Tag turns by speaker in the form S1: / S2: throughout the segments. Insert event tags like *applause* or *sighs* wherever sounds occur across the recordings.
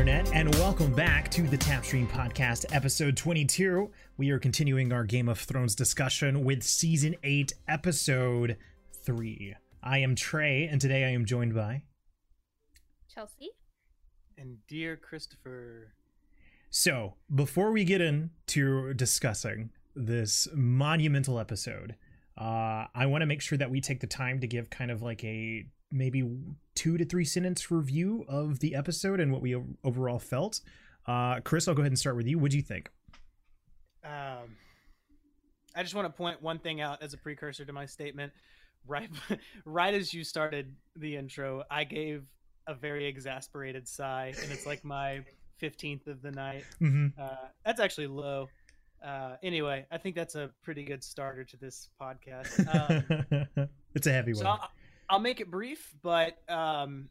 S1: Hello, Internet, and welcome back to the Tapstream Podcast, episode 22. We are continuing our Game of Thrones discussion with season 8, episode 3. I am Trey, and today I am joined by.
S2: Chelsea.
S3: And dear Christopher,
S1: So, before we get into discussing this monumental episode, uh, I want to make sure that we take the time to give kind of like a maybe two to three sentence review of the episode and what we overall felt. Uh, Chris, I'll go ahead and start with you. What do you think?
S3: um, I just want to point one thing out as a precursor to my statement. Right, *laughs* right as you started the intro, I gave a very exasperated sigh, and it's like my fifteenth of the night.
S1: Mm-hmm.
S3: Uh, that's actually low. Uh, anyway, I think that's a pretty good starter to this podcast. *laughs* Um,
S1: it's a heavy
S3: So
S1: one.
S3: I'll, I'll make it brief, but um,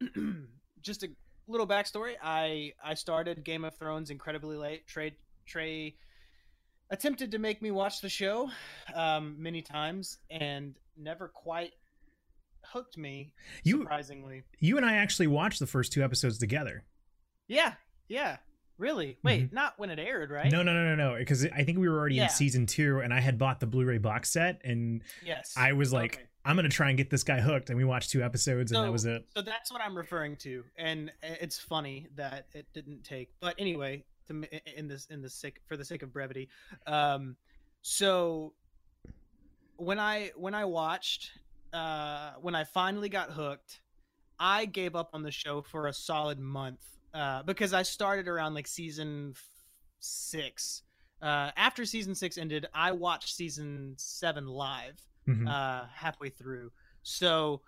S3: *clears throat* just a little backstory. I I started Game of Thrones incredibly late. Trey Trey attempted to make me watch the show um, many times and never quite hooked me.
S1: You
S3: Surprisingly,
S1: you and I actually watched the first two episodes together.
S3: yeah, yeah, really. Wait, not when it aired, right?
S1: Mm-hmm. No, no, no, no, no. Because I think we were already
S3: Yeah.
S1: in season two, and I had bought the Blu-ray box set, and
S3: Yes,
S1: I was like,
S3: Okay.
S1: I'm gonna try and get this guy hooked, and we watched two episodes, and that was it.
S3: So that's what I'm referring to, and it's funny that it didn't take. But anyway, to in this in the sake for the sake of brevity, um, so when I when I watched, uh, when I finally got hooked, I gave up on the show for a solid month uh, because I started around like season six. Uh, after season six ended, I watched season seven live
S1: Mhm.
S3: uh, halfway through. So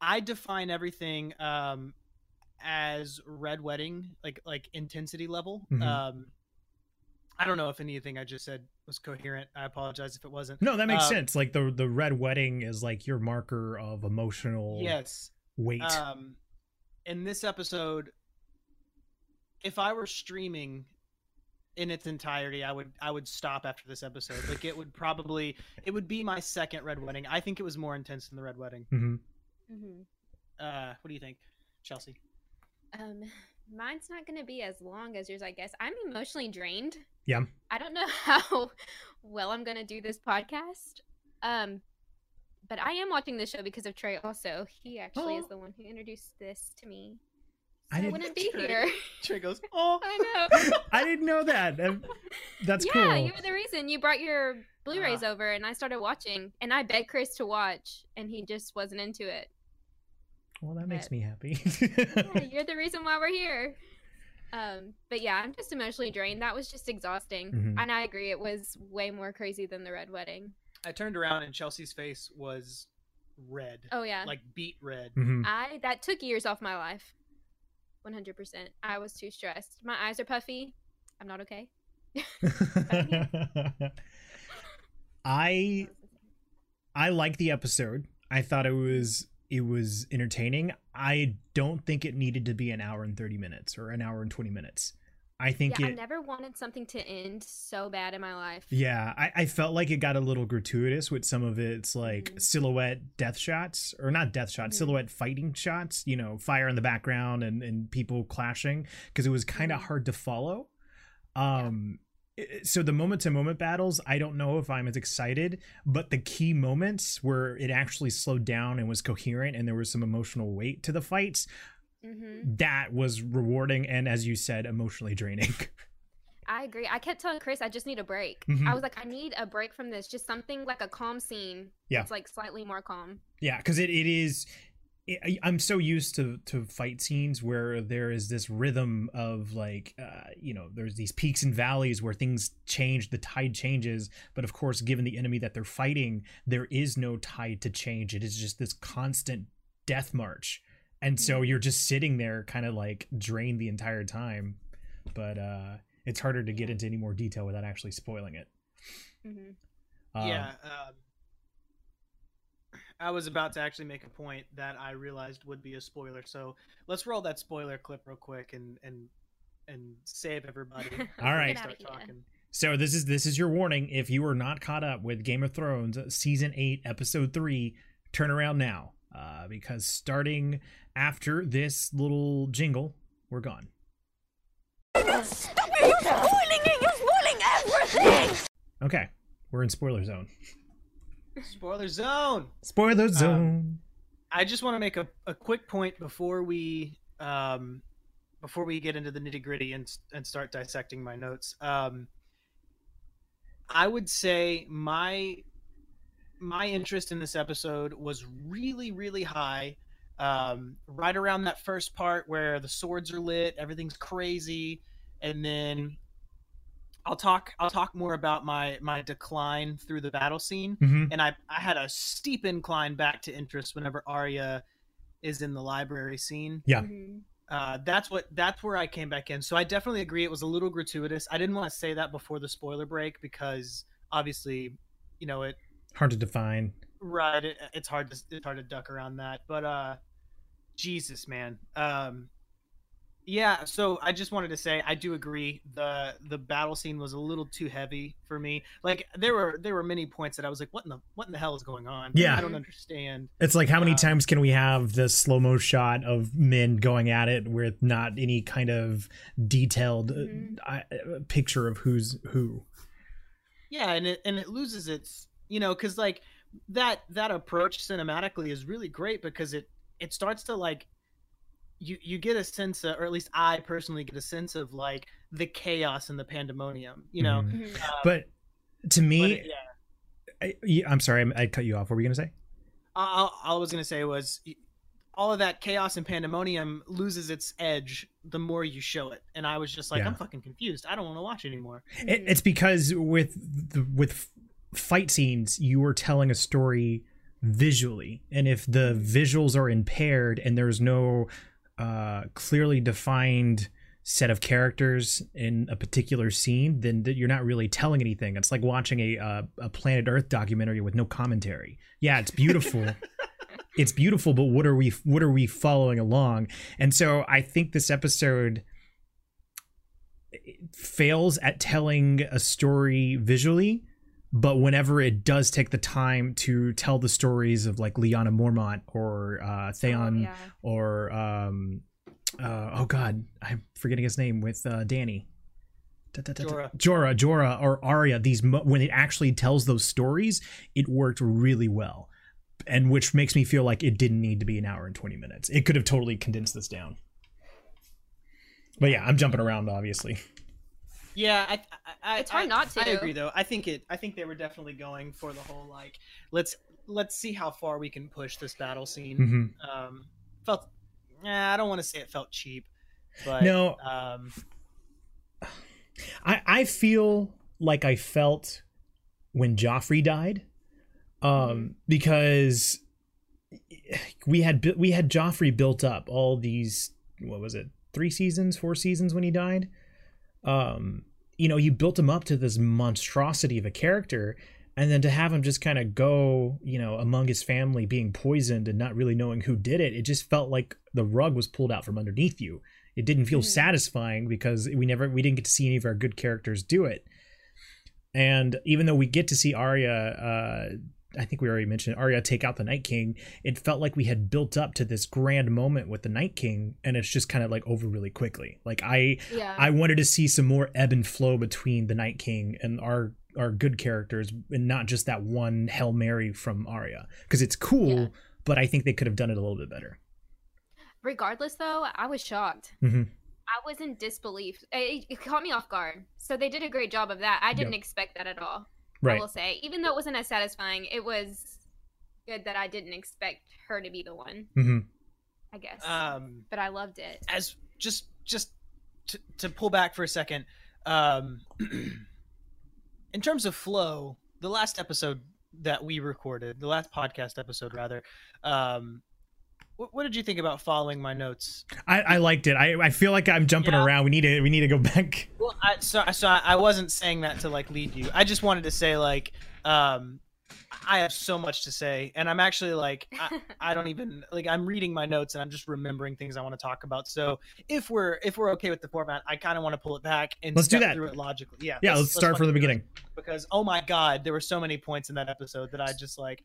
S3: I define everything um, as red wedding, like like intensity level.
S1: Mhm.
S3: Um, I don't know if anything I just said was coherent. I apologize if it wasn't.
S1: no, that makes
S3: uh,
S1: sense. Like the the red wedding is like your marker of emotional
S3: Yes.
S1: weight.
S3: Um, in this episode, if I were streaming in its entirety, I would I would stop after this episode. Like it would probably it would be my second red wedding. I think it was more intense than the red wedding.
S1: Mm-hmm.
S2: Mm-hmm.
S3: Uh, what do you think, Chelsea?
S2: Um, mine's not going to be as long as yours, I guess. I'm emotionally drained.
S1: Yeah.
S2: I don't know *laughs* how well I'm going to do this podcast. Um, but I am watching this show because of Trey. Also, he actually is
S3: Oh. *gasps*
S2: the one who introduced this to me.
S1: I
S2: I,
S1: didn't-
S2: wouldn't be
S3: Trey.
S2: here. *laughs*
S3: Trey goes, *laughs* oh.
S2: I know. *laughs*
S1: I didn't know that. That- That's
S2: yeah,
S1: cool.
S2: Yeah, you were the reason. You brought your Blu-rays over, and I started watching. And I begged Chris to watch, and he just wasn't into it.
S1: Well, that makes me happy.
S2: yeah, you're the reason why we're here. Um, but yeah, I'm just emotionally drained. That was just exhausting.
S1: Mhm.
S2: And I agree, it was way more crazy than the red wedding.
S3: I turned around and Chelsea's face was red,
S2: Oh yeah,
S3: like beet red.
S1: Mhm.
S2: I that took years off my life. 100%. I was too stressed. My eyes are puffy. I'm not okay.
S1: I I like the episode. I thought it was it was entertaining. I don't think it needed to be an hour and 30 minutes or an hour and 20 minutes. I think
S2: yeah,
S1: it
S2: I never wanted something to end so bad in my life.
S1: Yeah, I, I felt like it got a little gratuitous with some of its like
S2: Mhm.
S1: silhouette death shots, or not death shots,
S2: Mhm.
S1: silhouette fighting shots. You know, fire in the background and and people clashing because it was kind of
S2: Mhm.
S1: hard to follow. Um, i- so the moment to moment battles, I don't know if I'm as excited, but the key moments where it actually slowed down and was coherent and there was some emotional weight to the fights,
S2: hmm
S1: that was rewarding and, as you said, emotionally draining. *laughs*
S2: I agree. I kept telling Chris I just need a break.
S1: Mhm.
S2: I was like, I need a break from this. Just something like a calm scene.
S1: Yeah.
S2: It's like slightly more calm.
S1: Yeah, because it, it is. I- I'm so used to to fight scenes where there is this rhythm of like, uh, you know, there's these peaks and valleys where things change, the tide changes. But of course, given the enemy that they're fighting, there is no tide to change. It is just this constant death march, and so
S2: Mhm.
S1: you're just sitting there, kind of like drained the entire time. But uh, it's harder to get into any more detail without actually spoiling it.
S2: hmm
S1: Um,
S3: yeah. Um, I was about to actually make a point that I realized would be a spoiler. So let's roll that spoiler clip real quick and and and save everybody.
S1: All right.
S2: Get out of
S3: Start talking.
S1: So this is this is your warning. If you are not caught up with Game of Thrones season eight, episode three, turn around now, uh, because starting after this little jingle, we're gone.
S4: Stop it! You're spoiling it! You're spoiling everything!
S1: Okay, we're in spoiler zone.
S3: Spoiler zone.
S1: Spoiler zone.
S3: I just want to make a, a quick point before we um before we get into the nitty gritty and and start dissecting my notes. Um, I would say my my interest in this episode was really really high. Um, right around that first part where the swords are lit, everything's crazy, and then I'll talk I'll talk more about my my decline through the battle scene
S1: hmm
S3: and I I had a steep incline back to interest whenever Arya is in the library scene.
S1: Yeah.
S2: Mhm.
S3: Uh, that's what that's where I came back in. So I definitely agree it was a little gratuitous. I didn't want to say that before the spoiler break because obviously, you know it
S1: Hard to define.
S3: right it, it's hard to it's hard to duck around that. But uh Jesus man. Um yeah, so I just wanted to say I do agree the the battle scene was a little too heavy for me. Like there were there were many points that I was like what in the what in the hell is going on?
S1: Yeah.
S3: I don't understand.
S1: It's like how many
S3: Uh,
S1: times can we have the slow mo shot of men going at it with not any kind of detailed uh,
S2: Mhm.
S1: Uh, picture of who's who?
S3: Yeah, and it and it loses its you know because like that that approach cinematically is really great because it it starts to like you you get a sense of, or at least I personally get a sense of like the chaos and the pandemonium, you know.
S1: Mhm.
S2: Mhm.
S3: Um,
S1: But to
S3: but
S1: me,
S3: it- yeah,
S1: I, i'm sorry, I, I cut you off. What were you gonna say?
S3: all, all I was gonna say was all of that chaos and pandemonium loses its edge the more you show it, and I was just like,
S1: Yeah.
S3: I'm fucking confused. I don't want to watch anymore.
S1: It, it's because with the, with fight scenes, you are telling a story visually, and if the visuals are impaired and there's no uh, clearly defined set of characters in a particular scene, then you're not really telling anything. It's like watching a uh, a Planet Earth documentary with no commentary. Yeah, it's beautiful. *laughs* it's beautiful, but what are we what are we following along? And so I think this episode fails at telling a story visually, but whenever it does take the time to tell the stories of like Lyanna Mormont or uh, Theon
S2: Oh, yeah.
S1: or um, uh, oh god, I'm forgetting his name with uh, Danny. Da, da, da, da.
S3: Jorah.
S1: Jorah, Jorah, or Arya. These mo- when it actually tells those stories, it worked really well, and which makes me feel like it didn't need to be an hour and twenty minutes. It could have totally condensed this down. But yeah, I'm jumping around, obviously.
S3: Yeah, I, I, I
S2: It's hard
S3: I-
S2: not
S3: I agree, though. I think it. I think they were definitely going for the whole like, let's let's see how far we can push this battle scene.
S1: hmm
S3: Um, felt. Yeah, I don't want to say it felt cheap, but
S1: No.
S3: Um,
S1: I I feel like I felt when Joffrey died, um, because we had bu- we had Joffrey built up all these what was it three seasons four seasons when he died, um, you know you built him up to this monstrosity of a character. And then to have him just kind of go, you know, among his family being poisoned and not really knowing who did it, it just felt like the rug was pulled out from underneath you it didn't feel
S2: Mhm.
S1: satisfying because we never we didn't get to see any of our good characters do it and even though we get to see Arya uh I think we already mentioned Arya take out the Night King it felt like we had built up to this grand moment with the Night King and it's just kind of like over really quickly like I
S2: Yeah.
S1: I wanted to see some more ebb and flow between the Night King and our our good characters and not just that one Hail Mary from Arya because it's cool
S2: Yeah.
S1: but I think they could have done it a little bit better
S2: Regardless, though, I was shocked.
S1: Mhm.
S2: I was in disbelief. It, it caught me off guard. So they did a great job of that. I didn't expect that at all. I
S1: right
S2: will say, even though it wasn't as satisfying, it was good that I didn't expect her to be the one.
S1: hmm
S2: I guess.
S3: um,
S2: but I loved it.
S3: as just just to, to pull back for a second um *clears throat* in terms of flow the last episode that we recorded the last podcast episode rather um what, what did you think about following my notes
S1: I, I liked it. I, I feel like I'm jumping
S3: Yeah.
S1: around. We need to we need to go back.
S3: well I, so, so i wasn't saying that to like lead you i just wanted to say like um i have so much to say and i'm actually like I, *laughs* I don't even like i'm reading my notes and i'm just remembering things i want to talk about so if we're if we're okay with the format i kind of want to pull it back and
S1: Let's do that.
S3: through it logically yeah
S1: Yeah, let's, start from the beginning.
S3: because oh my god there were so many points in that episode that i just like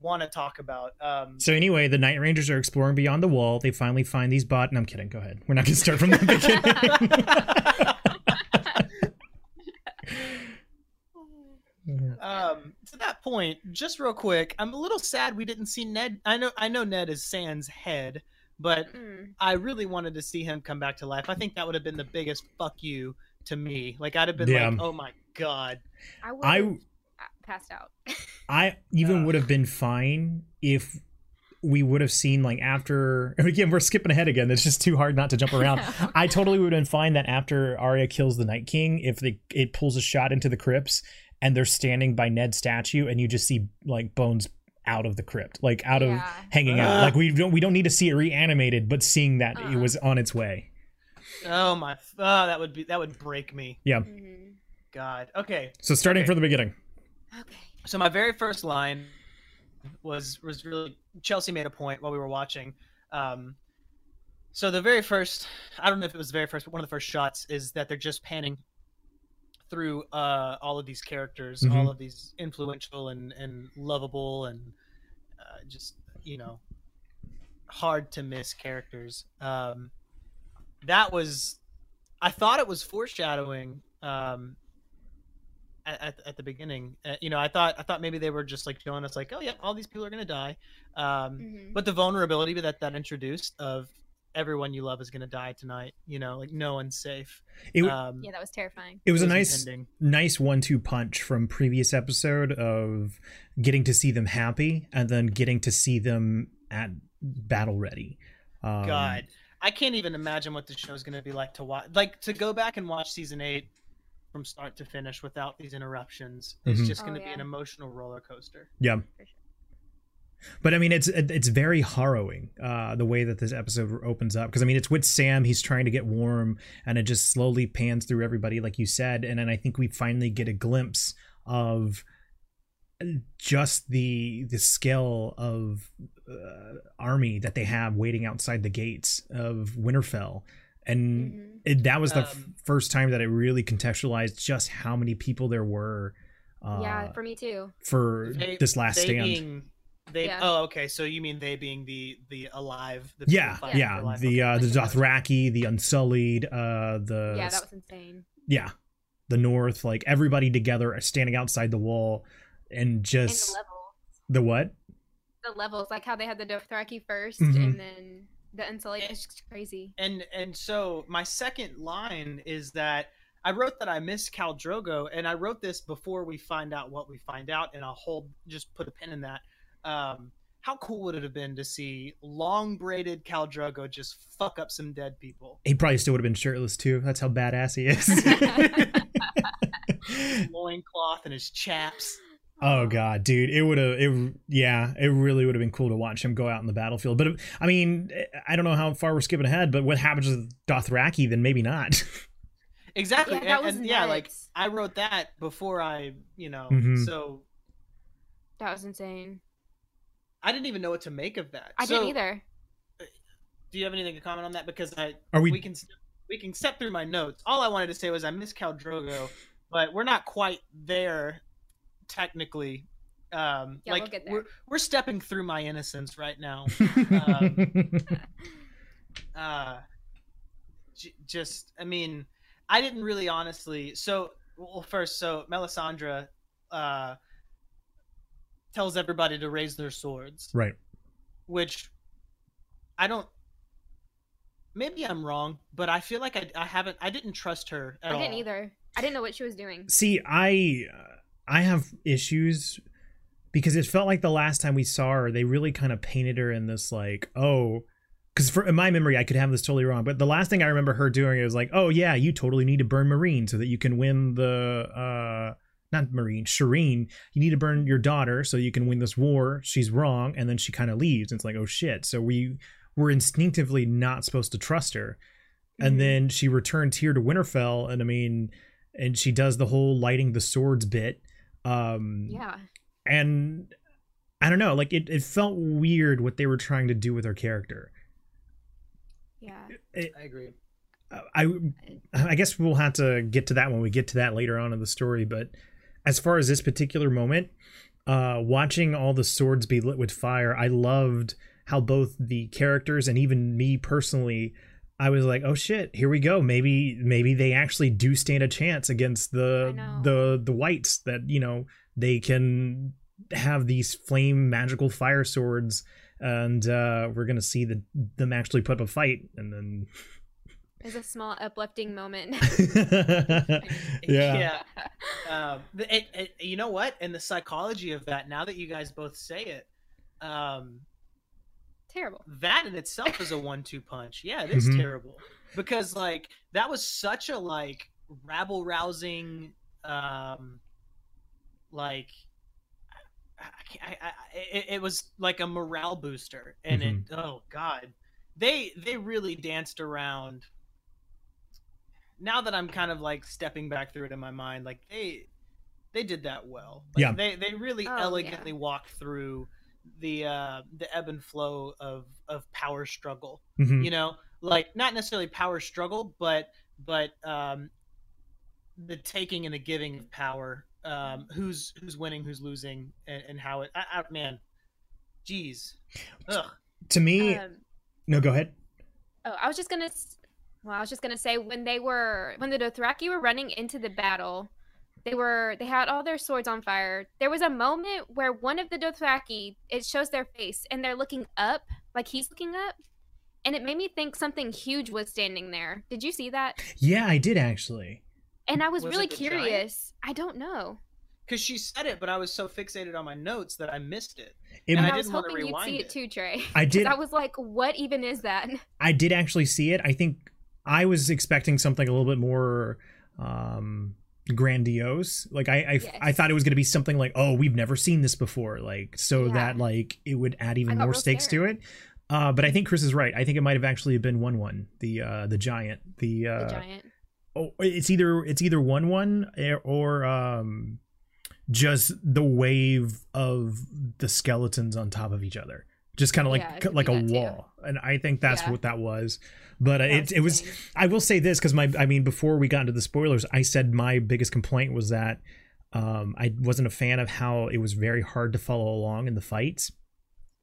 S3: want to talk about. Um,
S1: So anyway, the Night Rangers are exploring beyond the wall. They finally find these bot. And I'm kidding. Go ahead. We're not gonna start from the beginning. *laughs* *laughs*
S3: um, to that point, just real quick, I'm a little sad we didn't see Ned. I know, I know Ned is Sans head, but
S2: Mm.
S3: I really wanted to see him come back to life. I think that would have been the biggest fuck you to me. Like I'd have been
S1: Yeah.
S3: like, oh my god.
S2: I would
S1: I
S2: have passed out. *laughs*
S1: I even
S3: Ugh.
S1: would have been fine if we would have seen like after *laughs* again we're skipping ahead again. It's just too hard not to jump around. *laughs* I totally would have been fine that after Arya kills the Night King, if they, it pulls a shot into the crypts and they're standing by Ned's statue and you just see like bones out of the crypt, like out of
S2: Yeah.
S1: hanging out. Like we don't we don't need to see it reanimated, but seeing that it
S2: Uh-uh.
S1: was on its way.
S3: Oh my. Oh, that would be that would break me.
S1: Yeah.
S2: Mhm.
S3: God. Okay.
S1: So starting
S3: Okay.
S1: from the beginning.
S2: Okay.
S3: So my very first line was was really Chelsea made a point while we were watching. Um, so the very first, I don't know if it was the very first, but one of the first shots is that they're just panning through uh, all of these characters,
S1: Mhm.
S3: all of these influential and and lovable and uh, just you know hard to miss characters. Um, that was, I thought it was foreshadowing. Um, at, at, at the beginning. Uh, you know, I thought I thought maybe they were just like showing us like, oh yeah, all these people are gonna die. Um,
S2: Mhm.
S3: but the vulnerability that that introduced of everyone you love is gonna die tonight. You know, like no one's safe.
S1: It,
S3: Um,
S2: Yeah, that was terrifying.
S1: it was a nice
S3: impending.
S1: nice one-two punch from previous episode of getting to see them happy and then getting to see them at battle ready. Um,
S3: God, I can't even imagine what the show's gonna be like to watch. Like to go back and watch season eight from start to finish without these interruptions is
S1: Mhm.
S3: just
S2: Oh,
S3: gonna be
S2: yeah.
S3: an emotional roller coaster.
S1: Yeah, but I mean, it's it's very harrowing uh, the way that this episode opens up because I mean, it's with Sam. He's trying to get warm, and it just slowly pans through everybody, like you said, and then I think we finally get a glimpse of just the the scale of uh, army that they have waiting outside the gates of Winterfell, and
S2: Mhm.
S1: it, that was the f-
S3: Um,
S1: first time that I really contextualized just how many people there were. Uh,
S2: yeah, for me too.
S1: for
S3: They-
S1: this last
S3: they
S1: stand.
S3: Being, they
S2: Yeah.
S3: oh okay, so you mean they being the the alive? The
S1: yeah, yeah,
S3: for life.
S1: the
S3: Okay.
S1: uh, the Dothraki, the Unsullied, uh, the
S2: yeah, that was insane.
S1: yeah, the North, like everybody together standing outside the wall, and
S2: And
S1: just
S2: the
S1: the what?
S2: The levels, like how they had the Dothraki 1st
S1: Mhm.
S2: and then the Unsullied. It's just crazy.
S3: and and so my second line is that I wrote that I miss Khal Drogo, and I wrote this before we find out what we find out, and I'll hold just put a pin in that. Um, how cool would it have been to see long braided Khal Drogo just fuck up some dead people?
S1: He probably still would have been shirtless too. That's how badass he is. *laughs* *laughs*
S3: Loincloth and his chaps.
S1: Oh god, dude, it would have it yeah, it really would have been cool to watch him go out in the battlefield. But I mean, I don't know how far we're skipping ahead, but what happens with Dothraki then maybe not. *laughs*
S3: Exactly.
S2: Yeah, that
S3: and,
S2: was
S3: and yeah, like. I wrote that before I, you know,
S1: Mhm.
S3: so
S2: That was insane.
S3: I didn't even know what to make of that.
S2: I
S3: So,
S2: didn't either.
S3: Do you have anything to comment on that? Because I
S1: Are we-
S3: we can we can step through my notes. All I wanted to say was I miss Khal Drogo, but we're not quite there technically. Um,
S2: Yeah,
S3: like
S2: we'll get there.
S3: we're we're stepping through my innocence right now. *laughs*
S1: Um, *laughs*
S3: uh, j- just I mean, I didn't really honestly. So well, first, so Melisandre uh, tells everybody to raise their swords
S1: right.
S3: which I don't. Maybe I'm wrong, but I feel like I, I haven't I didn't trust her at
S2: I
S3: all.
S2: didn't either. I didn't know what she was doing.
S1: See, I I have issues because it felt like the last time we saw her, they really kind of painted her in this like, oh, because for in my memory, I could have this totally wrong, but the last thing I remember her doing was like, oh yeah, you totally need to burn Marine so that you can win the uh not Marine, Shireen. You need to burn your daughter so you can win this war. She's wrong, and then she kind of leaves. And it's like, oh shit. So we were instinctively not supposed to trust her. And
S2: Mhm.
S1: then she returns here to Winterfell, and I mean, and she does the whole lighting the swords bit. Um,
S2: Yeah.
S1: and I don't know, like it, it felt weird what they were trying to do with her character.
S2: Yeah.
S3: I agree.
S1: I I guess we'll have to get to that when we get to that later on in the story. But as far as this particular moment, uh, watching all the swords be lit with fire, I loved how both the characters and even me personally, I was like, oh shit, here we go. Maybe maybe they actually do stand a chance against the the the whites that you know they can have these flame magical fire swords and uh we're gonna see the them actually put up a fight and then
S2: It's a small uplifting moment. *laughs* *laughs*
S1: yeah.
S3: Um, it, it, you know what? And the psychology of that, now that you guys both say it, um,
S2: Terrible.
S3: that in itself is a one-two punch. Yeah, it is
S1: Mhm.
S3: terrible because like that was such a like rabble rousing, um, like I, I, I, it, it was like a morale booster, and it oh god, they they really danced around. Now that I'm kind of like stepping back through it in my mind, like they they did that well. Like,
S1: Yeah.
S3: they they really
S2: Oh,
S3: elegantly walked through the uh the ebb and flow of of power struggle
S1: Mhm.
S3: you know like not necessarily power struggle but but um the taking and the giving of power um who's who's winning who's losing and, and how it I, I, man jeez Ugh.
S1: To me,
S2: Um,
S1: no, go ahead.
S2: Oh, I was just gonna. Well, I was just gonna say when they were when the Dothraki were running into the battle, they were they had all their swords on fire. There was a moment where one of the Dothraki it shows their face and they're looking up, like he's looking up, and it made me think something huge was standing there. Did you see that?
S1: Yeah, I did actually.
S2: And I was,
S3: Was
S2: really
S3: it the giant?
S2: curious. I don't know.
S3: because she said it but i was so fixated on my notes that i missed it
S1: It,
S3: And
S2: And
S3: I
S2: I, was
S3: didn't wanna
S2: hoping you'd
S3: rewind
S2: see
S3: it.
S2: it too, Trey.
S1: I *laughs* did.
S2: I was like, what even is that? *laughs*
S1: I did actually see it. I think I was expecting something a little bit more um grandiose. Like I I,
S2: Yes.
S1: I thought it was going to be something like, "Oh, we've never seen this before." Like so
S2: Yeah.
S1: that like it would add even more stakes
S2: scared.
S1: to it. Uh, but I think Chris is right. I think it might have actually been one one the uh, the giant the uh,
S2: the giant.
S1: oh, it's either it's either one one or um just the wave of the skeletons on top of each other just kind of like
S2: Yeah,
S1: like a
S2: that too.
S1: wall and i think that's
S2: Yeah.
S1: what that was but uh, it, it was i will say this because my i mean before we got into the spoilers i said my biggest complaint was that um i wasn't a fan of how it was very hard to follow along in the fights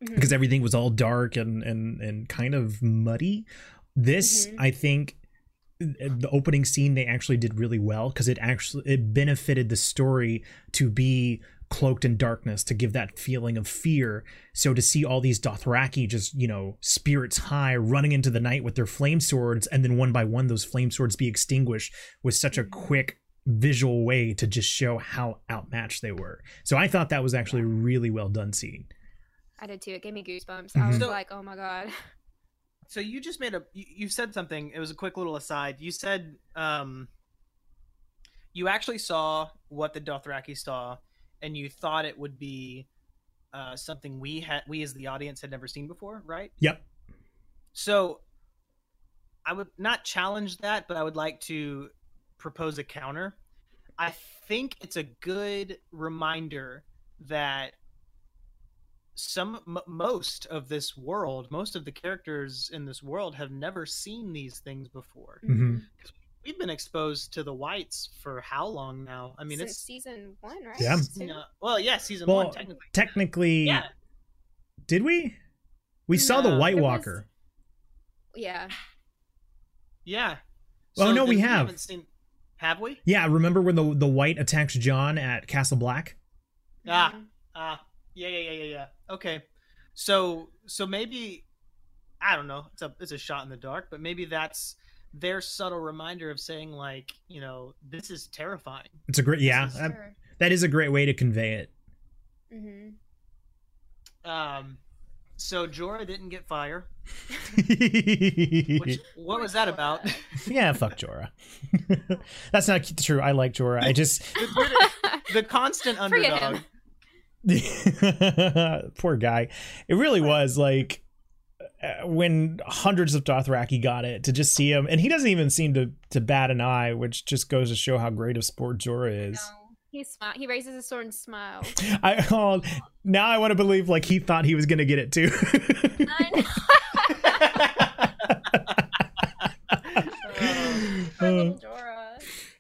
S2: Mhm.
S1: because everything was all dark and and and kind of muddy this
S2: Mhm.
S1: i think uh, the opening scene they actually did really well because it actually it benefited the story to be cloaked in darkness to give that feeling of fear so to see all these dothraki just you know spirits high running into the night with their flame swords and then one by one those flame swords be extinguished was such a quick visual way to just show how outmatched they were so i thought that was actually a really well done scene
S2: I did too. It gave me goosebumps. I was.
S3: So-
S2: like, oh my god. *laughs*
S3: so you just made a you, you said something it was a quick little aside you said um you actually saw what the dothraki saw and you thought it would be uh something we had we as the audience had never seen before right?
S1: Yep.
S3: So i would not challenge that but i would like to propose a counter. I think it's a good reminder that some m- most of this world most of the characters in this world have never seen these things before.
S1: Hmm
S3: we've been exposed to the whites for how long now i mean
S2: Since
S3: it's
S2: season one, right?
S1: Yeah.
S2: Two?
S3: you know, well yeah season
S1: Well,
S3: one technically
S1: technically
S3: yeah
S1: did we we saw the white
S2: There was-
S1: walker
S2: Yeah.
S3: yeah
S1: Oh, no, we have.
S3: haven't seen have we
S1: yeah remember when the the white attacks Jon at castle black
S3: Ah. Ah, yeah, yeah, yeah, yeah, yeah. Okay, so so maybe I don't know. It's a it's a shot in the dark, but maybe that's their subtle reminder of saying like, you know, this is terrifying.
S1: it's a great yeah
S3: is-
S1: that-
S2: Sure.
S1: that is a great way to convey it
S2: Mhm.
S3: Um, so Jorah didn't get fire. *laughs* Which what was that about? *laughs*
S1: Yeah, fuck jorah *laughs* that's not true i like jorah i just
S3: the constant underdog.
S2: him.
S1: poor guy it really was like when hundreds of dothraki got it to just see him and he doesn't even seem to to bat an eye which just goes to show how great of sport jorah is
S2: No. He smile. He raises his sword and smiles. *laughs*
S1: I oh, now I want to believe like he thought he was gonna get it too. *laughs*
S2: Oh, poor.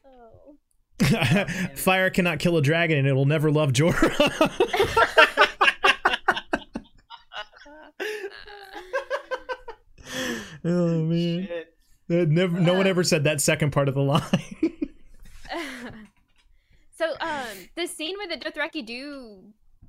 S2: Oh. oh. *laughs*
S1: Fire cannot kill a dragon, and it will never love Jorah. Oh *laughs* man,
S3: Shit.
S1: Uh, never, no one ever said that second part of the line. *laughs*
S2: so um the scene where the Dothraki do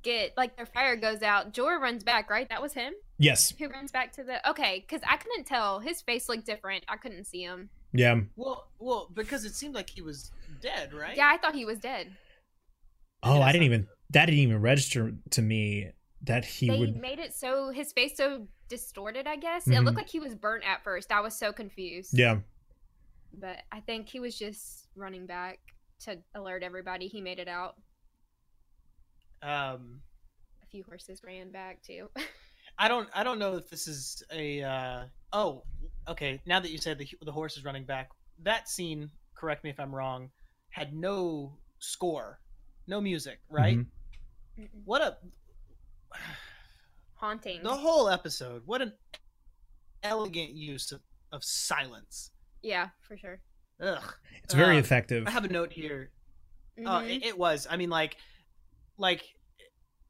S2: get like their fire goes out, Jorah runs back, right? That was him
S1: yes,
S2: who runs back to the okay, because I couldn't tell. His face looked different. I couldn't see him.
S1: yeah.
S3: Well, well, because it seemed like he was dead, right?
S2: Yeah, I thought he was dead.
S1: Oh, I didn't
S3: not-
S1: even that didn't even register to me that he
S2: they
S1: would.
S2: made it so his face so distorted, I guess. It
S1: Mhm.
S2: looked like he was burnt at first. I was so confused.
S1: Yeah,
S2: But I think he was just running back to alert everybody he made it out.
S3: Um,
S2: A few horses ran back too. *laughs*
S3: I don't, I don't know if this is a. Uh, oh, okay. Now that you said the the horse is running back, that scene. Correct me if I'm wrong. Had no score, no music, right?
S1: Mhm.
S2: Mm-mm.
S3: What a
S2: Haunting.
S3: the whole episode. What an elegant use of, of silence.
S2: Yeah, for sure.
S3: Ugh.
S1: it's very
S3: Uh,
S1: effective.
S3: I have a note here. Oh,
S2: Mhm.
S3: it, it was. I mean, like, like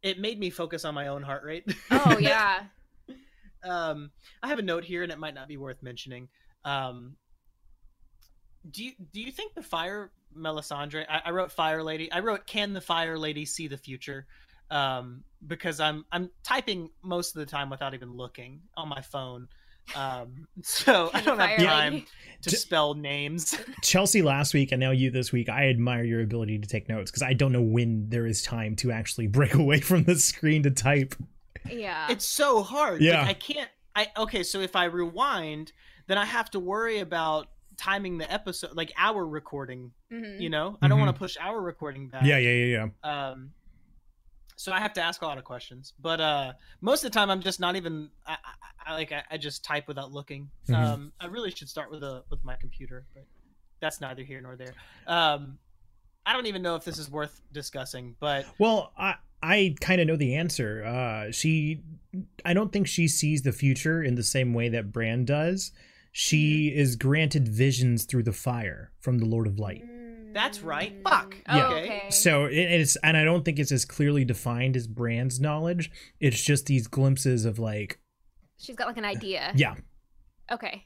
S3: it made me focus on my own heart rate. *laughs*
S2: oh *laughs* yeah.
S3: um, I have a note here, and it might not be worth mentioning. Um, do you do you think the fire Melisandre? I, I wrote fire lady. I wrote can the fire lady see the future? Um, because I'm I'm typing most of the time without even looking on my phone. Um, *laughs* so I don't have time
S2: lady-
S3: to
S1: J-
S3: spell names. *laughs*
S1: Chelsea last week and now you this week. I admire your ability to take notes because I don't know when there is time to actually *laughs* break away from the screen to type.
S2: Yeah.
S3: it's so hard.
S1: Yeah.
S3: Like, I can't. I okay. So if I rewind, then I have to worry about timing the episode, like our recording.
S2: Mhm.
S3: You know, I don't
S1: Mhm.
S3: want to push our recording back.
S1: Yeah, yeah, yeah, yeah.
S3: Um, so I have to ask a lot of questions, but uh, most of the time I'm just not even. I, I, I like I, I just type without looking.
S1: Mhm.
S3: Um, I really should start with a with my computer, but that's neither here nor there. Um, I don't even know if this is worth discussing, but
S1: Well, I I kind of know the answer. Uh, she, I don't think she sees the future in the same way that Bran does. She is granted visions through the fire from the Lord of Light.
S3: That's right. Fuck.
S2: Oh,
S1: Yeah.
S2: okay.
S1: So it, it's, and I don't think it's as clearly defined as Bran's knowledge. It's just these glimpses of like,
S2: She's got like an idea.
S1: yeah.
S2: Okay.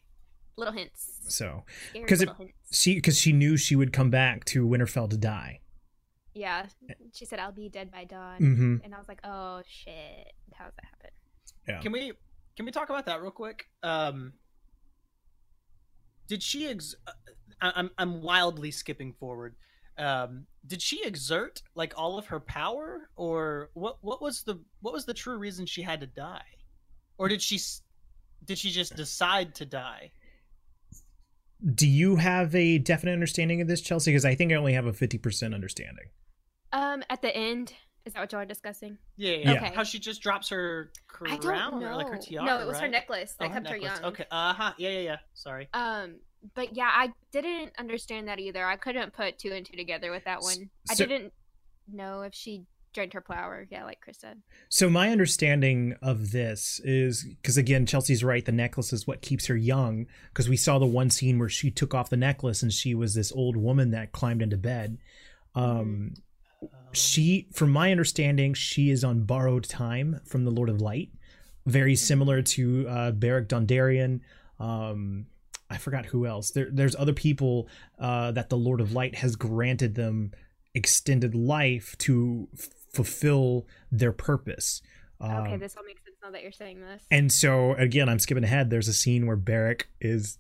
S2: Little hints.
S1: So
S2: Scary
S1: 'Cause it- she, because she knew she would come back to Winterfell to die.
S2: Yeah. She said, I'll be dead by dawn.
S1: mm-hmm.
S2: And I was like, oh shit. how How's that happen?
S1: Yeah.
S3: Can we can we talk about that real quick? Um, did she ex? I, I'm I'm wildly skipping forward. Um, did she exert like all of her power, or what? What was the what was the true reason she had to die, or did she did she just decide to die?
S1: Do you have a definite understanding of this, Chelsea? Because I think I only have a fifty percent understanding.
S2: Um, at the end, is that what y'all are discussing?
S3: Yeah, yeah.
S2: Okay.
S3: How she just drops her
S2: I
S3: crown
S2: don't know.
S3: or like her tiara?
S2: no, it was her
S3: right?
S2: necklace
S3: Oh,
S2: that kept her,
S3: necklace.
S2: young.
S3: Okay. Uh huh. Yeah, yeah, yeah. Sorry.
S2: Um, but yeah, I didn't understand that either. I couldn't put two and two together with that
S1: S-
S2: one. I didn't know if she drained her flower. Yeah, like Chris said.
S1: So my understanding of this is because again, Chelsea's right. The necklace is what keeps her young. Because we saw the one scene where she took off the necklace and she was this old woman that climbed into bed. Um, she, from my understanding, she is on borrowed time from the Lord of Light, very similar to uh, Beric Dondarrion. Um, I forgot who else. There, there's other people uh, that the Lord of Light has granted them extended life to f- fulfill their purpose.
S2: okay,
S1: Um,
S2: this all makes sense now that you're saying this.
S1: and so again, I'm skipping ahead. There's a scene where Beric is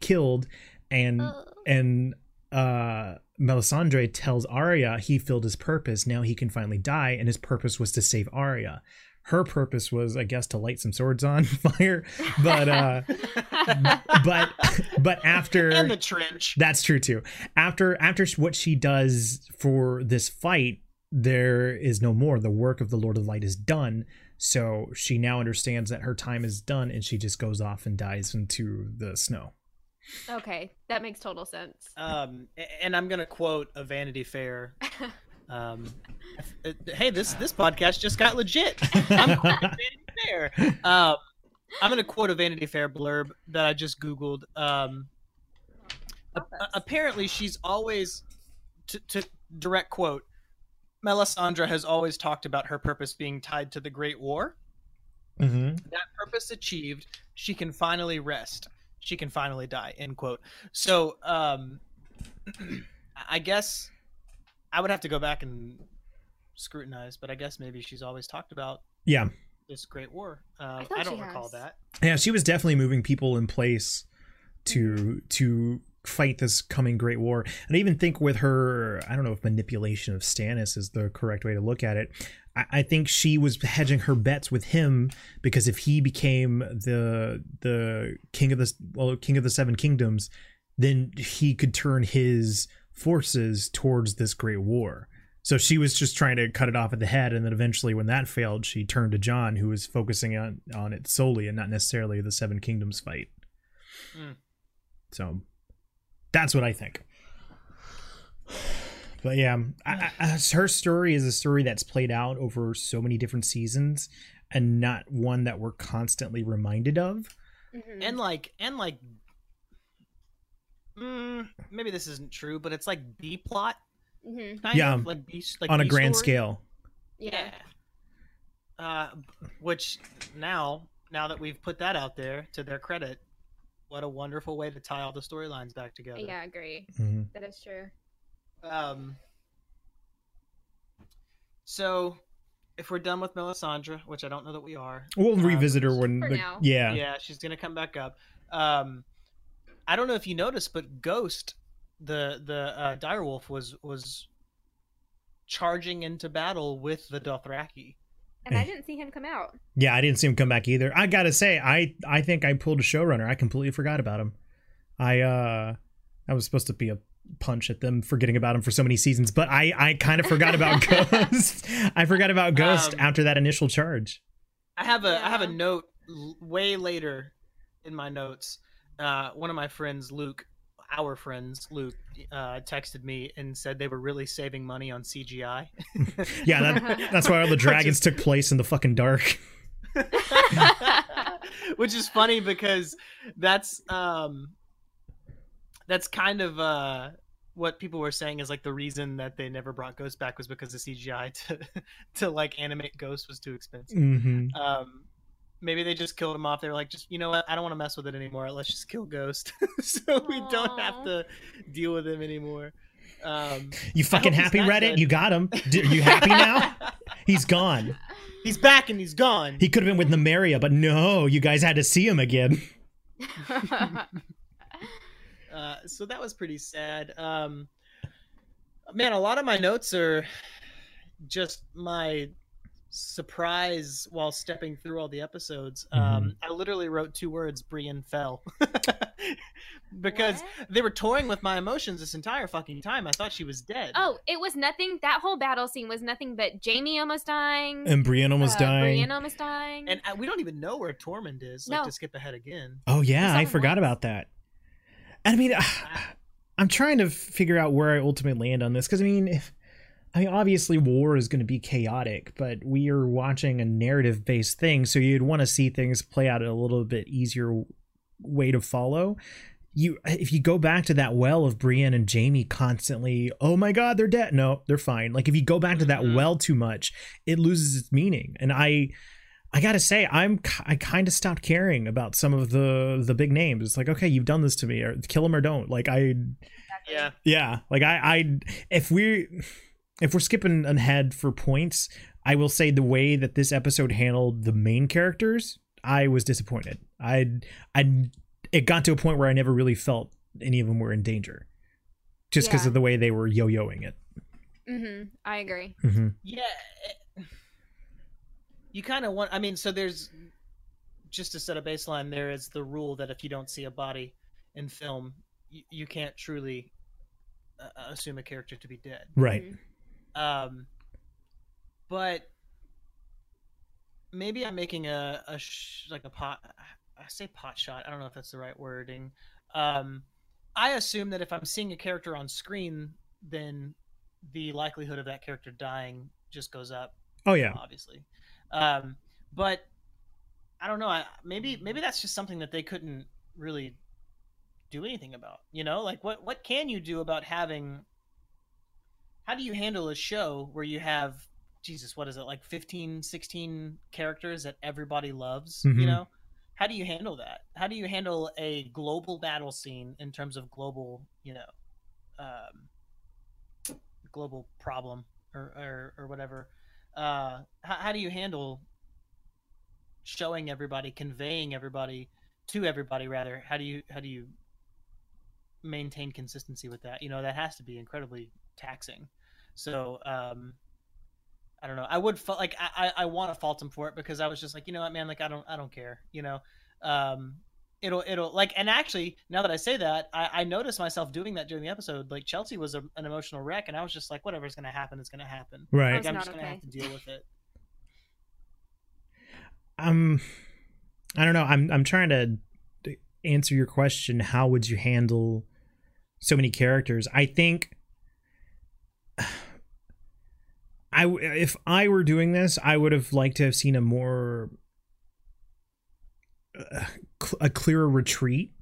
S1: killed, and
S2: Ugh.
S1: and uh Melisandre tells Arya he filled his purpose. Now he can finally die, and his purpose was to save Arya. Her purpose was, I guess, to light some swords on *laughs* fire. But uh *laughs* but but after
S3: and the trench.
S1: that's true too. After after what she does for this fight, there is no more. The work of the Lord of Light is done. So she now understands that her time is done, and she just goes off and dies into the snow.
S2: okay, that makes total sense.
S3: um and i'm gonna quote a vanity fair *laughs* um uh, hey this this podcast just got legit i'm quoting *laughs* vanity fair um i'm gonna quote a vanity fair blurb that i just googled um a- a- apparently she's always to, to direct quote, Melisandre has always talked about her purpose being tied to the Great War.
S1: Mm-hmm.
S3: That purpose achieved, she can finally rest. She can finally die. End quote. So, um, *clears throat* I guess I would have to go back and scrutinize, but I guess maybe she's always talked about
S1: Yeah,
S3: this Great War. Um,
S2: thought
S3: I don't recall
S2: has.
S3: that.
S1: yeah. She was definitely moving people in place to to fight this coming great war. And I even think with her, I don't know if manipulation of Stannis is the correct way to look at it. I, I think she was hedging her bets with him because if he became the the king of the well, king of the seven kingdoms, then he could turn his forces towards this great war. So she was just trying to cut it off at the head, and then eventually, when that failed, she turned to Jon, who was focusing on on it solely and not necessarily the Seven Kingdoms fight.
S3: Mm.
S1: So that's what I think. But yeah, I, I, her story is a story that's played out over so many different seasons, and not one that we're constantly reminded of.
S2: Mhm.
S3: and like and like mm, maybe this isn't true but it's like b plot
S2: Mhm.
S1: Yeah,
S3: of like b like
S1: on a
S3: B
S1: grand
S3: story.
S1: scale.
S2: Yeah.
S3: uh which now now that we've put that out there to their credit what a wonderful way to tie all the storylines back together
S2: Yeah, I agree.
S1: Mhm.
S2: That is true.
S3: um so if we're done with melisandre which i don't know that we are
S1: We'll
S3: um,
S1: revisit her when,
S2: For
S1: the,
S2: now.
S1: yeah,
S3: yeah she's gonna come back up um i don't know if you noticed but ghost the the uh direwolf was was charging into battle with the dothraki
S2: And I didn't see him come out.
S1: Yeah, I didn't see him come back either. I gotta say, I I think I pulled a showrunner. I completely forgot about him. I uh I was supposed to be a punch at them forgetting about him for so many seasons, but I I kind of forgot about *laughs* Ghost. I forgot about Ghost
S3: Um,
S1: after that initial charge.
S3: i have a I have a note l- way later in my notes uh one of my friends luke our friends luke uh texted me and said they were really saving money on cgi *laughs*
S1: Yeah, that, that's why all the *laughs* dragons took place in the fucking dark. *laughs*
S3: which is funny because that's um that's kind of uh what people were saying is like the reason that they never brought Ghost back was because the CGI to to like animate Ghost was too expensive.
S1: hmm
S3: Um maybe they just killed him off. They were like, just you know what, I don't want to mess with it anymore. Let's just kill Ghost, *laughs* so we don't have to deal with him anymore. Um,
S1: You fucking happy, Reddit?
S3: dead.
S1: You got him. D- Are you happy now? *laughs* He's gone.
S3: he's back and he's gone.
S1: He could have been with Nymeria, but no, you guys had to see him again. *laughs*
S3: Uh, so that was pretty sad. Um, man, a lot of my notes are just my surprise while stepping through all the episodes. Um, I literally wrote two words: Brienne fell, *laughs* because
S2: What?
S3: they were toying with my emotions this entire fucking time. I thought she was dead.
S2: oh, it was nothing. That whole battle scene was nothing but Jaime almost dying.
S1: And Brienne almost
S2: uh,
S1: dying.
S2: Brienne almost dying.
S3: And I, we don't even know where Tormund is. Like
S2: No.
S3: to skip ahead again.
S1: Oh yeah, I forgot
S2: once.
S1: about that. And I mean, *sighs* I'm trying to figure out where I ultimately land on this because I mean, if, I mean, obviously war is going to be chaotic, but we are watching a narrative-based thing, so you'd want to see things play out in a little bit easier way to follow. You, if you go back to that well of Brienne and Jaime constantly, oh my God, they're dead. No, they're fine. Like if you go back to that
S3: Mhm.
S1: well too much, it loses its meaning. And I, I gotta say, I'm I kind of stopped caring about some of the the big names. It's like, okay, you've done this to me, or kill them or don't. Like I,
S3: Yeah.
S1: yeah, like I, I, if we, if we're skipping ahead for points, I will say the way that this episode handled the main characters, I was disappointed. I, I, it got to a point where I never really felt any of them were in danger, just because
S2: Yeah.
S1: of the way they were yo-yoing it.
S2: hmm I agree.
S1: hmm
S3: Yeah. it- You kind of want. I mean, so there's just to set a baseline. There is the rule that if you don't see a body in film, you, you can't truly uh, assume a character to be dead.
S1: Right.
S2: Mhm.
S3: Um, but maybe I'm making a a sh- like a pot. I say pot shot. I don't know if that's the right wording. Um, I assume that if I'm seeing a character on screen, then the likelihood of that character dying just goes up
S1: Oh yeah.
S3: obviously. Um, but I don't know. I, maybe maybe that's just something that they couldn't really do anything about. You know, like what what can you do about having how do you handle a show where you have Jesus, what is it like 15, 16 characters that everybody loves?
S1: Mhm.
S3: You know, how do you handle that? How do you handle a global battle scene in terms of global, you know, um, global problem or or, or whatever? Uh, how, how do you handle showing everybody, conveying everybody to everybody rather? How do you how do you maintain consistency with that? You know, that has to be incredibly taxing. So, um, I don't know. I would fa- like I I, I want to fault him for it because I was just like, you know what, man, like I don't I don't care. You know, um, it'll it'll like and actually now that I say that, I, I noticed myself doing that during the episode. Like Chelsea was a, an emotional wreck, and I was just like, whatever's gonna happen is gonna happen.
S1: Right.
S3: Like I'm
S2: not
S3: just gonna
S2: okay.
S3: have to deal with it.
S1: um i don't know i'm i'm trying to answer your question how would you handle so many characters i think i if i were doing this i would have liked to have seen a more uh, a clearer retreat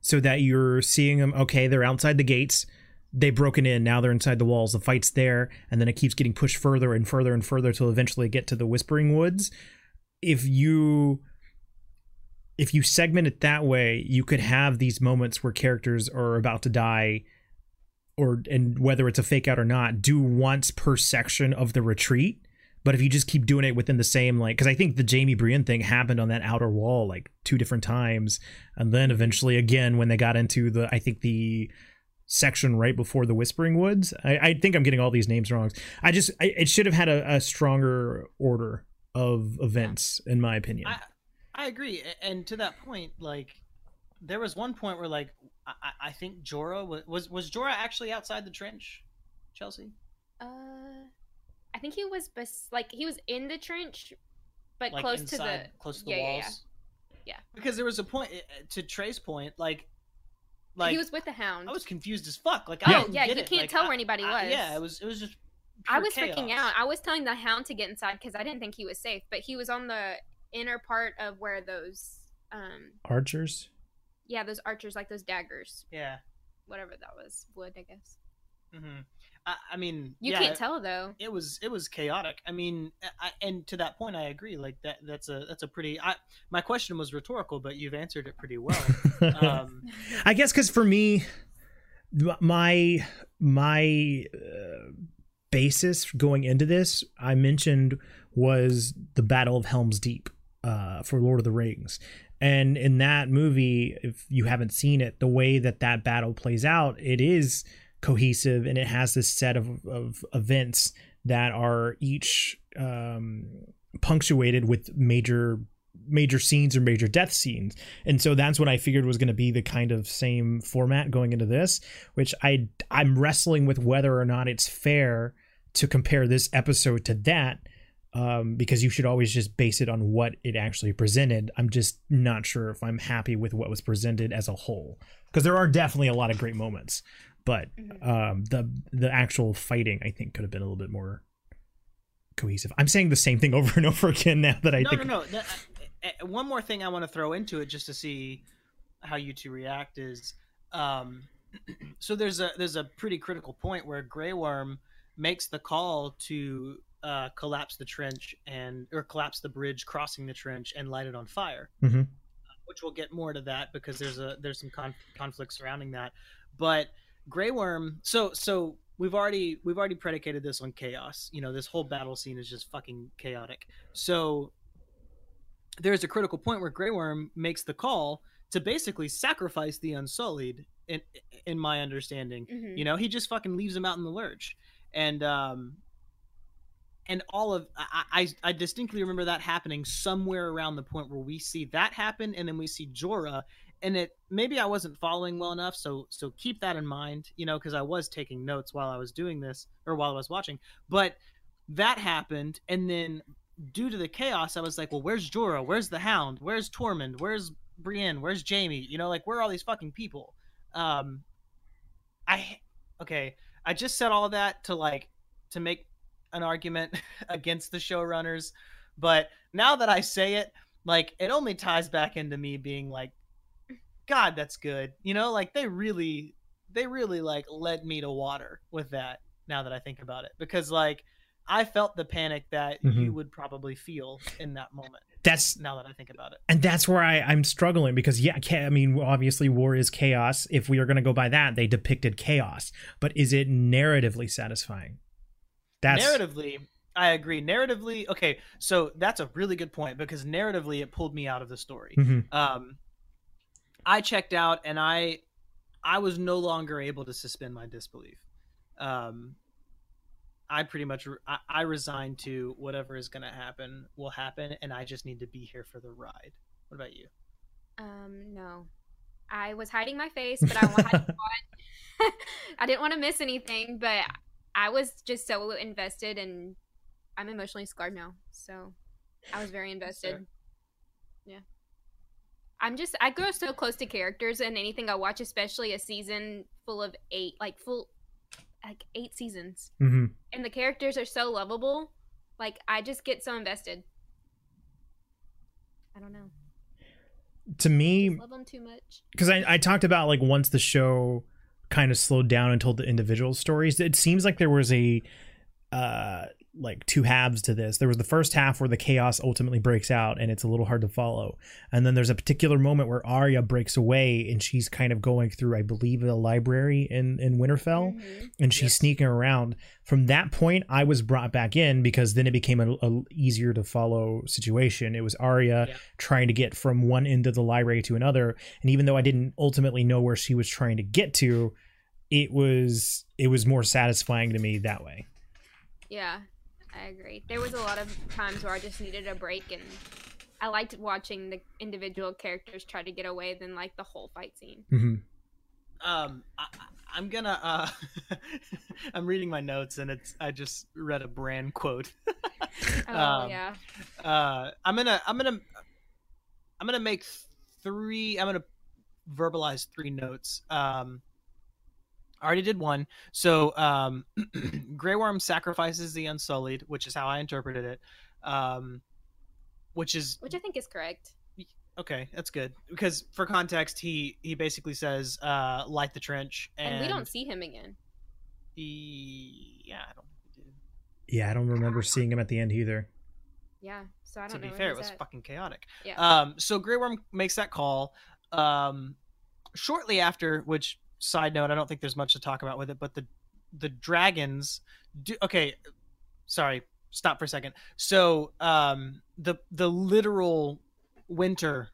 S1: so that you're seeing them okay they're outside the gates they've broken in now they're inside the walls the fight's there and then it keeps getting pushed further and further and further till eventually get to the whispering woods. If you if you segment it that way you could have these moments where characters are about to die or and whether it's a fake out or not do once per section of the retreat. But if you just keep doing it within the same like because i think the jaime brienne thing happened on that outer wall like two different times. And then eventually again when they got into the i think the section right before the whispering woods i, I think i'm getting all these names wrong. I just I, it should have had a, a stronger order of events in my opinion.
S3: I I agree, and to that point, like there was one point where like I, I- I think Jorah was, was was Jorah actually outside the trench, Chelsea.
S2: Uh, I think he was bes- like he was in the trench, but
S3: like
S2: close
S3: inside,
S2: to the
S3: close to the
S2: yeah, yeah,
S3: walls.
S2: yeah. Yeah.
S3: Because there was a point uh, to Trey's point, like, like
S2: he was with the hound.
S3: I was confused as fuck. Like,
S1: Yeah.
S3: I
S2: Oh
S3: didn't
S2: yeah,
S3: get
S2: you
S3: it.
S2: can't
S3: Like,
S2: tell
S3: I-
S2: where anybody
S3: I-
S2: was.
S3: yeah, it was. It was just.
S2: I
S3: pure
S2: was freaking out. I was telling the hound to get inside because I didn't think he was safe, but he was on the inner part of where those um
S1: archers
S2: yeah those archers like those daggers
S3: Yeah.
S2: whatever that was wood I guess.
S3: hmm I, I mean,
S2: You
S3: yeah,
S2: can't tell though.
S3: it was it was chaotic. I mean, I, and to that point, I agree. Like that that's a that's a pretty. I, my question was rhetorical, but you've answered it pretty well. *laughs* Um,
S1: I guess because for me, my my uh, basis going into this, I mentioned was the Battle of Helm's Deep uh, for Lord of the Rings, and in that movie, if you haven't seen it, the way that that battle plays out, it is cohesive and it has this set of, of events that are each um, punctuated with major major scenes or major death scenes. And so that's what i figured was going to be the kind of same format going into this which i i'm wrestling with whether or not it's fair to compare this episode to that um, because you should always just base it on what it actually presented i'm just not sure if i'm happy with what was presented as a whole because there are definitely a lot of great moments but
S2: Mhm.
S1: um, the the actual fighting i think could have been a little bit more cohesive i'm saying the same thing *laughs* over and over again now that i
S3: no,
S1: think
S3: no, no. That, uh, one more thing I want to throw into it just to see how you two react is, um, *clears throat* so there's a there's a pretty critical point where Grey Worm makes the call to uh, collapse the trench and or collapse the bridge crossing the trench and light it on fire.
S1: Mhm.
S3: Which we'll get more to that because there's a there's some con- conflict surrounding that, but Grey Worm. So so we've already we've already predicated this on chaos. You know, this whole battle scene is just fucking chaotic. So there's a critical point where Grey Worm makes the call to basically sacrifice the Unsullied. In in my understanding,
S2: Mhm.
S3: you know, he just fucking leaves them out in the lurch, and um, and all of I, I I distinctly remember that happening somewhere around the point where we see that happen, and then we see Jorah, and it maybe I wasn't following well enough, so so keep that in mind, you know, because I was taking notes while I was doing this or while I was watching, but that happened, and then due to the chaos, I was like, well, where's Jorah? Where's the Hound? Where's Tormund? Where's Brienne? Where's Jaime? You know, like where are all these fucking people? Um, I okay, I just said all that to like to make an argument *laughs* against the showrunners, but now that I say it, like it only ties back into me being like, God, that's good. You know, like they really, they really like led me to water with that. now that I think about it because like I felt the panic that you
S1: Mhm.
S3: would probably feel in that moment.
S1: That's
S3: Now that I think about it,
S1: and that's where I, I'm struggling because yeah, I mean, obviously, war is chaos. If we are going to go by that, they depicted chaos, but is it narratively satisfying? That's
S3: narratively, I agree. Narratively, okay, so that's a really good point because narratively, it pulled me out of the story.
S1: Mhm.
S3: um i checked out and i i was no longer able to suspend my disbelief um i pretty much re- I, I resigned to whatever is going to happen will happen and i just need to be here for the ride what about you
S2: Um, no. I was hiding my face, but I had *laughs* to watch. *laughs* I didn't want to miss anything, but I was just so invested, and I'm emotionally scarred now. So I was very invested.
S3: Fair.
S2: Yeah. I'm just I grow so close to characters and anything I watch, especially a season full of eight, like full, like eight seasons,
S1: Mhm.
S2: and the characters are so lovable. Like I just get so invested. I don't know.
S1: to me
S2: Just love them too much.
S1: because I, I talked about like once the show kind of slowed down and told the individual stories. It seems like there was a uh like two halves to this there was the first half where the chaos ultimately breaks out and it's a little hard to follow and then there's a particular moment where Arya breaks away and she's kind of going through I believe a library in in Winterfell
S2: Mhm.
S1: and she's
S3: Yes.
S1: sneaking around. From that point, I was brought back in because then it became a, a easier to follow situation. It was Arya
S3: Yeah.
S1: trying to get from one end of the library to another, and even though I didn't ultimately know where she was trying to get to, it was it was more satisfying to me that way.
S2: Yeah, I agree. There was a lot of times where I just needed a break, and I liked watching the individual characters try to get away than like the whole fight scene.
S1: hmm
S3: um I, I- i'm gonna uh *laughs* i'm reading my notes and it's i just read a bran quote *laughs*
S2: Oh
S3: Um,
S2: yeah,
S3: uh i'm gonna i'm gonna i'm gonna make three i'm gonna verbalize three notes um I already did one so um *clears throat* grey worm sacrifices the unsullied which is how i interpreted it um which is
S2: which I think is correct.
S3: okay that's good because for context he he basically says uh light the trench and,
S2: And, we don't see him again.
S3: he, yeah i don't think we did
S1: Yeah, I don't remember seeing him at the end either.
S2: Yeah, so I
S3: to
S2: don't
S3: be
S2: know. where
S3: fair, it was
S2: at.
S3: fucking chaotic.
S2: Yeah.
S3: Um, so Grey Worm makes that call. Um, shortly after, which side note, I don't think there's much to talk about with it, but the the dragons do. Okay, sorry, stop for a second. So um, the the literal winter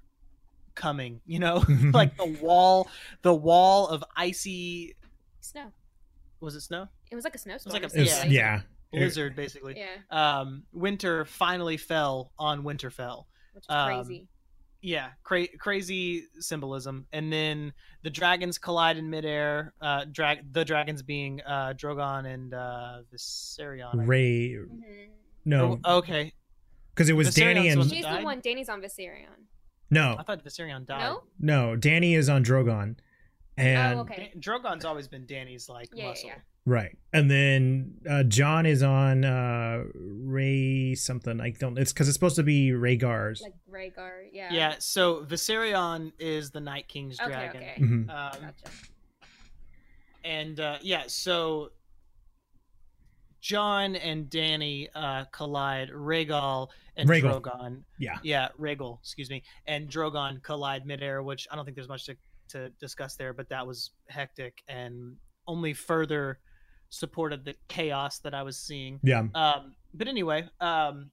S3: coming, you know, *laughs* *laughs* like the wall, the wall of icy.
S2: Snow.
S3: Was it snow?
S2: It was like a snowstorm.
S3: like a-
S1: It was-
S2: essentially.
S1: yeah.
S3: Blizzard, basically.
S2: Yeah,
S3: Um, winter finally fell on Winterfell.
S2: which is
S3: Um,
S2: crazy.
S3: Yeah cra- crazy symbolism and then the dragons collide in midair uh drag the dragons being uh drogon and uh viserion I-
S1: Ray,
S2: Mhm.
S1: no,
S3: Oh, okay
S1: because it was
S3: Viserion's
S1: Danny and
S2: She's
S3: died?
S2: the one. Danny's on Viserion.
S1: no,
S3: i thought viserion died
S2: No.
S1: no. Danny is on Drogon, and
S2: oh, okay.
S3: Da- drogon's always been danny's like
S2: Yeah, yeah,
S3: muscle
S2: yeah.
S1: Right. And then uh, Jon is on uh, Ray something. I don't. It's because it's supposed to be Rhaegar's.
S2: Like Rhaegar. Yeah.
S3: yeah so viserion is the night king's
S2: Okay.
S3: dragon
S2: Okay.
S1: Mhm.
S3: um
S2: Gotcha.
S3: and uh yeah so jon and danny uh collide Rhaegal and
S1: Rhaegal.
S3: drogon
S1: Yeah.
S3: yeah, Rhaegal, excuse me, and Drogon collide midair, which I don't think there's much to, to discuss there, but that was hectic and only further supported the chaos that I was seeing.
S1: Yeah.
S3: Um, but anyway, um,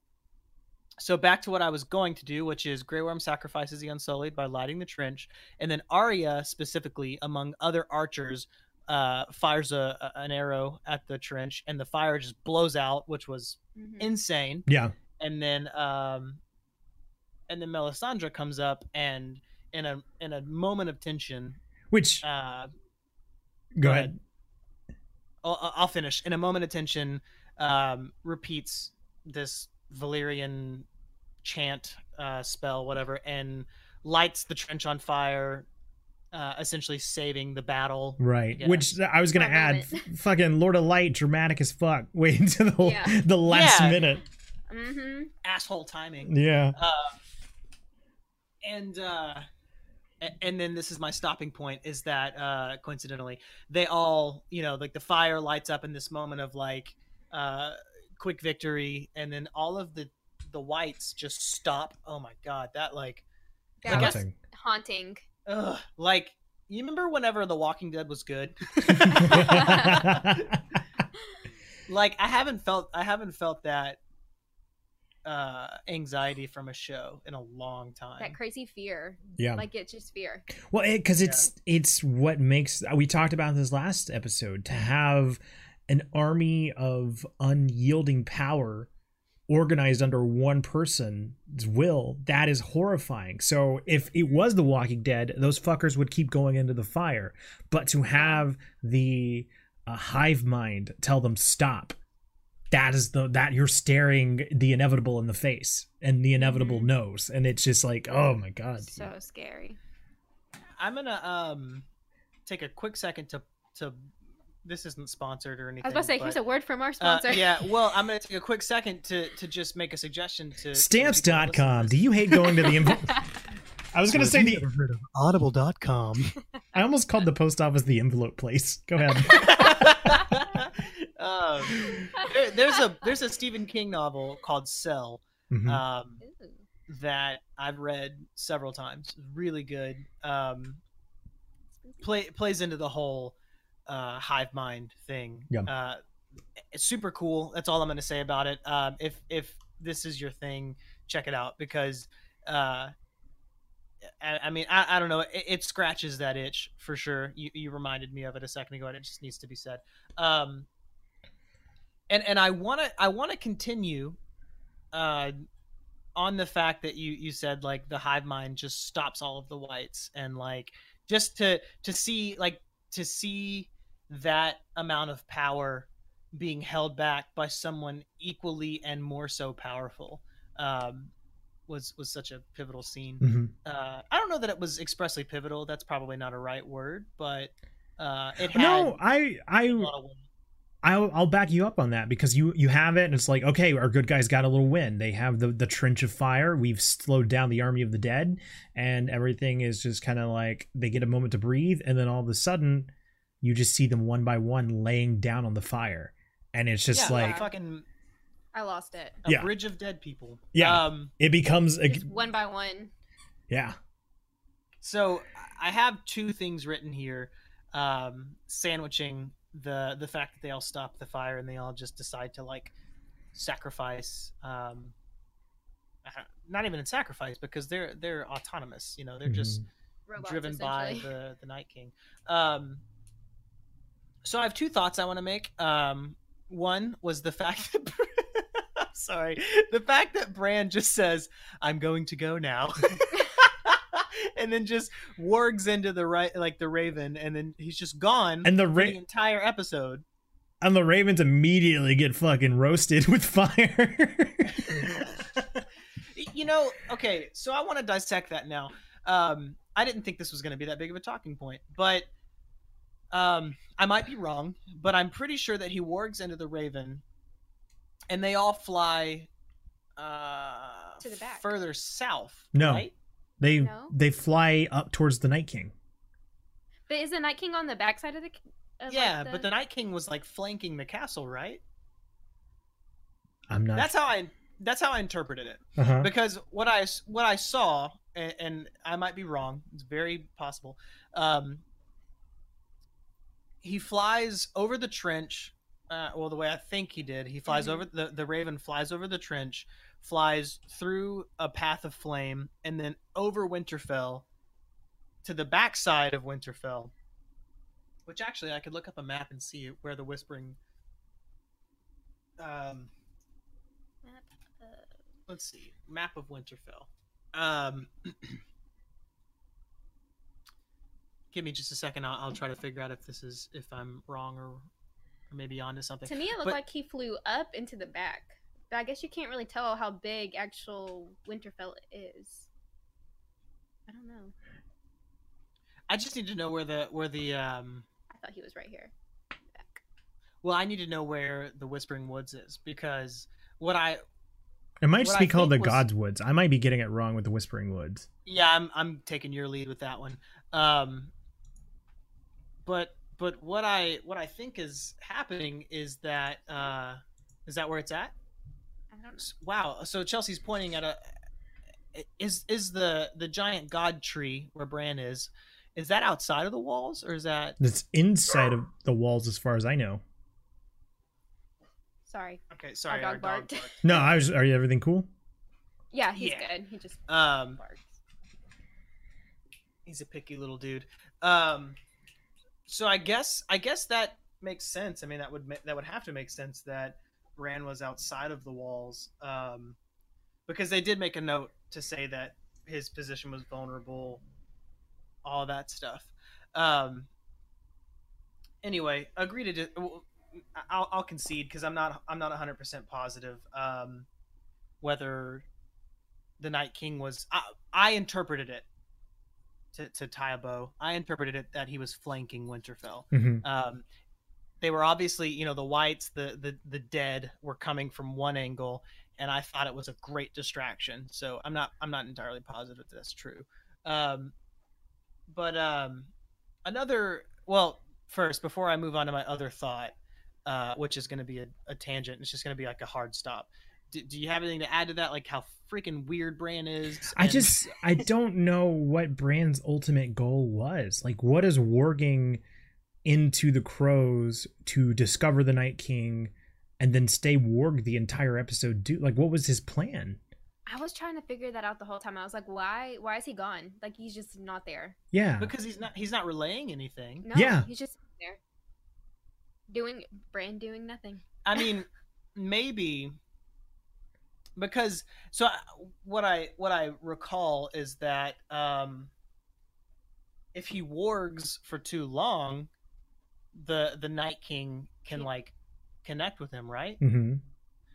S3: so back to what I was going to do, which is Grey Worm sacrifices the Unsullied by lighting the trench, and then Arya specifically, among other archers, uh, fires a, a- an arrow at the trench, and the fire just blows out, which was
S2: Mhm.
S3: insane
S1: Yeah.
S3: and then um and then Melisandre comes up and in a in a moment of tension
S1: Which
S3: uh
S1: go, ahead.
S3: I'll, I'll finish in a moment of tension um repeats this Valyrian chant uh spell whatever and lights the trench on fire uh essentially saving the battle
S1: Right.
S3: Yeah.
S1: Which I was gonna
S2: For
S1: add. f- fucking Lord of Light, dramatic as fuck. *laughs* Wait until the
S2: Yeah.
S1: the last
S3: Yeah.
S1: minute.
S2: Mm-hmm.
S3: asshole timing
S1: Yeah.
S3: uh, and uh a- and then this is my stopping point is that uh coincidentally they all you know like the fire lights up in this moment of like uh quick victory and then all of the the whites just stop oh my god that like
S2: That
S3: I
S2: was
S3: guess-
S2: haunting.
S3: ugh, like you remember whenever the walking dead was good *laughs* *laughs* like i haven't felt i haven't felt that uh anxiety from a show in a long time
S2: That crazy fear.
S1: yeah.
S2: Like it's just fear.
S1: Well, because it's it's what makes we talked about this last episode to have an army of unyielding power organized under one person's will that is horrifying so if it was the walking dead those fuckers would keep going into the fire but to have the uh, hive mind tell them stop that is the that you're staring the inevitable in the face and the inevitable
S2: Mhm.
S1: knows and it's just like oh my god
S2: So scary.
S3: i'm gonna um take a quick second to to this isn't sponsored or anything
S2: I was about to say,
S3: but,
S2: here's a word from our
S3: uh,
S2: sponsor.
S3: yeah well i'm gonna take a quick second to to just make a suggestion to to the people
S1: Stamps.com.
S3: to
S1: Do you hate going to the envelope? *laughs* I was going to say the.
S3: heard of audible.com *laughs*
S1: I almost called the post office the envelope place. Go ahead. *laughs*
S3: um, *laughs* there, there's a there's a Stephen King novel called Cell
S1: Mhm.
S3: um, that I've read several times. Really good. Um, play plays into the whole uh, hive mind thing.
S1: Yeah.
S3: Uh, it's super cool. That's all I'm going to say about it. Um, if if this is your thing, check it out because uh, I, I mean I, I don't know. It, it scratches that itch for sure. You you reminded me of it a second ago, and it just needs to be said. Um, and and I want to I want to continue uh, on the fact that you you said like the hive mind just stops all of the whites and like just to to see like to see that amount of power being held back by someone equally and more so powerful um was was such a pivotal scene
S1: Mhm.
S3: uh i don't know that it was expressly pivotal that's probably not a right word but uh it had
S1: No, I
S3: a
S1: I
S3: lot of
S1: I'll, I'll back you up on that because you you have it and it's like okay our good guys got a little win they have the the trench of fire we've slowed down the army of the dead and everything is just kind of like they get a moment to breathe and then all of a sudden you just see them one by one laying down on the fire and it's just
S3: yeah,
S1: like
S3: fucking
S2: I lost it.
S3: a
S1: Yeah.
S3: bridge of dead people
S1: Yeah.
S3: um
S1: it becomes a
S2: one by one.
S1: yeah
S3: So I have two things written here, um, sandwiching the the fact that they all stop the fire and they all just decide to like sacrifice. Um, uh, not even in sacrifice because they're they're autonomous. You know, they're just
S2: Robots,
S3: driven by the the Night King. Um, so I have two thoughts I want to make. Um, one was the fact that *laughs* I'm sorry, the fact that Bran just says, "I'm going to go now," *laughs* and then just wargs into the right, like the Raven, and then he's just gone
S1: and the ra-
S3: the entire episode.
S1: and the ravens immediately get fucking roasted *laughs* with fire *laughs*
S3: you know, okay, so I want to dissect that now. Um, I didn't think this was going to be that big of a talking point, but um, I might be wrong, but I'm pretty sure that he wargs into the Raven, and they all fly uh,
S2: To the back.
S3: further south.
S1: No.
S3: right?
S1: They
S2: No?
S1: they fly up towards the night king
S2: But is the Night King on the backside of the? Of like,
S3: yeah, but the Night King was like flanking the castle, right?
S1: i'm not
S3: That's how I that's how I interpreted it.
S1: uh-huh.
S3: because what I what I saw, and, and I might be wrong. It's very possible. Um, he flies over the trench. Uh, well, the way I think he did, he flies
S2: Mhm.
S3: over the the Raven flies over the trench, flies through a path of flame, and then over Winterfell to the backside of Winterfell. Which actually, I could look up a map and see where the Whispering. Um,
S2: Uh,
S3: let's see map of winterfell um *clears throat* give me just a second I'll, I'll try to figure out if this is if i'm wrong or, or maybe onto something
S2: to me, it looked
S3: But-
S2: like he flew up into the back. But I guess you can't really tell how big actual Winterfell is. I don't know.
S3: i just need to know where the where the um
S2: I thought he was right here. Back.
S3: well i need to know where the whispering woods is because what i
S1: It might just be
S3: I
S1: called the
S3: think was-
S1: God's Woods. I might be getting it wrong with the Whispering Woods.
S3: Yeah, I'm I'm taking your lead with that one. Um, but but what I what I think is happening is that uh, is that where it's at?
S2: I don't know.
S3: S- Wow. So Chelsea's pointing at a is is the the giant god tree where Bran is? Is that outside of the walls or is that
S1: It's inside of the walls, as far as I know.
S2: Sorry.
S3: okay? Sorry,
S2: dog
S3: our
S2: barked.
S3: barked.
S1: No, I was. Are you everything cool?
S2: Yeah, he's
S3: Yeah.
S2: good. He just
S3: Um,
S2: barks.
S3: he's a picky little dude. Um, so I guess I guess that makes sense. I mean, that would that would have to make sense that Bran was outside of the walls, um, because they did make a note to say that his position was vulnerable, all that stuff. Um, anyway, agree to. Di- I'll, I'll concede because I'm not I'm not 100 percent positive um, whether the Night King was. I, I interpreted it to, to tie a bow. I interpreted it that he was flanking Winterfell.
S1: hmm
S3: Um, they were obviously, you know, the whites, the, the the dead were coming from one angle, and I thought it was a great distraction. So I'm not I'm not entirely positive that that's true. Um, but um, another well, first before I move on to my other thought, uh, which is going to be a, a tangent, it's just going to be like a hard stop. Do, do you have anything to add to that? Like how freaking weird Bran is?
S1: I just I don't know what Bran's ultimate goal was. Like, what is warging into the crows to discover the Night King and then stay warged the entire episode? Do like what was his plan?
S2: I was trying to figure that out the whole time. I was like, why? Why is he gone? Like he's just not there.
S1: Yeah,
S3: because he's not he's not relaying anything.
S2: No,
S1: Yeah.
S2: he's just there, doing bran doing nothing.
S3: I mean, maybe because so I- what I what I recall is that um, if he wargs for too long, the the Night King can
S2: Yeah.
S3: like connect with him, right?
S1: hmm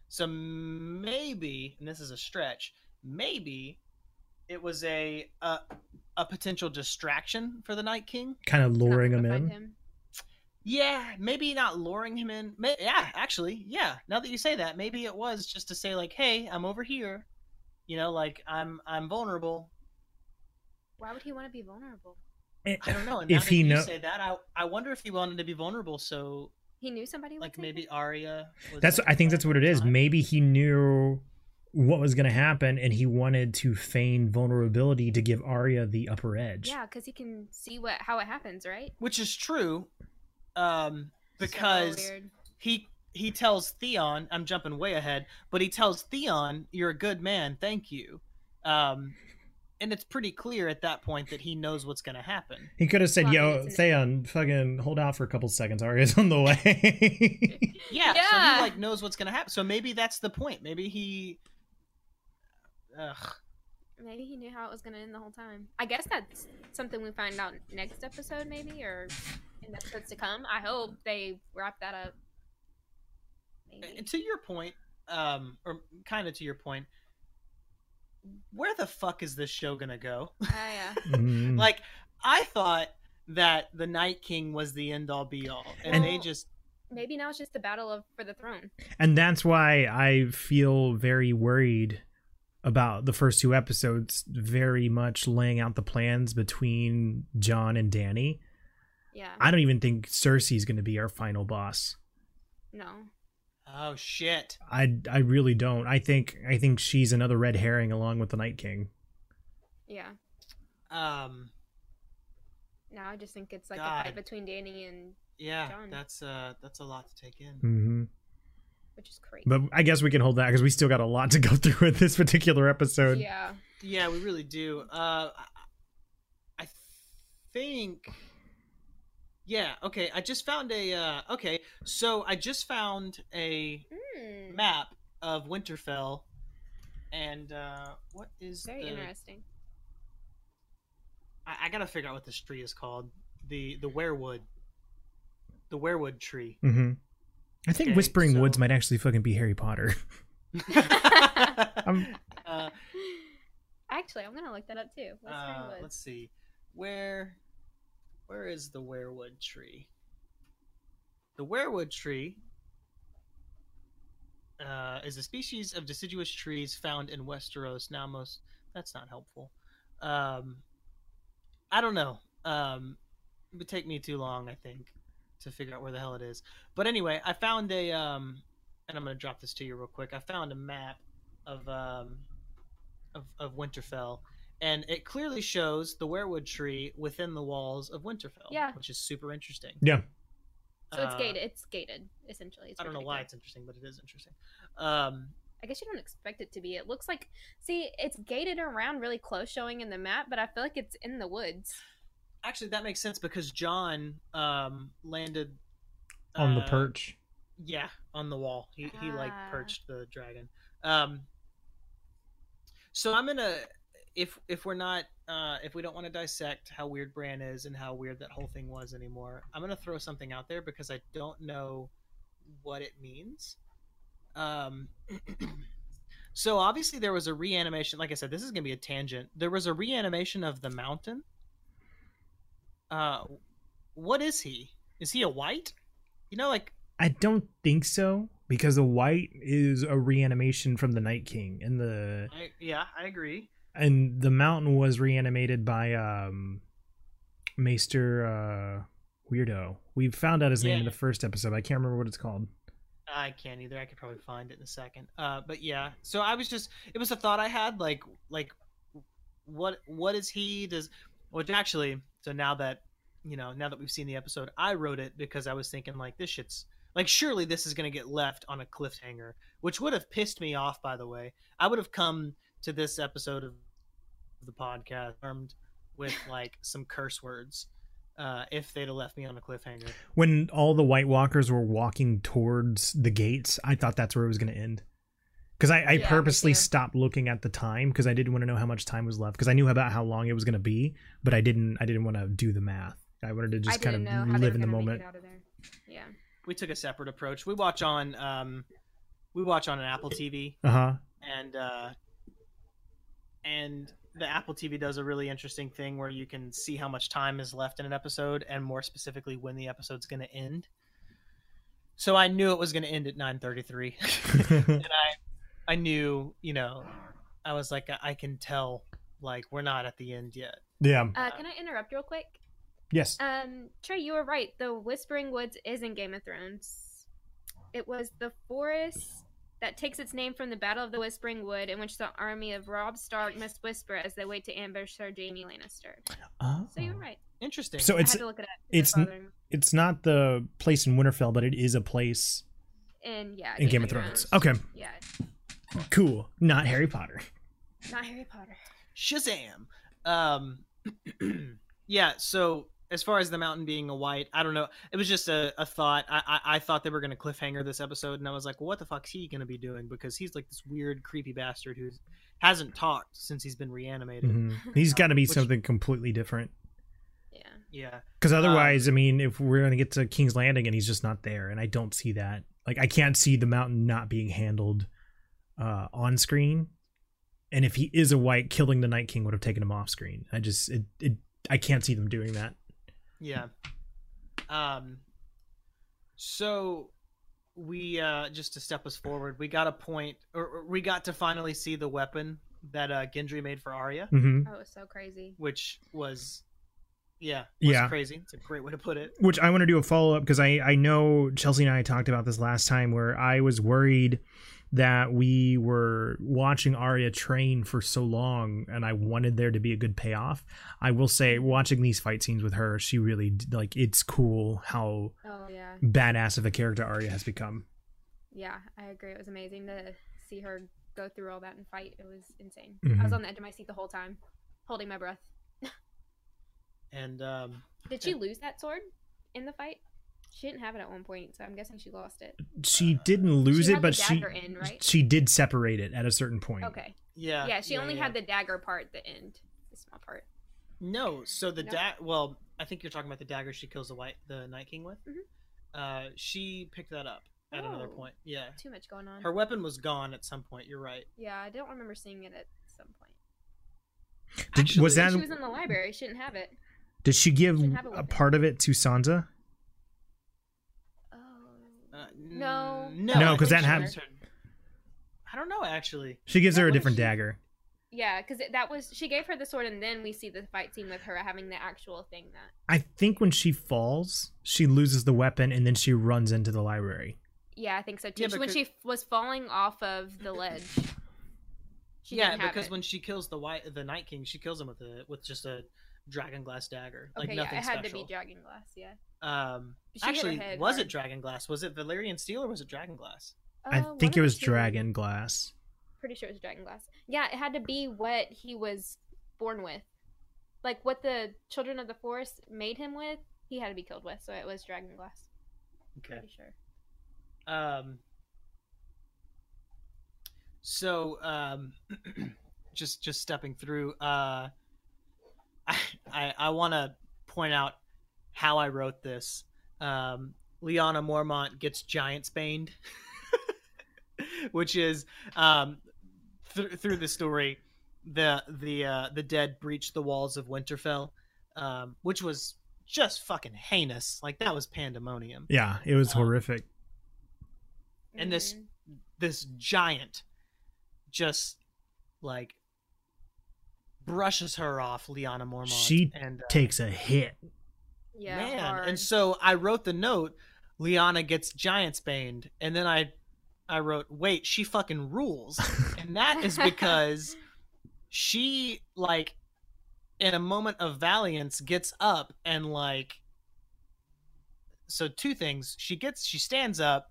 S3: So maybe, and this is a stretch, maybe it was a a, a potential distraction for the Night King.
S1: kind of luring him in.
S2: him.
S3: Yeah, maybe not luring him in. May- Yeah, actually, yeah. Now that you say that, maybe it was just to say like, "Hey, I'm over here." You know, like I'm I'm vulnerable.
S2: Why would he want to be vulnerable?
S1: Eh,
S3: I don't know. And
S1: If
S3: now that
S1: he
S3: you
S1: know-
S3: say that, I I wonder if he wanted to be vulnerable. So
S2: He knew somebody.
S3: like maybe
S2: him?
S3: Arya. Was
S1: That's I think that's what it is.
S3: Time.
S1: Maybe he knew what was going to happen and he wanted to feign vulnerability to give Arya the upper edge.
S2: Yeah, because he can see what how it happens, right?
S3: Which is true, um, because
S2: weird.
S3: he he tells Theon, I'm jumping way ahead, but he tells Theon, "You're a good man, thank you." Um, and it's pretty clear at that point that he knows what's going to happen.
S1: He could have said,
S2: Well,
S1: "Yo,
S2: it's
S1: Theon, fucking hold out for a couple seconds. Arya's on the way." *laughs*
S3: Yeah, so he like knows what's going to happen. So maybe that's the point. Maybe he. Ugh.
S2: Maybe he knew how it was gonna end the whole time. I guess that's something we find out next episode, maybe, or in the episodes to come. I hope they wrap that up. Maybe.
S3: And to your point, um, or kind of to your point, where the fuck is this show gonna go? *laughs*
S2: Ah, yeah. *laughs*
S1: Mhm.
S3: like, I thought that the Night King was the end all be all, and they just
S2: Maybe now it's just the battle of for the throne.
S1: and that's why I feel very worried about the first two episodes very much laying out the plans between Jon and Danny.
S2: Yeah.
S1: I don't even think Cersei's going to be our final boss.
S2: no.
S3: Oh shit.
S1: I I really don't. I think I think she's another red herring along with the Night King.
S2: Yeah.
S3: Um,
S2: Now I just think it's like a fight between Danny and
S3: yeah,
S2: Jon.
S3: that's uh, that's a lot to take in.
S1: hmm
S2: which is crazy.
S1: But I guess we can hold that because we still got a lot to go *laughs* through with this particular episode.
S2: yeah.
S3: Yeah, we really do. Uh, I- I think. Yeah. Okay. I just found a. Uh, okay. So I just found a
S2: Hmm.
S3: map of Winterfell, and uh, what is
S2: Very
S3: the?
S2: interesting.
S3: I, I gotta figure out what this tree is called. The the weirwood. The weirwood tree.
S1: Mm-hmm. I think
S3: Okay,
S1: Whispering
S3: so-
S1: Woods might actually fucking be Harry Potter. *laughs* Um,
S3: uh,
S2: Actually, I'm gonna look that up too. What's
S3: uh,
S2: Woods?
S3: let's see. Where where is the weirwood tree? The weirwood tree uh, is a species of deciduous trees found in Westeros. Now, most that's not helpful. Um, I don't know. Um, it would take me too long, I think, to figure out where the hell it is. But anyway, I found a um, and I'm gonna drop this to you real quick. I found a map of um, of, of Winterfell, and it clearly shows the weirwood tree within the walls of Winterfell.
S2: Yeah.
S3: which is super interesting.
S1: Yeah.
S2: So it's
S3: Uh,
S2: gated. It's gated essentially. It's
S3: I don't know why
S2: protected.
S3: it's interesting, but it is interesting. Um,
S2: I guess you don't expect it to be. It looks like see, it's gated around really close, showing in the map, but I feel like it's in the woods.
S3: actually, that makes sense because Jon um, landed
S1: On the
S3: uh,
S1: perch.
S3: Yeah, on the wall. He he like
S2: Ah.
S3: perched the dragon. Um So I'm going to if if we're not uh if we don't want to dissect how weird Bran is and how weird that whole thing was anymore, I'm going to throw something out there because I don't know what it means. Um *clears throat* So obviously there was a reanimation. Like I said, this is going to be a tangent. There was a reanimation of the mountain. Uh what is he? Is he a white? You know like
S1: I don't think so because the white is a reanimation from the Night King, and the
S3: I, yeah, I agree.
S1: And the mountain was reanimated by um Maester uh Weirdo. We found out his name in the first episode. I can't remember what it's called.
S3: I can't either. I could probably find it in a second. Uh, but yeah. So I was just, it was a thought I had, like, like, what, what is he? Does, which actually, so now that, you know, now that we've seen the episode, I wrote it because I was thinking, like, this shit's, like, surely this is gonna get left on a cliffhanger, which would have pissed me off. By the way, I would have come to this episode of the podcast armed with *laughs* like some curse words. Uh, if they'd have left me on a cliffhanger.
S1: When all the White Walkers were walking towards the gates, I thought that's where it was going to end. Because I, I
S2: Yeah,
S1: purposely
S2: too.
S1: stopped looking at the time because I didn't want to know how much time was left because I knew about how long it was going to be, but I didn't. I didn't want to do the math. I wanted to just kind of
S2: know how they
S1: live in the moment.
S2: out of there. Yeah.
S3: we took a separate approach. We watch on um, we watch on an Apple TV,
S1: Uh huh.
S3: and uh, and the Apple TV does a really interesting thing where you can see how much time is left in an episode, and more specifically when the episode's going to end. So I knew it was going to end at nine thirty three, *laughs* and I I knew you know I was like I can tell like we're not at the end yet.
S1: yeah.
S2: Uh, can I interrupt real quick?
S1: Yes.
S2: Um, Trey, you were right. The Whispering Woods is in Game of Thrones. It was the forest that takes its name from the Battle of the Whispering Wood, in which the army of Robb Stark must whisper as they wait to ambush Sir Jaime Lannister.
S1: Oh.
S2: So you're right.
S3: Interesting.
S1: So
S2: I
S1: it's
S2: had to look it up.
S1: it's
S2: It
S1: n-
S2: bothered me.
S1: it's not the place in Winterfell, but it is a place
S2: in yeah
S1: in Game of Thrones. Okay.
S2: Yeah,
S1: Cool. Not Harry Potter.
S2: not Harry Potter.
S3: Shazam. Um, *clears throat* yeah. So as far as the mountain being a white, I don't know. It was just a, a thought. I, I I thought they were going to cliffhanger this episode, and I was like, well, what the fuck's he going to be doing? Because he's like this weird, creepy bastard who hasn't talked since he's been reanimated.
S1: Mhm. *laughs* He's got to be
S3: Which-
S1: something completely different.
S2: Yeah.
S3: Yeah.
S1: Because
S3: Um,
S1: otherwise, I mean, if we're gonna get to King's Landing and he's just not there, and I don't see that. Like, I can't see the mountain not being handled uh, on screen. And if he is a white, killing the Night King would have taken him off screen. I just, it, it, I can't see them doing that.
S3: Yeah. Um. So we uh just to step us forward, we got a point, or, or we got to finally see the weapon that uh Gendry made for Arya,
S1: hmm
S2: Oh, it's so crazy.
S3: which was, yeah, was
S1: Yeah.
S3: crazy. It's a great way to put it.
S1: Which I want to do a follow up because I, I know Chelsea and I talked about this last time where I was worried that we were watching Arya train for so long and I wanted there to be a good payoff. I will say, watching these fight scenes with her, she really, like, it's cool how
S2: Oh yeah,
S1: badass of a character Arya has become.
S2: yeah. I agree. It was amazing to see her go through all that and fight. It was insane. I was
S1: Mhm.
S2: on the edge of my seat the whole time, holding my breath.
S3: And um,
S2: Did she lose that sword in the fight? She didn't have it at one point, so I'm guessing she lost it.
S1: She didn't lose
S2: She
S1: it, but she
S2: in, right?
S1: she did separate it at a certain point.
S2: Okay.
S3: yeah,
S2: Yeah, she only
S3: yeah.
S2: had the dagger part the end, the small part.
S3: no. So the
S2: No?
S3: da- well, I think you're talking about the dagger she kills the white the Night King with.
S2: Mhm.
S3: Uh, she picked that up at another
S2: Oh.
S3: point. Yeah,
S2: Too much going on.
S3: her weapon was gone at some point. You're right.
S2: Yeah, I don't remember seeing it at some point.
S1: Did, was that
S2: she was in the library? She didn't have it.
S1: did she give
S2: Shouldn't a
S1: a part of it to Sansa?
S2: Oh.
S3: Uh,
S2: No.
S3: n- no,
S1: No,
S3: I
S1: 'cause that
S3: she
S1: had-
S3: was her- I don't know actually.
S1: She gives
S3: Yeah,
S1: her a different
S3: she-
S1: dagger.
S2: Yeah, because that was she gave her the sword, and then we see the fight scene with her having the actual thing that.
S1: I think when she falls, she loses the weapon and then she runs into the library.
S2: Yeah, I think so too.
S3: Yeah,
S2: She- when she was falling off of the *clears throat* ledge. She
S3: yeah, because
S2: it.
S3: when she kills the white the Night King, she kills him with a with just a dragon glass dagger, like
S2: okay,
S3: nothing
S2: yeah, it had
S3: special.
S2: to be dragon glass. Yeah.
S3: um,
S2: She
S3: actually,
S2: head
S3: was
S2: hard.
S3: it dragon glass? Was it Valyrian steel or was it dragon glass?
S1: I
S2: Uh,
S1: think it was
S2: the two.
S1: dragon glass.
S2: Pretty sure it was dragon glass. Yeah, it had to be what he was born with, like what the children of the forest made him with. He had to be killed with, so it was dragon glass.
S3: Okay.
S2: Pretty sure.
S3: Um. So, um, *clears throat* just just stepping through, uh, I I, want to point out how I wrote this. Um, Lyanna Mormont gets giant spaned, *laughs* which is um, th- through the story, the the uh, the dead breached the walls of Winterfell, um, which was just fucking heinous. Like that was pandemonium.
S1: Yeah, it was
S3: Um,
S1: horrific.
S3: And this this giant just like brushes her off Lyanna Mormont
S1: She
S3: and uh,
S1: Takes a hit.
S2: Yeah,
S3: man
S2: hard.
S3: and so i wrote the note Lyanna gets giant spaned and then i i wrote wait she fucking rules *laughs* and that is because she like in a moment of valiance gets up and like so two things she gets she stands up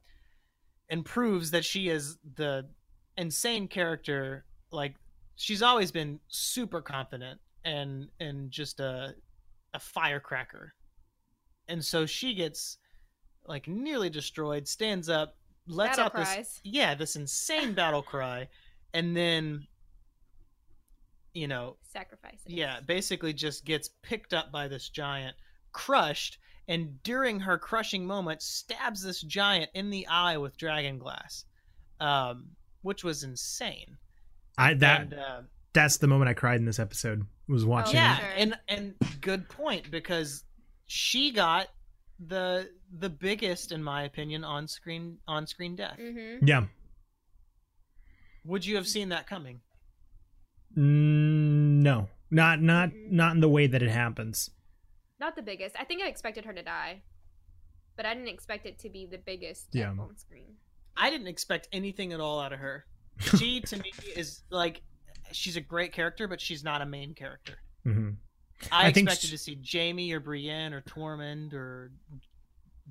S3: and proves that she is the insane character like she's always been super confident and and just a a firecracker. And so she gets like nearly destroyed stands up lets
S2: Battle
S3: out this yeah this insane battle cry and then you know
S2: sacrifice. it
S3: yeah basically just gets picked up by this giant crushed and during her crushing moment stabs this giant in the eye with dragon glass um which was insane
S1: I that
S3: and, uh,
S1: that's the moment I cried in this episode. Was watching.
S3: yeah
S2: sure.
S3: and and good point because she got the the biggest in my opinion on screen on screen death
S2: Mhm.
S1: Yeah.
S3: would you have seen that coming
S1: Mm, no, not not not in the way that it happens.
S2: Not the biggest. I think I expected her to die, but I didn't expect it to be the biggest
S1: Yeah.
S2: death on screen.
S3: i didn't expect anything at all out of her she to me is like she's a great character but she's not a main character
S1: hmm
S3: I,
S1: I
S3: expected
S1: sh-
S3: to see Jaime or Brienne or Tormund or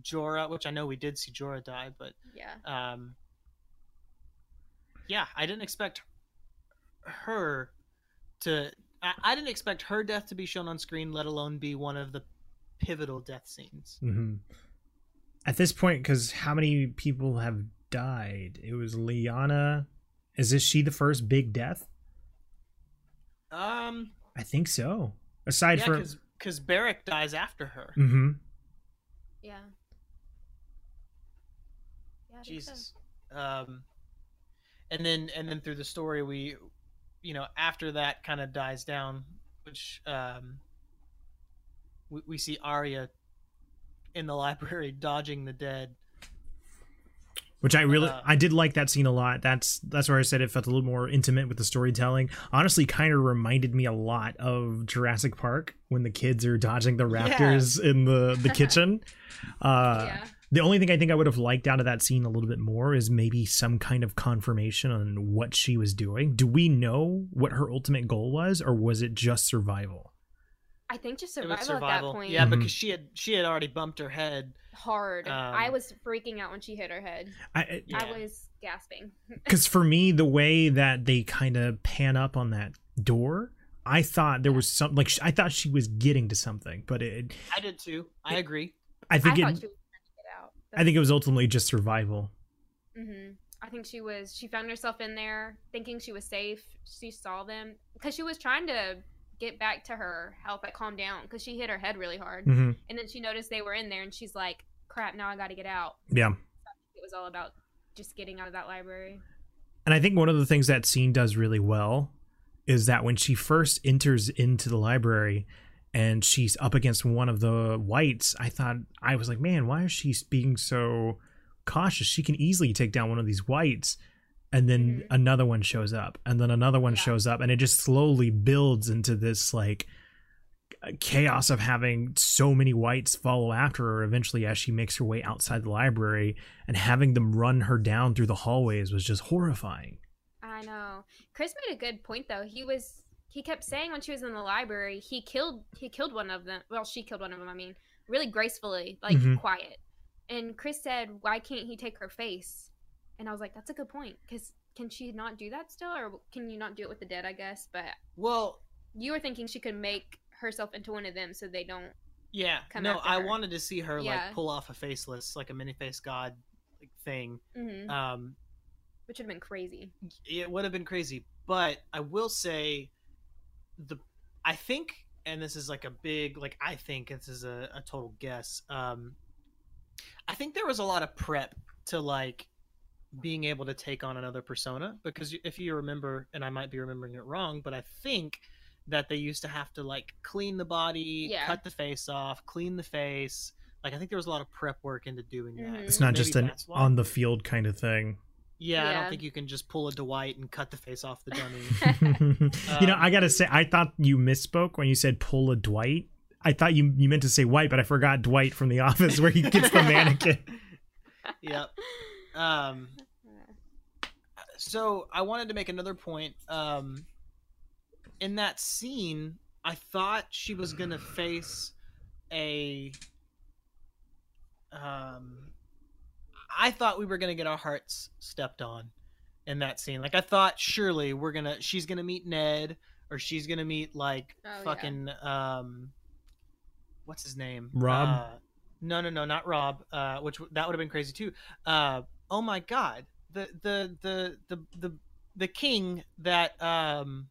S3: Jorah, which I know we did see Jorah die, but
S2: Yeah.
S3: um, yeah, I didn't expect her to. I, I didn't expect her death to be shown on screen, let alone be one of the pivotal death scenes.
S1: hmm At this point, because how many people have died? It was Lyanna. Is this she the first big death?
S3: Um,
S1: I think so. Aside
S3: yeah,
S1: from.
S3: because because Beric dies after her.
S1: Mm hmm
S2: Yeah. Yeah. I think so.
S3: Jesus. Um, and then and then through the story, we, you know, after that kind of dies down, which um, we, we see Arya in the *laughs* library dodging the dead.
S1: Which I really,
S3: Uh,
S1: I did like that scene a lot. That's that's where I said it felt a little more intimate with the storytelling. Honestly, kind of reminded me a lot of Jurassic Park when the kids are dodging the
S3: Yeah.
S1: raptors in the the *laughs* kitchen. Uh,
S2: yeah.
S1: The only thing I think I would have liked out of that scene a little bit more is maybe some kind of confirmation on what she was doing. Do we know what her ultimate goal was, or was it just survival?
S2: I think just
S3: It was
S2: survival, at that point.
S3: Yeah,
S1: Mhm.
S3: because she had she had already bumped her head.
S2: Hard.
S3: Um,
S2: I was freaking out when she hit her head.
S1: I
S3: Yeah.
S2: I was gasping. *laughs*
S1: because for me, the way that they kind of pan up on that door, I thought there was some like I thought she was getting to something, but it.
S3: I did too. I agree.
S1: I
S2: I
S1: think
S2: thought
S1: it.
S2: she was trying to get out.
S1: I think it was ultimately just survival.
S2: hmm I think she was. She found herself in there, thinking she was safe. She saw them because she was trying to get back to her help like calm down, because she hit her head really hard,
S1: hmm
S2: and then she noticed they were in there, and she's like, "Crap! Now I got to get out."
S1: Yeah.
S2: It was all about just getting out of that library.
S1: And I think one of the things that scene does really well is that when she first enters into the library and she's up against one of the whites, I thought I was like, man, why is she being so cautious? She can easily take down one of these whites. And then
S2: Mhm.
S1: another one shows up and then another one
S2: Yeah.
S1: shows up and it just slowly builds into this like chaos of having so many whites follow after her eventually as she makes her way outside the library and having them run her down through the hallways was just horrifying
S2: I know. Chris made a good point though. He was he kept saying when she was in the library, he killed he killed one of them. Well, she killed one of them. I mean, really gracefully, like
S1: Mhm.
S2: quiet. And Chris said, "Why can't he take her face?" And I was like, "That's a good point. Because can she not do that still, or can you not do it with the dead? I guess." But
S3: Well,
S2: you were thinking she could make herself into one of them, so they don't.
S3: yeah.
S2: Come
S3: no, I
S2: her.
S3: wanted to see her
S2: Yeah.
S3: like pull off a faceless, like a mini face god like thing.
S2: hmm
S3: Um,
S2: Which would have been crazy.
S3: it would have been crazy but i will say the i think and this is like a big like i think this is a, a total guess um i think there was a lot of prep to like being able to take on another persona because if you remember and i might be remembering it wrong but i think that they used to have to like clean the body
S2: Yeah.
S3: cut the face off clean the face. Like i think there was a lot of prep work into doing that.
S2: Mhm.
S1: it's not
S3: Maybe
S1: just an
S3: why.
S1: on the field kind of thing.
S3: Yeah, i don't think you can just pull a dwight and cut the face off the dummy. *laughs*
S1: You know
S3: Um,
S1: i gotta say i thought you misspoke when you said pull a dwight. I thought you you meant to say white but i forgot dwight from the *laughs* office where he gets the *laughs* mannequin.
S3: Yep um *laughs* so i wanted to make another point um in that scene i thought she was gonna face a um i thought we were gonna get our hearts stepped on in that scene like i thought surely we're gonna she's gonna meet ned or she's gonna meet like
S2: Oh, yeah.
S3: fucking um what's his name
S1: Robb?
S3: uh, no no no not robb uh which that would have been crazy too uh oh my god the the the the the, the king that um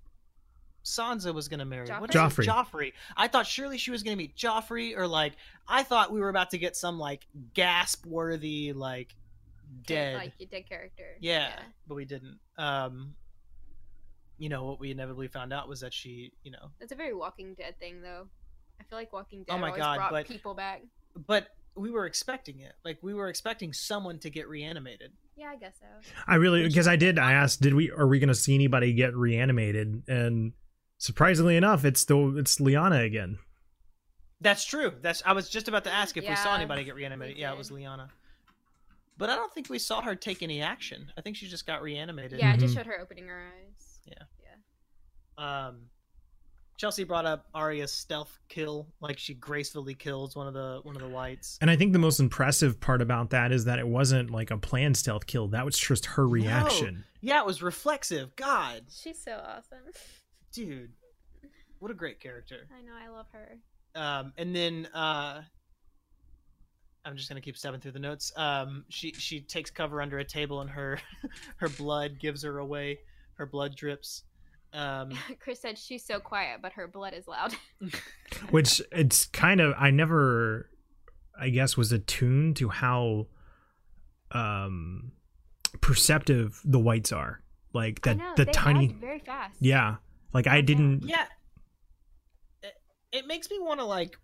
S3: Sansa was gonna marry. What is
S1: Joffrey.
S3: it? Joffrey. I thought surely she was gonna meet Joffrey, or like I thought we were about to get some like gasp worthy like dead.
S2: Like your dead character.
S3: yeah, but we didn't. Um, you know what we inevitably found out was that she, you know,
S2: That's a very Walking Dead thing, though. I feel like Walking Dead
S3: Oh my
S2: always
S3: God,
S2: brought
S3: but-
S2: people back.
S3: but we were expecting it. Like we were expecting someone to get reanimated.
S2: Yeah, I guess so.
S1: I really because I did. I asked, did we are we going to see anybody get reanimated? And surprisingly enough, it's still it's Lyanna again.
S3: That's true. That's I was just about to ask if we saw anybody get reanimated. Yeah, it was Lyanna. But I don't think we saw her take any action. I think she just got reanimated.
S2: Yeah, it just
S1: Mhm.
S2: showed her opening her eyes.
S3: Yeah.
S2: Yeah.
S3: Um, Chelsea brought up Arya's stealth kill, like she gracefully kills one of the one of the whites.
S1: And I think the most impressive part about that is that it wasn't like a planned stealth kill. That was just her reaction.
S3: Yeah, it was reflexive. God,
S2: She's so awesome.
S3: dude, what a great character.
S2: I know, I love her.
S3: um, and then uh, I'm just gonna keep stepping through the notes. Um, she she takes cover under a table, and her *laughs* her blood gives her away. Her blood drips. Um, *laughs*
S2: Chris said she's so quiet, but her blood is loud. *laughs*
S1: Which it's kind of I never I guess was attuned to how um perceptive the whites are. Like
S2: I
S1: that
S2: know,
S1: the
S2: they
S1: tiny
S2: very fast.
S1: Yeah. Like I didn't
S3: yeah, it, it makes me want to like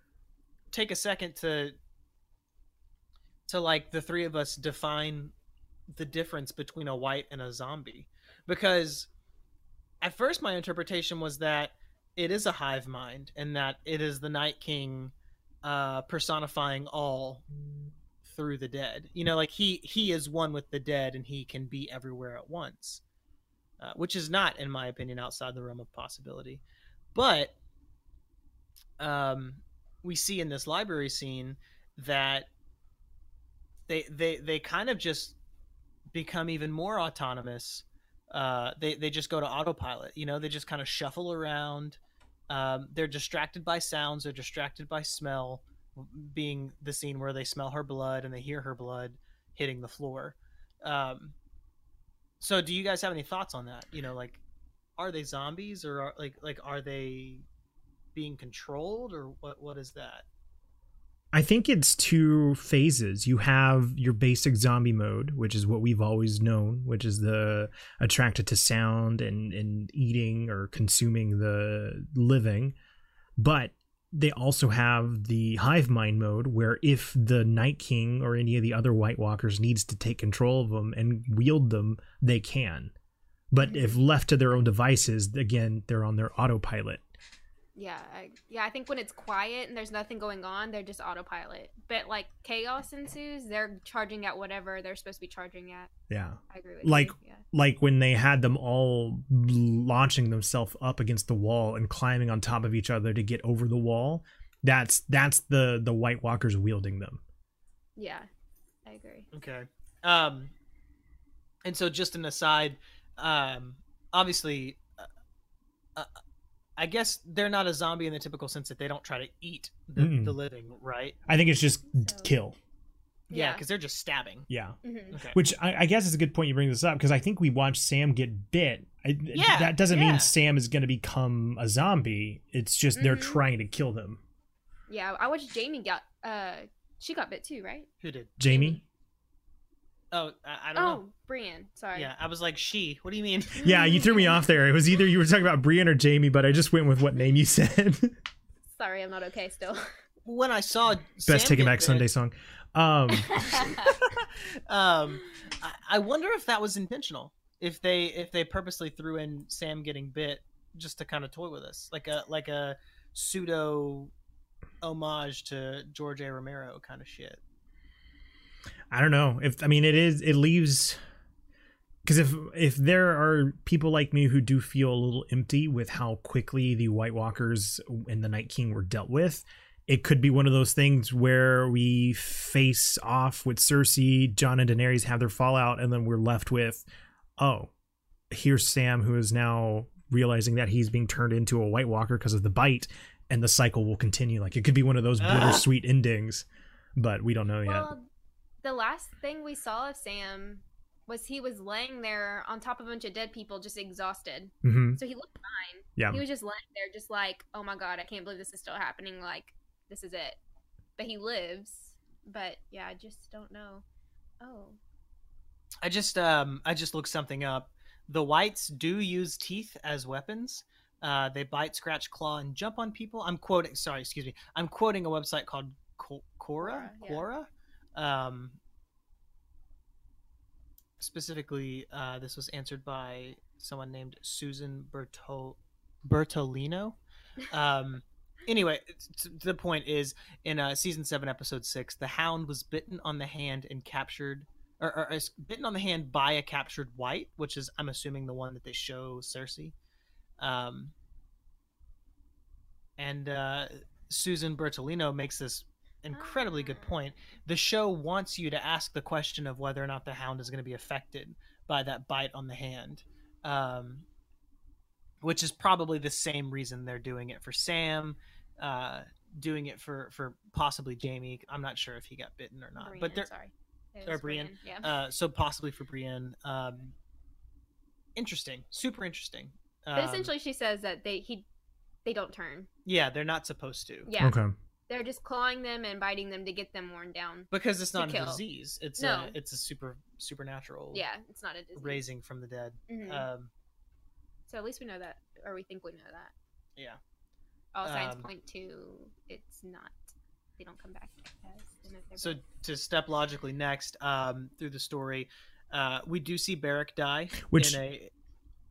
S3: take a second to to like the three of us define the difference between a white and a zombie because at first my interpretation was that it is a hive mind and that it is the night king uh personifying all through the dead. You know like he he is one with the dead and he can be everywhere at once uh, which is not in my opinion outside the realm of possibility. But um we see in this library scene that they they they kind of just become even more autonomous uh they they just go to autopilot you know they just kind of shuffle around. Um they're distracted by sounds they're distracted by smell being the scene where they smell her blood and they hear her blood hitting the floor. Um so do you guys have any thoughts on that? You know like are they zombies or are, like like are they being controlled or what what is that
S1: I think it's two phases. You have your basic zombie mode, which is what we've always known, which is the attracted to sound and, and eating or consuming the living. But they also have the hive mind mode where if the night king or any of the other white walkers needs to take control of them and wield them they can but if left to their own devices again they're on their autopilot
S2: Yeah, I, yeah. I think when it's quiet and there's nothing going on, they're just autopilot. But like chaos ensues, they're charging at whatever they're supposed to be charging at.
S1: yeah
S2: I agree with
S1: Like-
S2: you. Yeah.
S1: like when they had them all launching themselves up against the wall and climbing on top of each other to get over the wall that's that's the the white walkers wielding them
S2: Yeah, I agree.
S3: Okay. Um, and so just an aside, um, obviously, uh, uh, I guess they're not a zombie in the typical sense that they don't try to eat the,
S1: Mm-mm.
S3: the living, right?
S1: i think it's just
S2: So-
S1: kill
S3: Yeah,
S2: Yeah.
S3: because they're just stabbing.
S1: yeah
S2: hmm
S3: Okay.
S1: Which I, I guess is a good point you bring this up because I think we watched Sam get bit. I,
S3: Yeah,
S1: that doesn't
S3: yeah.
S1: mean Sam is going to become a zombie. It's just they're
S2: Mhm.
S1: trying to kill them.
S2: Yeah, I watched Jaime got. Uh, she got bit too, right?
S3: Who did?
S1: Jaime.
S3: Oh, I, I don't
S2: Oh,
S3: know.
S2: Brienne. Sorry.
S3: Yeah, I was like, she. What do you mean? *laughs*
S1: Yeah, you threw me off there. It was either you were talking about Brienne or Jaime, but I just went with what name you said. *laughs*
S2: Sorry, I'm not okay still.
S3: when I saw
S1: Best
S3: Sam
S1: Taking Back
S3: bit,
S1: Sunday song. Um, *laughs*
S3: um, I, I wonder if that was intentional. If they if they purposely threw in Sam getting bit just to kind of toy with us, like a like a pseudo homage to George A. Romero kind of shit.
S1: I don't know if I mean it is. It leaves because if if there are people like me who do feel a little empty with how quickly the White Walkers and the Night King were dealt with, it could be one of those things where we face off with Cersei, Jon and Daenerys have their fallout, and then we're left with, oh, here's Sam who is now realizing that he's being turned into a White Walker because of the bite, and the cycle will continue. Like it could be one of those
S3: Ah.
S1: bittersweet endings, but we don't know yet.
S2: well, the last thing we saw of Sam was he was laying there on top of a bunch of dead people, just exhausted.
S1: hmm
S2: So he looked fine.
S1: Yeah.
S2: He was just laying there, just like, oh my god, I can't believe this is still happening. Like, this is it. But he lives. But yeah, I just don't know. Oh.
S3: I just um I just looked something up. The whites do use teeth as weapons. Uh, they bite, scratch, claw, and jump on people. I'm quoting. Sorry, excuse me. I'm quoting a website called Co- Quora.
S2: Quora, yeah.
S3: Quora. Um, specifically, uh, this was answered by someone named Susan Bertol- Bertolino. Um, anyway, the point is, in uh, season seven, episode six, the Hound was bitten on the hand and captured or, or is bitten on the hand by a captured white, which is I'm assuming the one that they show Cersei. Um, and uh, Susan Bertolino makes this incredibly good
S2: Ah.
S3: point. The show wants you to ask the question of whether or not the hound is going to be affected by that bite on the hand, um, which is probably the same reason they're doing it for Sam. Uh, doing it for for possibly Jaime. I'm not sure if he got bitten or not,
S2: Brienne,
S3: but they're
S2: sorry.
S3: Or
S2: was
S3: Brienne.
S2: Yeah.
S3: uh, so possibly for Brienne. Um, interesting, super interesting.
S2: but
S3: Um,
S2: essentially, she says that they he they don't turn.
S3: yeah, they're not supposed to
S2: Yeah.
S1: Okay.
S2: They're just clawing them and biting them to get them worn down.
S3: because it's not a
S2: kill.
S3: disease. It's
S2: No.
S3: a it's a super supernatural
S2: Yeah, it's not a disease.
S3: raising from the dead.
S2: Mhm.
S3: Um,
S2: so at least we know that, or we think we know that.
S3: yeah,
S2: All signs
S3: Um,
S2: point to it's not. They don't come back as in a-
S3: So to step logically next um, through the story, uh, we do see Beric die.
S1: Which-
S3: in a,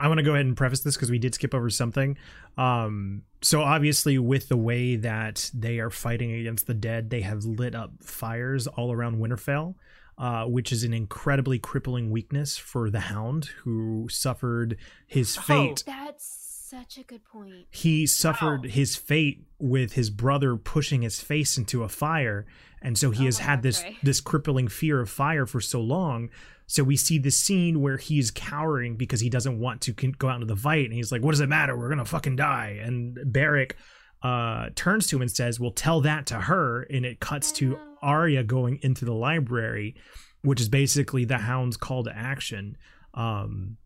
S1: I want to go ahead and preface this because we did skip over something. Um, so obviously, with the way that they are fighting against the dead, they have lit up fires all around Winterfell, uh, which is an incredibly crippling weakness for the Hound, who suffered his
S3: Oh.
S1: fate.
S2: That's such a good point.
S1: He suffered
S3: Wow.
S1: his fate with his brother pushing his face into a fire, and so he
S2: Oh
S1: has had
S2: God,
S1: this this crippling fear of fire for so long. So we see the scene where he's cowering because he doesn't want to go out into the fight, and he's like, "What does it matter? We're gonna fucking die." And Beric uh, turns to him and says, "Well, tell that to her." And it cuts to. Arya going into the library, which is basically the Hound's call to action. Um.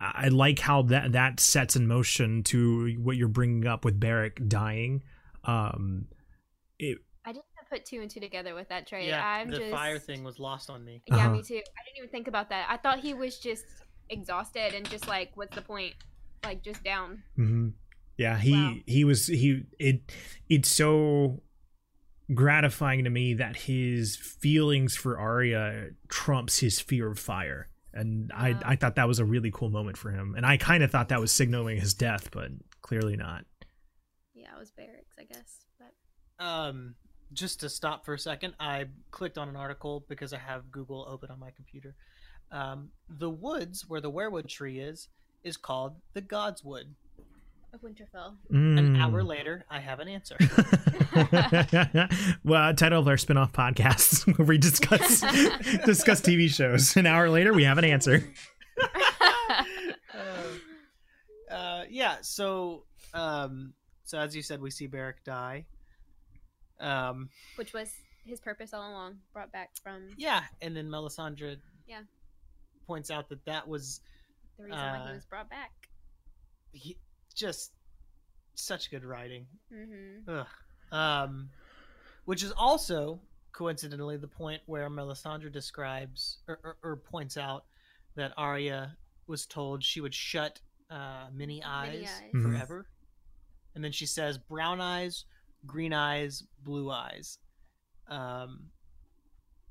S1: I like how that that sets in motion to what you're bringing up with Beric dying. Um, it,
S2: put two and two together with that trade.
S3: yeah,
S2: I'm
S3: the
S2: just
S3: fire thing was lost on me.
S2: Yeah,
S1: Uh-huh.
S2: me too. I didn't even think about that. I thought he was just exhausted and just like, what's the point? Like just down.
S1: mhm. Yeah, he
S2: Wow.
S1: he was he it it's so gratifying to me that his feelings for Arya trumps his fear of fire. And I
S2: Wow.
S1: I thought that was a really cool moment for him. And I kind of thought that was signaling his death, but clearly not.
S2: Yeah, it was Beric's, I guess. But
S3: Um, just to stop for a second, I clicked on an article because I have Google open on my computer. Um, the woods where the weirwood tree is is called the Godswood.
S2: of Winterfell.
S3: An
S1: Mm.
S3: hour later, I have an answer. *laughs*
S1: well, title of our spin-off podcast *laughs* where we discuss *laughs* discuss TV shows. An hour later, we have an answer.
S3: uh, uh, yeah. So, um, so as you said, we see Beric die. Um,
S2: Which was his purpose all along, brought back from
S3: yeah, and then Melisandre,
S2: Yeah.
S3: points out that that was
S2: the reason why
S3: Uh,
S2: he was brought back.
S3: he, just such good writing.
S2: Mm-hmm.
S3: Ugh. Um, which is also coincidentally the point where Melisandre describes or, or, or points out that Arya was told she would shut uh, many eyes,
S2: eyes.
S1: Mhm.
S3: forever, and then she says brown eyes, green eyes, blue eyes. Um,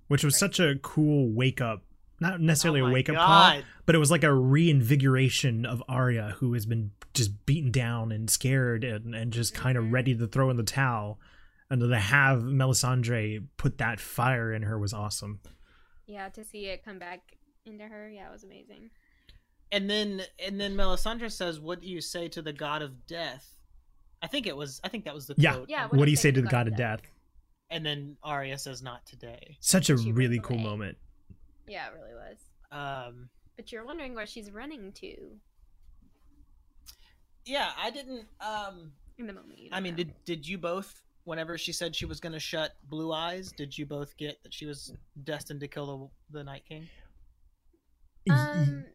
S1: Which was such a cool wake up. Not necessarily
S3: oh
S1: a wake up call, but it was like a reinvigoration of Arya, who has been just beaten down and scared and, and just kind of ready to throw in the towel. And to have Melisandre put that fire in her was awesome.
S2: Yeah, to see it come back into her, yeah, it was amazing.
S3: And then and then Melisandre says, "What do you say to the god of death?" I think it was. I think that was the
S1: Yeah.
S3: quote.
S2: Yeah,
S1: What,
S2: What
S1: do you
S2: if
S1: say to the
S2: got
S1: god of
S2: death?
S1: death?
S3: And then Arya says, "Not today."
S1: Such a
S2: She
S1: really cool
S2: away.
S1: moment.
S2: Yeah, it really was.
S3: Um,
S2: But you're wondering where she's running to
S3: yeah, I didn't. Um,
S2: in the moment. You
S3: I
S2: don't
S3: mean,
S2: know.
S3: did did you both? Whenever she said she was going to shut Blue Eyes, did you both get that she was destined to kill the, the Night King?
S2: Um,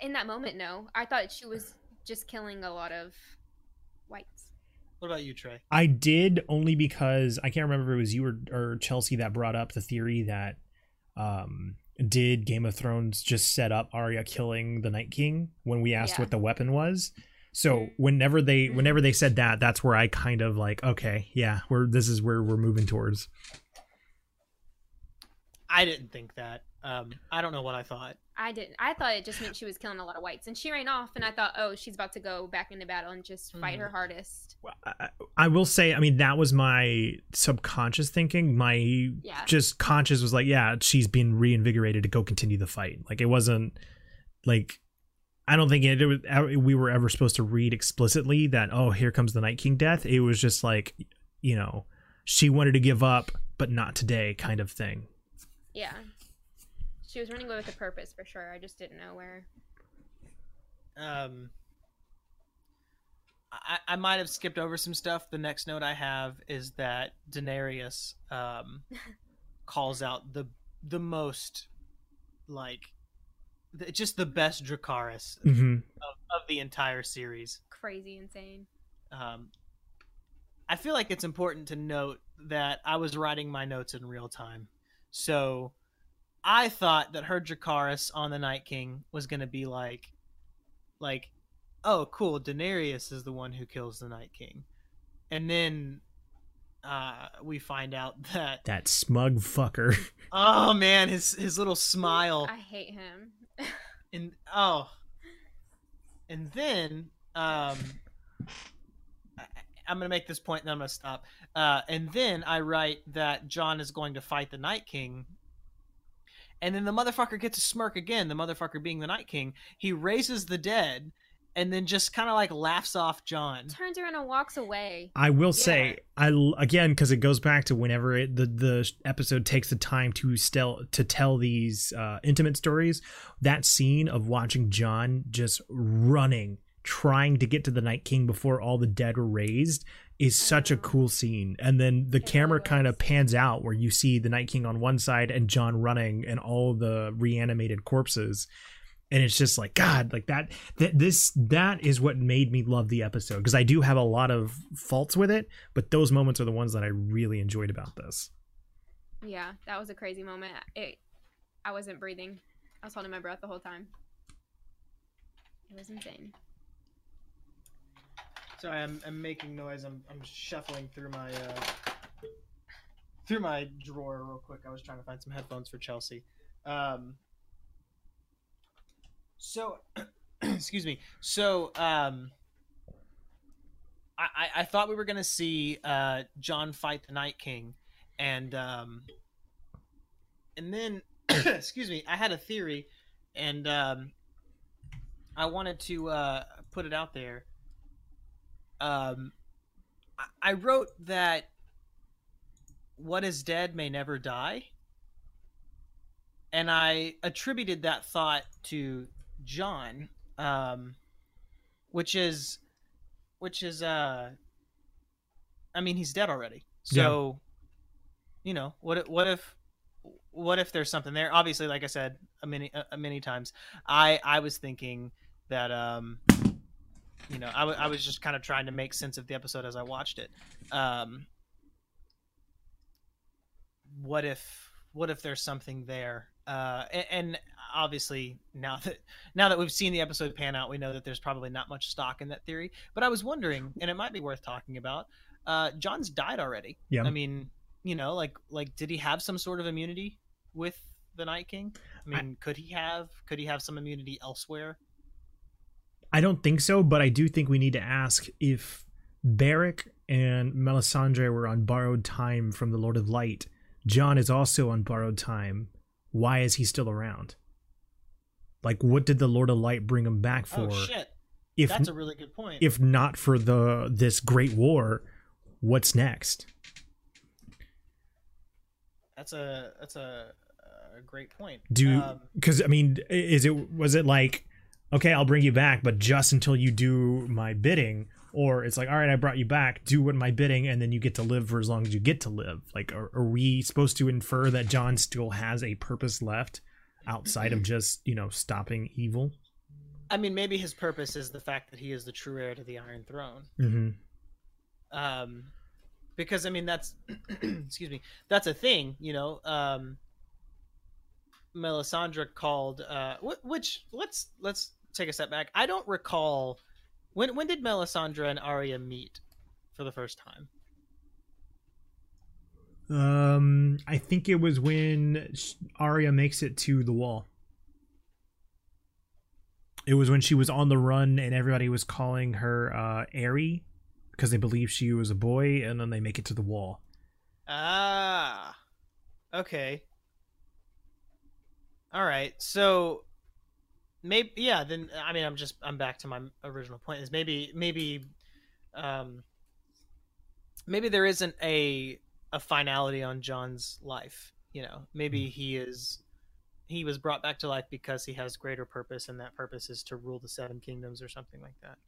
S2: in that moment, no. I thought she was just killing a lot of whites.
S3: What about you, Trey?
S1: I did only because I can't remember if it was you or, or Chelsea that brought up the theory that um did Game of Thrones just set up Arya killing the Night King when we asked
S2: Yeah.
S1: what the weapon was. So
S2: Mm.
S1: whenever they whenever they said that, that's where I kind of like, okay, yeah, we're this is where we're moving towards.
S3: I didn't think that. Um, I don't know what I thought.
S2: I didn't. I thought it just meant she was killing a lot of whites, and she ran off. And I thought, oh, she's about to go back into battle and just fight
S3: Mhm.
S2: her hardest.
S1: I, I will say, I mean, that was my subconscious thinking. My
S2: Yeah.
S1: just conscious was like, yeah, she's been reinvigorated to go continue the fight. Like it wasn't like I don't think it, it was uh, we were ever supposed to read explicitly that oh here comes the Night King death. It was just like you know she wanted to give up, but not today, kind of thing.
S2: Yeah, she was running away with a purpose for sure. I just didn't know where.
S3: Um, I, I might have skipped over some stuff. The next note I have is that Daenerys um, *laughs* calls out the the most like the, just the best Dracarys
S1: hmm
S3: of, of the entire series.
S2: Crazy, insane.
S3: Um, I feel like it's important to note that I was writing my notes in real time, so I thought that her Dracarys on the Night King was going to be like, like, oh, cool, Daenerys is the one who kills the Night King, and then uh, we find out *laughs* that
S1: That smug fucker. *laughs*
S3: oh man, his his little smile
S2: I hate him. *laughs*
S3: and oh and then um I, i'm gonna make this point and then i'm gonna stop uh and then i write that jon is going to fight the night king and then the motherfucker gets a smirk again the motherfucker being the night king he raises the dead and then just kind of like laughs off jon
S2: Turns around and walks away.
S1: I will
S3: Yeah.
S1: say, I again because it goes back to whenever it, the the episode takes the time to still to tell these uh, intimate stories. That scene of watching Jon just running, trying to get to the Night King before all the dead were raised, is such a cool scene. And then the camera kind of pans out where you see the Night King on one side and Jon running, and all the reanimated corpses and it's just like god like that that this that is what made me love the episode because i do have a lot of faults with it but those moments are the ones that i really enjoyed about this
S2: Yeah, that was a crazy moment. It, I wasn't breathing. I was holding my breath the whole time. It was insane.
S3: Sorry, I'm, I'm making noise. I'm, I'm shuffling through my uh, through my drawer real quick. I was trying to find some headphones for Chelsea. Um, so, *clears throat* excuse me. So, um, I, I, thought we were gonna see uh, Jon fight the Night King, and um, and then, *clears throat* excuse me, I had a theory, and um, I wanted to uh, put it out there. Um, I, wrote that what is dead may never die, and I attributed that thought to Jon, um, which is, which is, uh, I mean, he's dead already. So, you know, what if- what if what if there's something there? Obviously, like I said a many a, many times, I I was thinking that um, you know, I, w- I was just kind of trying to make sense of the episode as I watched it. Um, what if what if there's something there? Uh, and, and obviously now that now that we've seen the episode pan out, we know that there's probably not much stock in that theory. But I was wondering, and it might be worth talking about. Uh, Jon's died already.
S1: Yeah.
S3: I mean, you know, like like did he have some sort of immunity with the Night King? I
S1: I-
S3: mean, could he have could he have some immunity elsewhere?
S1: I don't think so, but I do think we need to ask if Beric and Melisandre were on borrowed time from the Lord of Light. Jon is also on borrowed time. Why is he still around? Like, what did the Lord of Light bring him back for?
S3: oh shit,
S1: if
S3: that's a really good point.
S1: if not for the this great war, what's next?
S3: That's a that's a, a great point.
S1: Do
S3: Um,
S1: because I mean, is it was it like, okay, I'll bring you back, but just until you do my bidding, or it's like, all right, I brought you back, do what my bidding, and then you get to live for as long as you get to live. Like, are, are we supposed to infer that Jon still has a purpose left outside of just you know stopping evil?
S3: I mean, maybe his purpose is the fact that he is the true heir to the Iron Throne.
S1: Mm-hmm.
S3: Um, because I mean, that's *clears throat* excuse me, that's a thing, you know. Um, Melisandre called, uh, wh- which let's let's take a step back. I don't recall when when did Melisandre and Arya meet for the first time.
S1: Um, I think it was when Arya makes it to the wall. It was when she was on the run and everybody was calling her uh Arry because they believe she was a boy, and then they make it to the wall.
S3: Ah, okay. All right, so maybe yeah. Then I mean, I'm just I'm back to my original point. Is maybe maybe, um, maybe there isn't a a finality on Jon's life. You know, maybe he is he was brought back to life because he has greater purpose, and that purpose is to rule the seven kingdoms or something like that.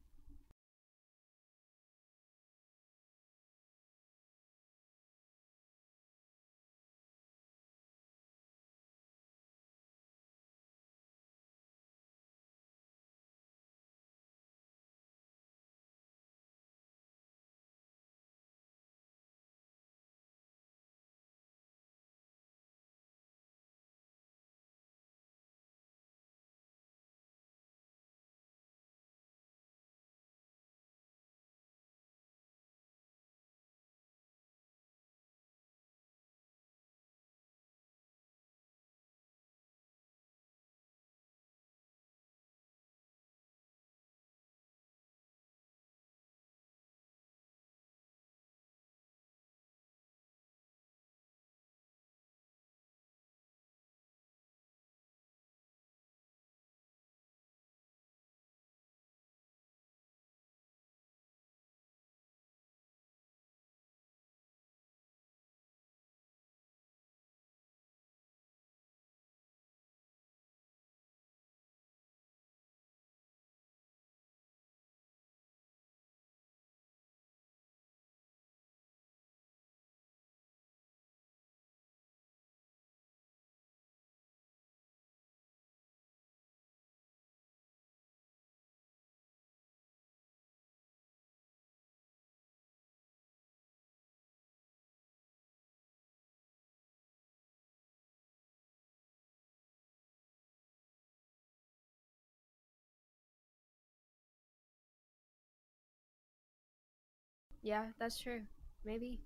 S2: Yeah, that's true. Maybe.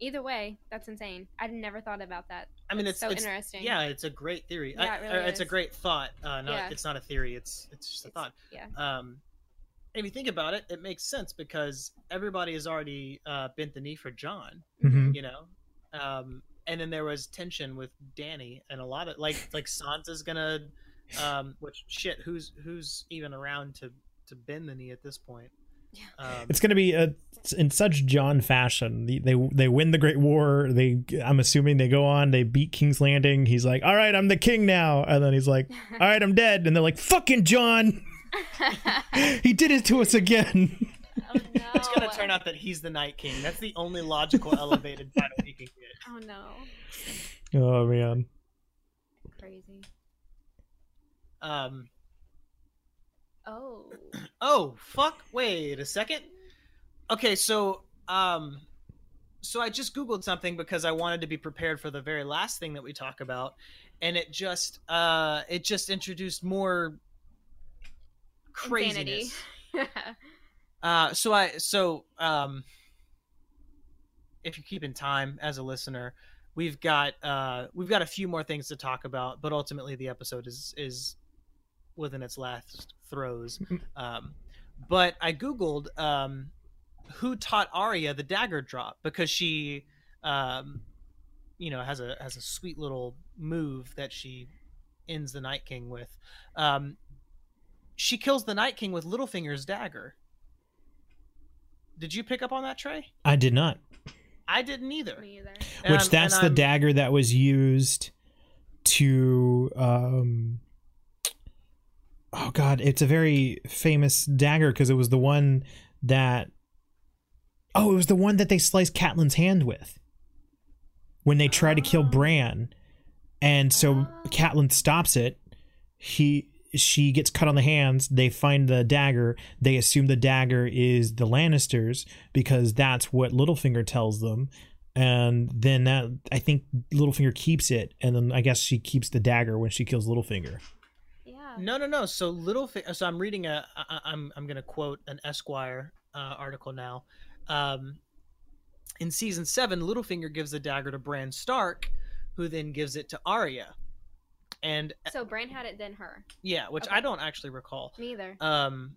S2: Either way, that's insane. I'd never thought about that.
S3: I mean,
S2: That's
S3: it's,
S2: so
S3: it's
S2: interesting.
S3: yeah, it's a great theory.
S2: Yeah,
S3: I-
S2: it really
S3: or it's a great thought. Uh, not,
S2: Yeah.
S3: it's not a theory. It's it's just a
S2: It's-
S3: thought.
S2: Yeah.
S3: Um, if you think about it, it makes sense because everybody has already uh, bent the knee for Jon.
S1: Mhm.
S3: You know, um, and then there was tension with Dany, and a lot of like *laughs* like Sansa's gonna, um, which shit, who's who's even around to to bend the knee at this point?
S2: Yeah.
S3: Um,
S1: It's going to be a, in such Jon fashion. They, they they win the Great War. They I'm assuming they go on. They beat King's Landing. He's like, "All right, I'm the king now," and then he's like, *laughs* "All right, I'm dead." And they're like, "Fucking Jon, *laughs* he did it to us again."
S2: oh no.
S3: it's gonna turn out that he's the Night King. That's the only logical *laughs* elevated title he can get.
S2: Oh no.
S1: oh man.
S2: Crazy.
S3: Um.
S2: Oh. *clears throat*
S3: Oh fuck! Wait a second. Okay, so um, so I just googled something because I wanted to be prepared for the very last thing that we talk about, and it just uh, it just introduced more craziness. *laughs* Uh, so I so um, if you're keeping time as a listener, we've got uh we've got a few more things to talk about, but ultimately the episode is is within its last throes. *laughs* Um, but I googled um who taught Arya the dagger drop because she um you know has a has a sweet little move that she ends the Night King with. Um, she kills the Night King with Littlefinger's dagger. Did you pick up on that, Trey?
S1: I did not.
S3: I didn't either.
S2: Me either.
S3: And
S1: Which
S3: I'm-
S1: that's the
S3: I'm-
S1: dagger that was used to um oh god it's a very famous dagger because it was the one that oh it was the one that they sliced Catelyn's hand with when they try to kill. Bran and so. Catelyn stops it he she gets cut on the hands they find the dagger they assume the dagger is the Lannisters because that's what Littlefinger tells them and then that I think Littlefinger keeps it, and then I guess she keeps the dagger when she kills Littlefinger.
S3: No, no, no. So Littlefinger. So I'm reading a. I, I'm I'm going to quote an Esquire uh, article now. Um, in season seven, Littlefinger gives the dagger to Bran Stark, who then gives it to Arya, and
S2: So Bran had it, then her.
S3: yeah, which
S2: Okay.
S3: I don't actually recall.
S2: Neither.
S3: Um,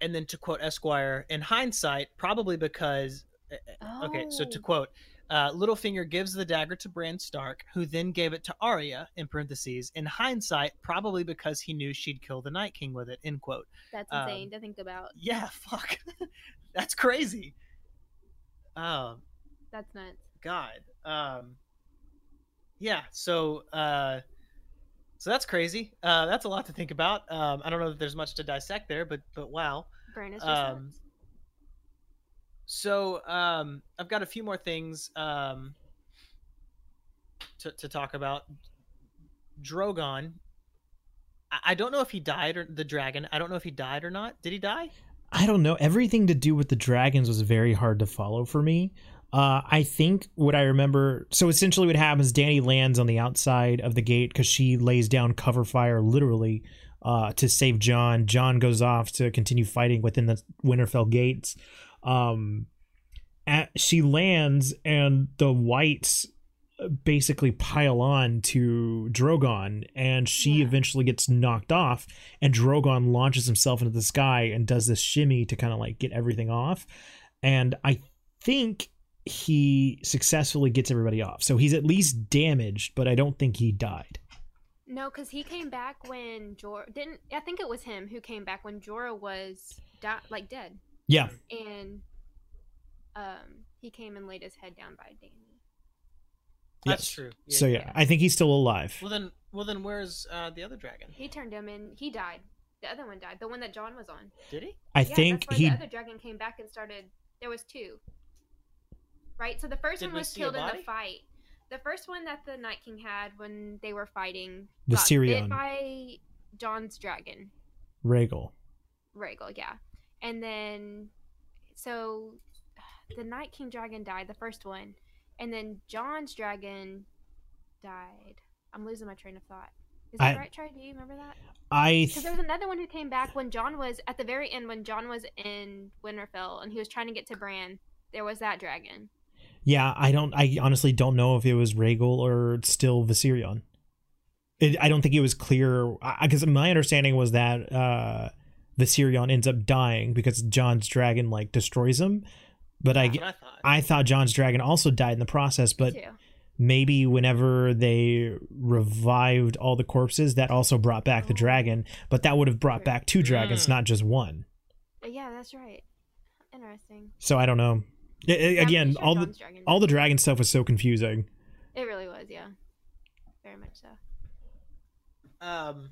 S3: and then to quote Esquire, in hindsight, probably because. uh, Okay, so to
S2: Oh.
S3: quote, uh, Littlefinger gives the dagger to Bran Stark, who then gave it to Arya, in parentheses, in hindsight, probably because he knew she'd kill the Night King with it, end quote.
S2: That's
S3: um,
S2: insane to think about.
S3: Yeah, *laughs* fuck. *laughs* That's crazy. Oh,
S2: That's nuts.
S3: God. Um, yeah, so, uh, so that's crazy. Uh, that's a lot to think about. Um, I don't know that there's much to dissect there, but, but wow.
S2: Bran is just
S3: Um,
S2: nuts.
S3: So um, I've got a few more things um, to to talk about. Drogon. I, don't know if he died or the dragon. I don't know if he died or not. Did he die?
S1: I don't know. Everything to do with the dragons was very hard to follow for me. Uh, I think what I remember. So essentially, what happens? Dany lands on the outside of the gate because she lays down cover fire, literally, uh, to save Jon. Jon goes off to continue fighting within the Winterfell gates. Um, at, she lands, and the whites basically pile on to Drogon, and she
S2: Yeah.
S1: eventually gets knocked off, and Drogon launches himself into the sky and does this shimmy to kind of like get everything off. And I think he successfully gets everybody off. So he's at least damaged, but I don't think he died.
S2: No, because he came back when Jorah didn't. I think it was him who came back when Jorah was di- like dead,
S1: Yeah.
S2: and um, he came and laid his head down by Dany.
S3: That's
S1: Yes.
S3: true.
S1: So yeah, I think he's still alive.
S3: Well then, well then, where's uh, the other dragon?
S2: He turned him in. He died. The other one died. The one that Jon was on.
S3: Did he?
S1: I
S2: yeah,
S1: think
S2: that's why
S1: he
S2: the other dragon came back and started. There was two. Right. So the first
S3: Did
S2: one was killed in the fight. The first one that the Night King had when they were fighting
S1: The
S2: got
S1: Syrian.
S2: bit by Jon's dragon.
S1: Rhaegal.
S2: Rhaegal, yeah. And then, so the Night King dragon died, the first one, and then Jon's dragon died. I'm losing my train of thought. Is that
S1: I-
S2: right, Trey? Do you remember that?
S1: I
S2: Because there was another one who came back when Jon was at the very end when Jon was in Winterfell and he was trying to get to Bran. there was that dragon.
S1: Yeah, I don't. I honestly don't know if it was Rhaegal or still Viserion. It, I don't think it was clear because my understanding was that uh, Viserion ends up dying because Jon's dragon like destroys him. But I,
S3: That's what I thought.
S1: I thought Jon's dragon also died in the process. But maybe whenever they revived all the corpses, that also brought back the
S2: Oh.
S1: dragon. But that would have brought back two dragons,
S3: Mm.
S1: not just one.
S2: Yeah, that's right. Interesting.
S1: So I don't know. I- I-
S2: Yeah,
S1: again,
S2: sure
S1: all the
S2: Jon's dragon
S1: all the dragon stuff was so confusing.
S2: It really was, yeah. Very much so.
S3: um,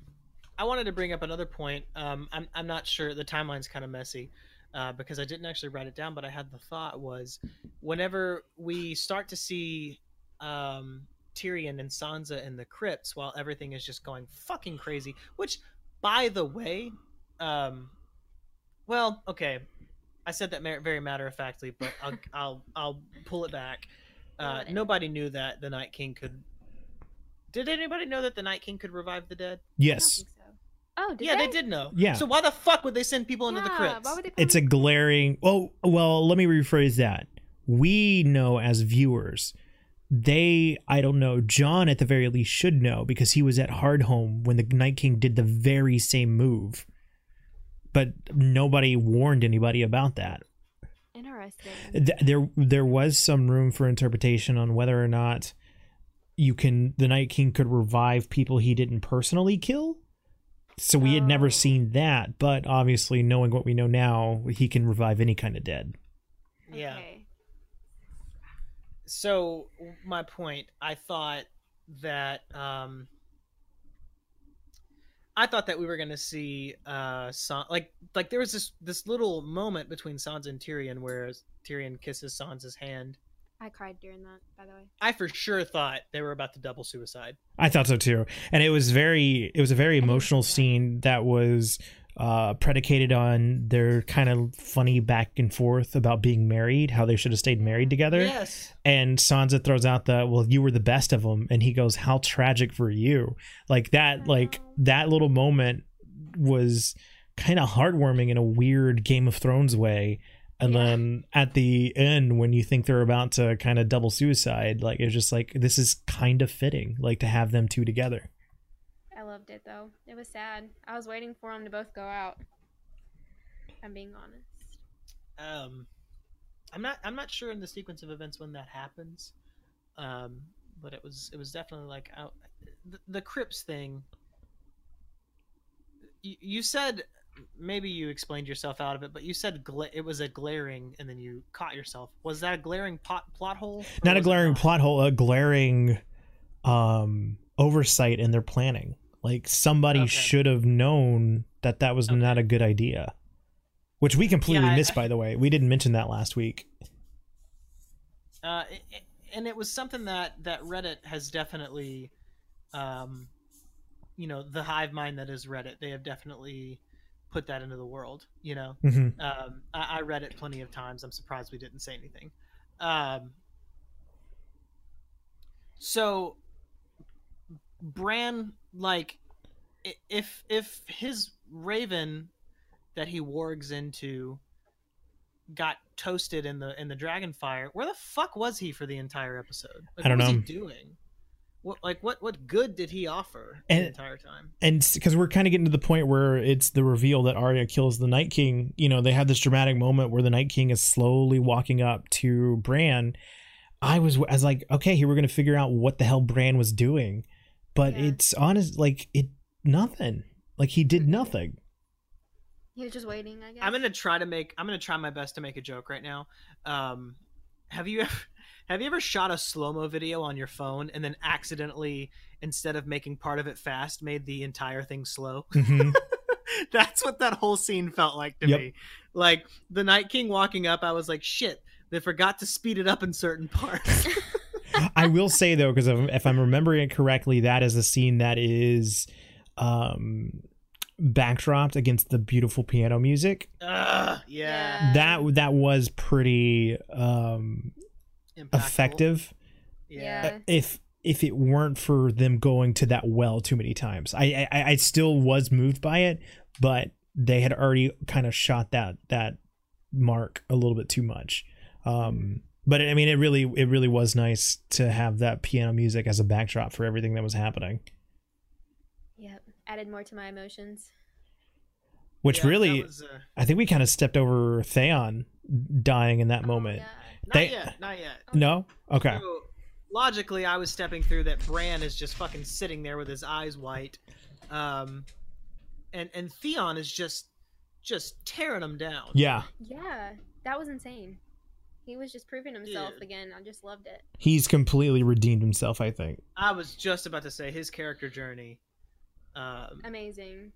S3: I wanted to bring up another point. Um, I'm I'm not sure the timeline's kind of messy, uh, because I didn't actually write it down, but I had the thought was, whenever we start to see, um, Tyrion and Sansa in the crypts while everything is just going fucking crazy. Which, by the way, um, well, okay, I said that very matter of factly, but I'll *laughs* I'll I'll pull it back. Uh,
S2: Whatever.
S3: nobody knew that the Night King could. Did anybody know that the Night King could revive the dead?
S2: I
S1: Yes.
S2: don't think so. Oh, did
S3: yeah,
S2: they?
S3: they? did know.
S1: Yeah.
S3: So why the fuck would they send people into the
S2: Yeah,
S3: crypts?
S2: Why would they put
S1: it's a glaring oh well let me rephrase that we know as viewers they i don't know jon at the very least should know because he was at hardhome when the night king did the very same move but nobody warned anybody about that
S2: Interesting.
S1: Th- there there was some room for interpretation on whether or not you can the night king could revive people he didn't personally kill so we had never
S2: Oh.
S1: seen that but obviously knowing what we know now he can revive any kind of dead
S3: Yeah.
S2: Okay.
S3: so my point i thought that um i thought that we were going to see uh San- like like there was this this little moment between sansa and tyrion where tyrion kisses sansa's hand
S2: I cried during that, by the way.
S3: i for sure thought they were about to double suicide
S1: I thought so too, and it was very it was a very emotional scene that was uh, predicated on their kind of funny back and forth about being married, how they should have stayed married together.
S3: yes
S1: And Sansa throws out the well, you were the best of them, and he goes, "How tragic for you!" Like that, like that little moment was kind of heartwarming in a weird Game of Thrones way. And
S2: Yeah.
S1: then at the end, when you think they're about to kind of double suicide, like it's just like this is kind of fitting, like to have them two together.
S2: I loved it though. It was sad. I was waiting for them to both go out. I'm being honest.
S3: um i'm not i'm not sure in the sequence of events when that happens um but it was it was definitely like out the, the crypts thing you, you said maybe you explained yourself out of it but you said gla- it was a glaring and then you caught yourself was that a glaring pot, plot hole
S1: Not a glaring plot hole, a glaring um oversight in their planning. Like somebody
S3: Okay.
S1: should have known that that was
S3: Okay.
S1: not a good idea. Which we completely
S3: Yeah, I-
S1: missed, by the way. We didn't mention that last week.
S3: uh, it, it- and it was something that that Reddit has definitely, um, you know, the hive mind that is Reddit. They have definitely put that into the world. You know,
S1: hmm
S3: um, I, I read it plenty of times. I'm surprised we didn't say anything. Um, so, Bran, like, if if his Raven that he wargs into got toasted in the in the dragon fire, where the fuck was he for the entire episode? Like,
S1: I don't
S3: what was
S1: know.
S3: he doing? What like what what good did he offer
S1: And-
S3: the entire time?
S1: And because we're kind of getting to the point where it's the reveal that Arya kills the Night King, you know, they have this dramatic moment where the Night King is slowly walking up to Bran. I was, I was like, okay, here we're gonna figure out what the hell Bran was doing, but
S2: Yeah.
S1: it's honest, like it nothing. Like he did nothing.
S2: He was just waiting, I guess.
S3: I'm gonna try to make. I'm gonna try my best to make a joke right now. Um, have you ever have you ever shot a slow mo video on your phone and then accidentally, instead of making part of it fast, made the entire thing slow? *laughs*
S1: Mhm.
S3: That's what that whole scene felt like to
S1: Yep.
S3: me. Like the Night King walking up, I was like, shit. They forgot to speed it up in certain parts. *laughs*
S1: I will say though, because if, if I'm remembering it correctly, that is a scene that is um backdropped against the beautiful piano music.
S3: Ugh, yeah,
S2: Yeah.
S1: That that was pretty um
S3: Impactful.
S1: effective.
S3: Yeah.
S2: Yeah.
S1: If if it weren't for them going to that well too many times, I I, I still was moved by it, but they had already kind of shot that that mark a little bit too much. Um, but I mean, it really it really was nice to have that piano music as a backdrop for everything that was happening.
S2: Yep. Added more to my emotions.
S1: Which
S3: Yeah,
S1: really,
S3: was, uh,
S1: I think we kind of stepped over Theon dying in that
S2: Oh,
S1: moment.
S2: God.
S3: Not
S1: They-
S3: yet, not yet.
S1: No, okay,
S3: So, logically, I was stepping through that Bran is just fucking sitting there with his eyes white, um, and and Theon is just just tearing him down.
S1: yeah,
S2: Yeah, that was insane. He was just proving himself
S3: Dude.
S2: again. I just loved it.
S1: he's completely redeemed himself. I think.
S3: I was just about to say his character journey. Um,
S2: Amazing.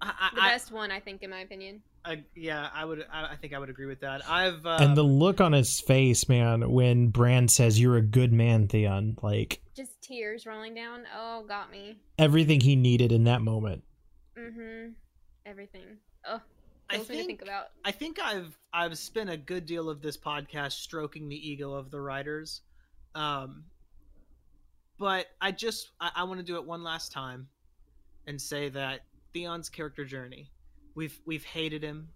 S3: I,
S2: The
S3: I,
S2: best one, I think, in my opinion.
S3: I, yeah, I would. I, I think I would agree with that. I've uh,
S1: and the look on his face, man, when Bran says, "You're a good man, Theon," like
S2: Just tears rolling down. Oh, got me.
S1: everything he needed in that moment.
S2: Mm-hmm. Everything. Oh,
S3: I
S2: kills me to think
S3: think
S2: about.
S3: I think I've I've spent a good deal of this podcast stroking the ego of the writers, um, but I just I, I want to do it one last time, and say that Theon's character journey, we've we've hated him,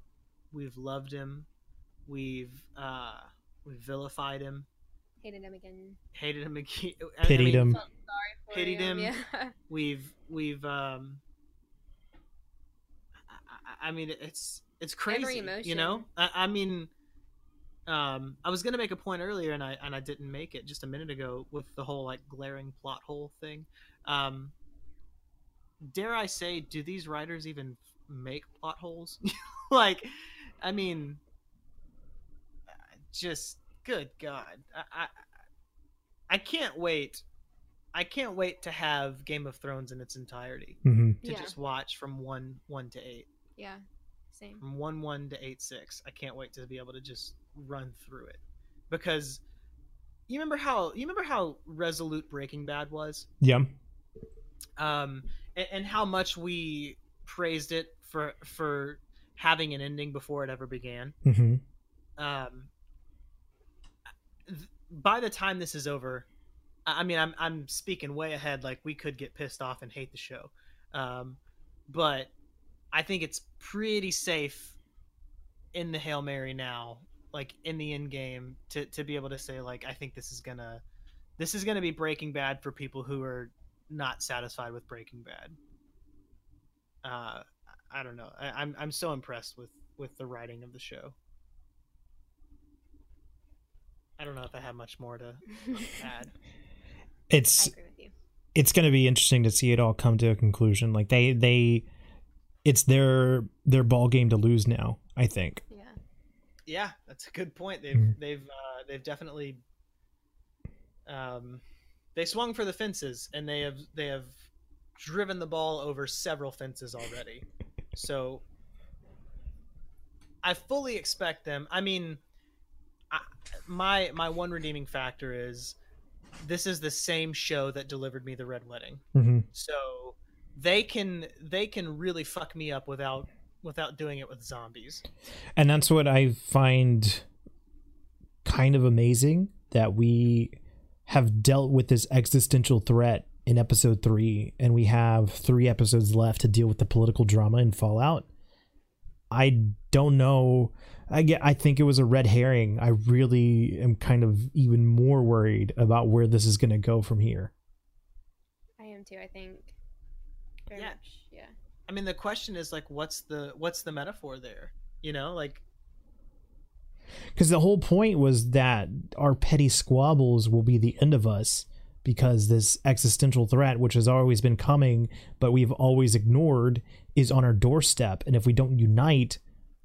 S3: we've loved him, we've uh, we've vilified him,
S2: Hated him again.
S3: hated him again, I- I
S1: Pitied
S3: mean,
S1: him.
S2: Sorry for
S3: Pitied
S2: him.
S3: him.
S2: Yeah. *laughs*
S3: We've we've um, I, I- I mean it's it's crazy, you know. I, I mean, um, I was gonna make a point earlier and I and I didn't make it just a minute ago with the whole like glaring plot hole thing. Um, dare I say, do these writers even make plot holes? *laughs* like, I mean, just good God, I, I I can't wait. I can't wait to have Game of Thrones in its entirety
S1: hmm
S3: to
S2: yeah.
S3: just watch from one one to eight,
S2: Yeah. Same.
S3: from one one to eight six. I can't wait to be able to just run through it because you remember how you remember how resolute Breaking Bad was,
S1: Yeah.
S3: um, and, and how much we praised it for for having an ending before it ever began.
S1: hmm
S3: um, th- by the time this is over, I I mean, I'm I'm speaking way ahead. Like we could get pissed off and hate the show, um, but I think it's pretty safe in the hail mary now, like in the end game, to to be able to say like I think this is gonna this is gonna be Breaking Bad for people who are not satisfied with Breaking Bad. Uh, I don't know. I, I'm I'm so impressed with with the writing of the show. I don't know if I have much more to *laughs* add.
S2: I
S1: It's
S2: agree with you.
S1: it's going to be interesting to see it all come to a conclusion. Like they they, it's their their ball game to lose now. I think.
S2: Yeah.
S3: Yeah, that's a good point. They've
S1: Mhm.
S3: they've uh, they've definitely um, they swung for the fences and they have they have driven the ball over several fences already. So I fully expect them. I mean, I, my my one redeeming factor is this is the same show that delivered me the Red Wedding.
S1: hmm
S3: So they can they can really fuck me up without without doing it with zombies.
S1: And that's what I find kind of amazing that we have dealt with this existential threat in episode three, and we have three episodes left to deal with the political drama and Fallout. I don't know. I get. I think it was a red herring. I really am kind of even more worried about where this is going to go from here.
S2: I am too. I think. Very
S3: Yeah.
S2: much. Yeah.
S3: I mean, the question is like, what's the what's the metaphor there? You know, like
S1: Because the whole point was that our petty squabbles will be the end of us because this existential threat, which has always been coming, but we've always ignored, is on our doorstep. And if we don't unite,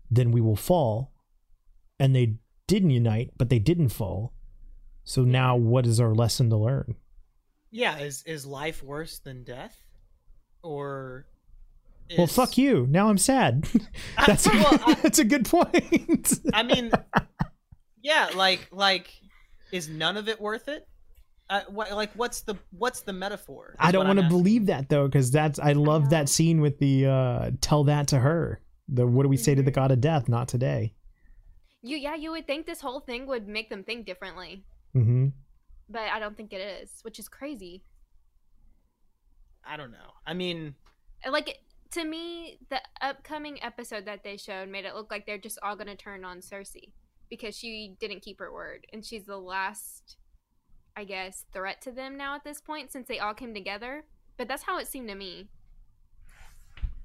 S1: then we will fall. And they didn't unite, but they didn't fall. So now, what is our lesson to learn?
S3: yeah, is is life worse than death, or
S1: Well, fuck you. Now I'm sad. *laughs* that's, a, *laughs*
S3: Well, I-
S1: that's a good point.
S3: I mean, *laughs* yeah, like like is none of it worth it? Uh, what, like what's the what's the metaphor?
S1: I don't want to believe that though, because that's I love that scene with the uh tell that to her. The what do we say to the
S2: Mhm.
S1: god of death? Not today.
S2: You yeah, you would think this whole thing would make them think differently,
S1: hmm
S2: but I don't think it is, which is crazy.
S3: I don't know. I mean,
S2: Like to me, the upcoming episode that they showed made it look like they're just all gonna turn on Cersei because she didn't keep her word and she's the last I guess threat to them now at this point since they all came together. But that's how it seemed to me.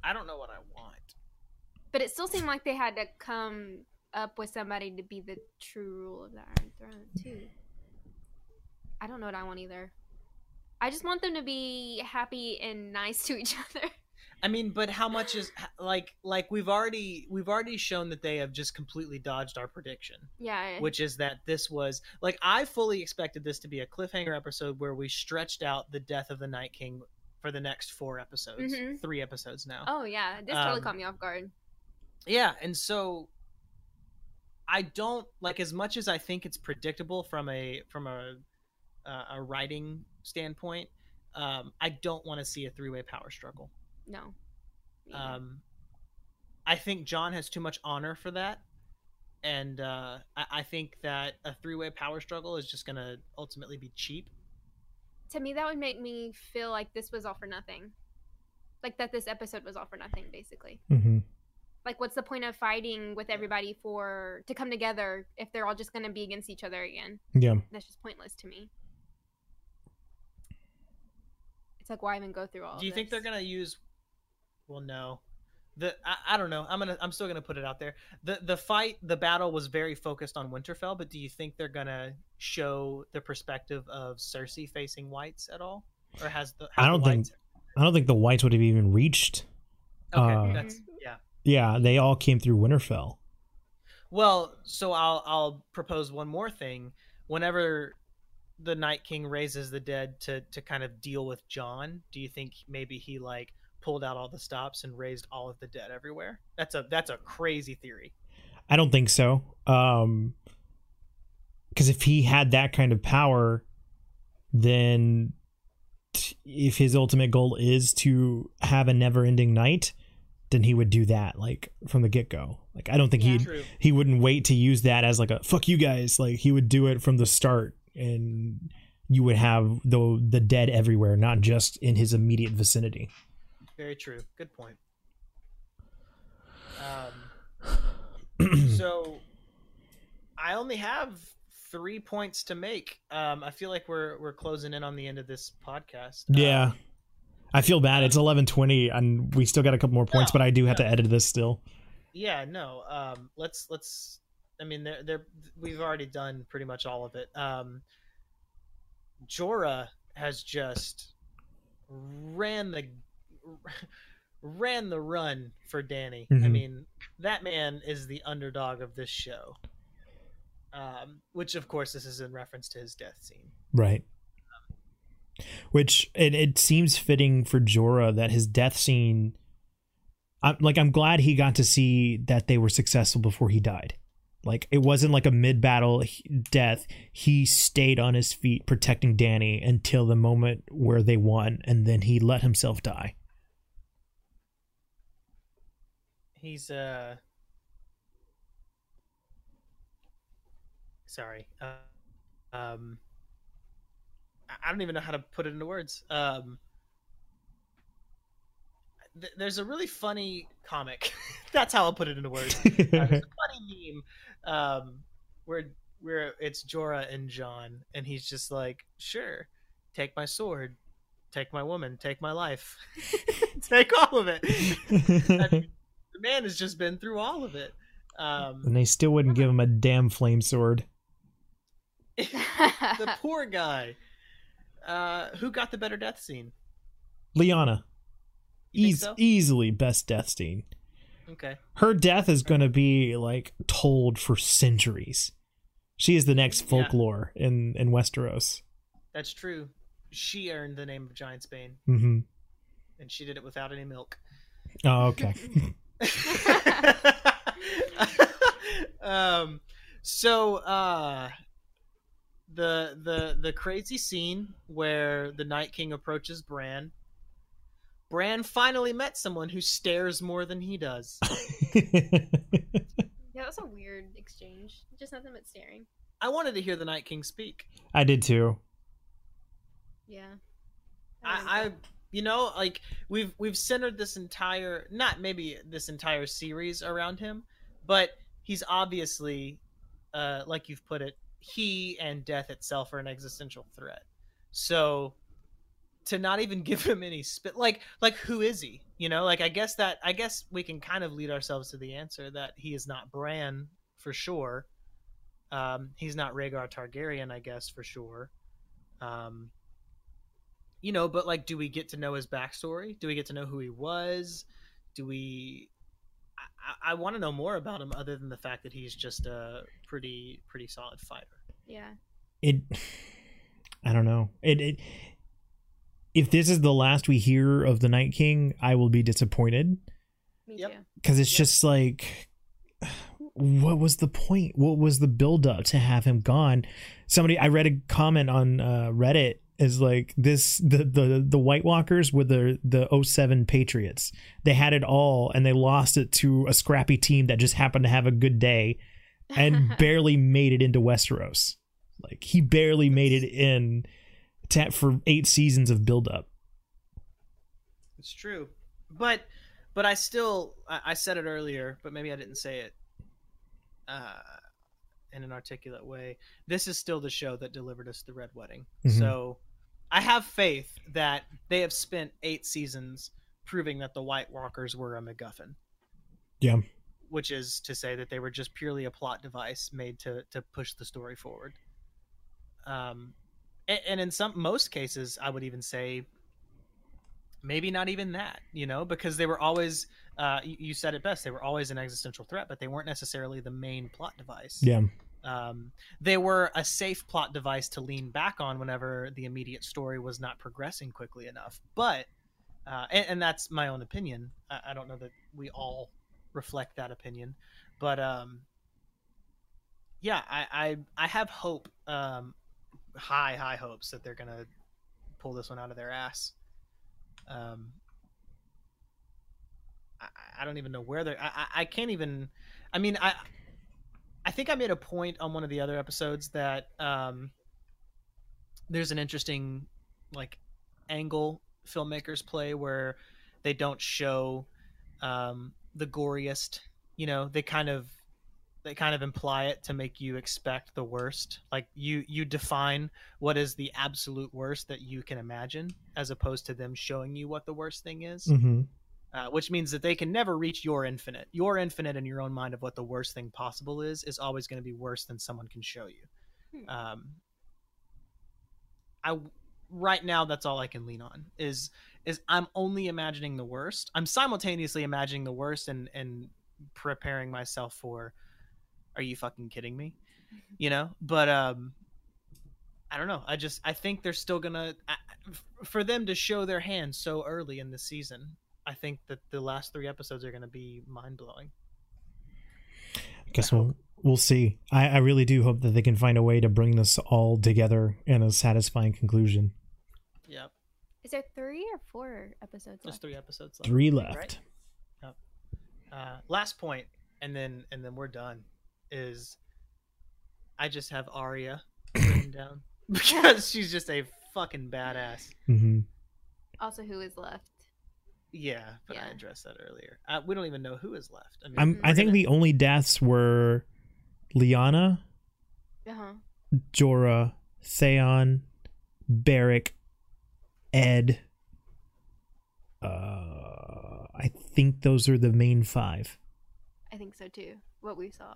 S3: I don't know what I want.
S2: But it still seemed like they had to come up with somebody to be the true rule of the Iron Throne too. I don't know what I want either. I just want them to be happy and *laughs* nice to each other.
S3: I mean, but how much is like like we've already we've already shown that they have just completely dodged our prediction,
S2: Yeah.
S3: which is that this was like I fully expected this to be a cliffhanger episode where we stretched out the death of the Night King for the next four episodes,
S2: Mhm.
S3: three episodes now.
S2: oh yeah, this totally
S3: Um,
S2: caught me off guard.
S3: Yeah, and so I don't like as much as I think it's predictable from a from a uh, a writing standpoint. Um, I don't want to see a three way power struggle.
S2: No. Me either.
S3: Um, I think Jon has too much honor for that, and uh, I, I think that a three way power struggle is just going to ultimately be cheap.
S2: to me that would make me feel like this was all for nothing. Like that this episode was all for nothing basically.
S1: Mm-hmm.
S2: Like what's the point of fighting with everybody for to come together if they're all just going to be against each other again?
S1: Yeah.
S2: That's just pointless to me. It's like why even go through all
S3: Do you
S2: of
S3: think they're going to use? Well, no. The I, I don't know. I'm gonna I'm still gonna put it out there. The the fight the battle was very focused on Winterfell, but do you think they're gonna show the perspective of Cersei facing Whites at all, or has the
S1: I don't think- I don't think the whites would have even reached.
S3: Okay,
S1: uh,
S3: that's yeah.
S1: Yeah, they all came through Winterfell.
S3: Well, so I'll I'll propose one more thing. Whenever the Night King raises the dead to to kind of deal with Jon, do you think maybe he like pulled out all the stops and raised all of the dead everywhere? That's a that's a crazy theory.
S1: I don't think so. Um because if he had that kind of power, then t- if his ultimate goal is to have a never-ending night, then he would do that like from the get-go. Like I don't think
S2: Yeah.
S1: he'd
S3: True.
S1: he wouldn't wait to use that as like a fuck you guys. Like he would do it from the start and you would have the the dead everywhere, not just in his immediate vicinity.
S3: Very true. Good point. Um, *clears throat* so I only have three points to make. Um, I feel like we're we're closing in on the end of this podcast.
S1: Yeah.
S3: Um,
S1: I feel bad. It's eleven twenty, and we still got a couple more points,
S3: No,
S1: but I do have
S3: no.
S1: to edit this still.
S3: yeah. No. Um, let's let's. I mean, they're, they're we've already done pretty much all of it. Um, Jorah has just ran the *laughs* ran the run for Dany. I
S1: Mhm.
S3: mean, that man is the underdog of this show. Um, which of course this is in reference to his death scene.
S1: Right. Which it, it seems fitting for Jorah that his death scene. I'm like I'm glad he got to see that they were successful before he died. Like it wasn't like a mid battle death. He stayed on his feet protecting Dany until the moment where they won, and then he let himself die.
S3: He's uh sorry. Uh, um I- don't even know how to put it into words. Um th- there's a really funny comic. *laughs* That's how I'll put it into words. Uh, *laughs* there's a funny meme um where where it's Jorah and Jon and he's just like, "Sure. Take my sword. Take my woman, take my life. *laughs* take all of it." I mean, the man has just been through all of it. Um,
S1: and they still wouldn't give him a damn flame sword. *laughs*
S3: the poor guy. Uh, who got the better death scene?
S1: Lyanna,
S3: You
S1: eas-
S3: so?
S1: easily best death scene.
S3: Okay.
S1: her death is going to be like told for centuries. She is the next
S3: Yeah.
S1: folklore in in Westeros.
S3: That's true. She earned the name of Giantsbane,
S1: hmm
S3: and she did it without any milk.
S1: Oh, okay. *laughs* *laughs*
S3: um, so uh, the the the crazy scene where the Night King approaches Bran. Bran finally met someone who stares more than he does. *laughs*
S2: Yeah, that's a weird exchange. Just nothing but staring.
S3: I wanted to hear the Night King speak.
S1: I did too.
S2: Yeah.
S3: I, I you know like we've we've centered this entire not maybe this entire series around him but he's obviously uh, like you've put it, he and death itself are an existential threat. So to not even *laughs* give him any spit like like who is he? You know like i guess that i guess we can kind of lead ourselves to the answer that he is not bran for sure. Um he's not Rhaegar targaryen i guess for sure. Um you know but like do we get to know his backstory? Do we get to know who he was? Do we i, I want to know more about him other than the fact that he's just a pretty pretty solid fighter.
S2: Yeah.
S1: it *sighs* i don't know. It, it if this is the last we hear of the night king i will be disappointed.
S2: Me too.
S1: because it's just like *sighs* what was the point? What was the build up to have him gone? Somebody i read a comment on uh, reddit is like this the the the white walkers were the the 07 patriots they had it all and they lost it to a scrappy team that just happened to have a good day and *laughs* barely made it into westeros like he barely made it in to, for eight seasons of build up
S3: It's true, but but I still I, I said it earlier, but maybe I didn't say it uh, in an articulate way. This is still the show that delivered us the Red Wedding.
S1: Mhm.
S3: So I have faith that they have spent eight seasons proving that the White Walkers were a MacGuffin.
S1: Yeah.
S3: Which is to say that they were just purely a plot device made to to push the story forward. Um, and, and in some most cases, I would even say maybe not even that you know because they were always uh, you, you said it best they were always an existential threat but they weren't necessarily the main plot device
S1: yeah
S3: um, they were a safe plot device to lean back on whenever the immediate story was not progressing quickly enough but uh, and, and that's my own opinion I, I don't know that we all reflect that opinion but um, yeah I, I i have hope um, high high hopes that they're gonna pull this one out of their ass um, I, I don't even know where they're. I, I, I can't even. I mean, I I think I made a point on one of the other episodes that um, there's an interesting like angle filmmakers play where they don't show um, the goriest. You know, they kind of they kind of imply it to make you expect the worst. Like you you define what is the absolute worst that you can imagine, as opposed to them showing you what the worst thing is
S1: mm-hmm.
S3: Uh, which means that they can never reach your infinite. Your infinite in your own mind of what the worst thing possible is is always going to be worse than someone can show you.
S2: Hmm.
S3: Um, I right now that's all I can lean on is is I'm only imagining the worst. I'm simultaneously imagining the worst and and preparing myself for. Are you fucking kidding me? *laughs* You know, but um, I don't know. I just I think they're still gonna I- for them to show their hand so early in the season. I think that the last three episodes are going to be mind blowing.
S1: I guess we'll we'll see. I, I really do hope that they can find a way to bring this all together in a satisfying conclusion.
S3: Yep,
S2: Is there three or four episodes
S3: just
S2: left?
S3: three episodes left.
S1: Three left.
S3: Right? Uh, last point, and then and then we're done. Is I just have Arya *coughs* written down *laughs* because she's just a fucking badass.
S1: hmm
S2: Also, who is left?
S3: Yeah, but I addressed that earlier. Uh, we don't even know who is left. I mean,
S1: I'm. I think
S3: gonna-
S1: the only deaths were Lyanna,
S2: Uh huh.
S1: Jorah, Theon, Beric, Ed. Uh, I think those are the main five.
S2: I think so too. What we saw.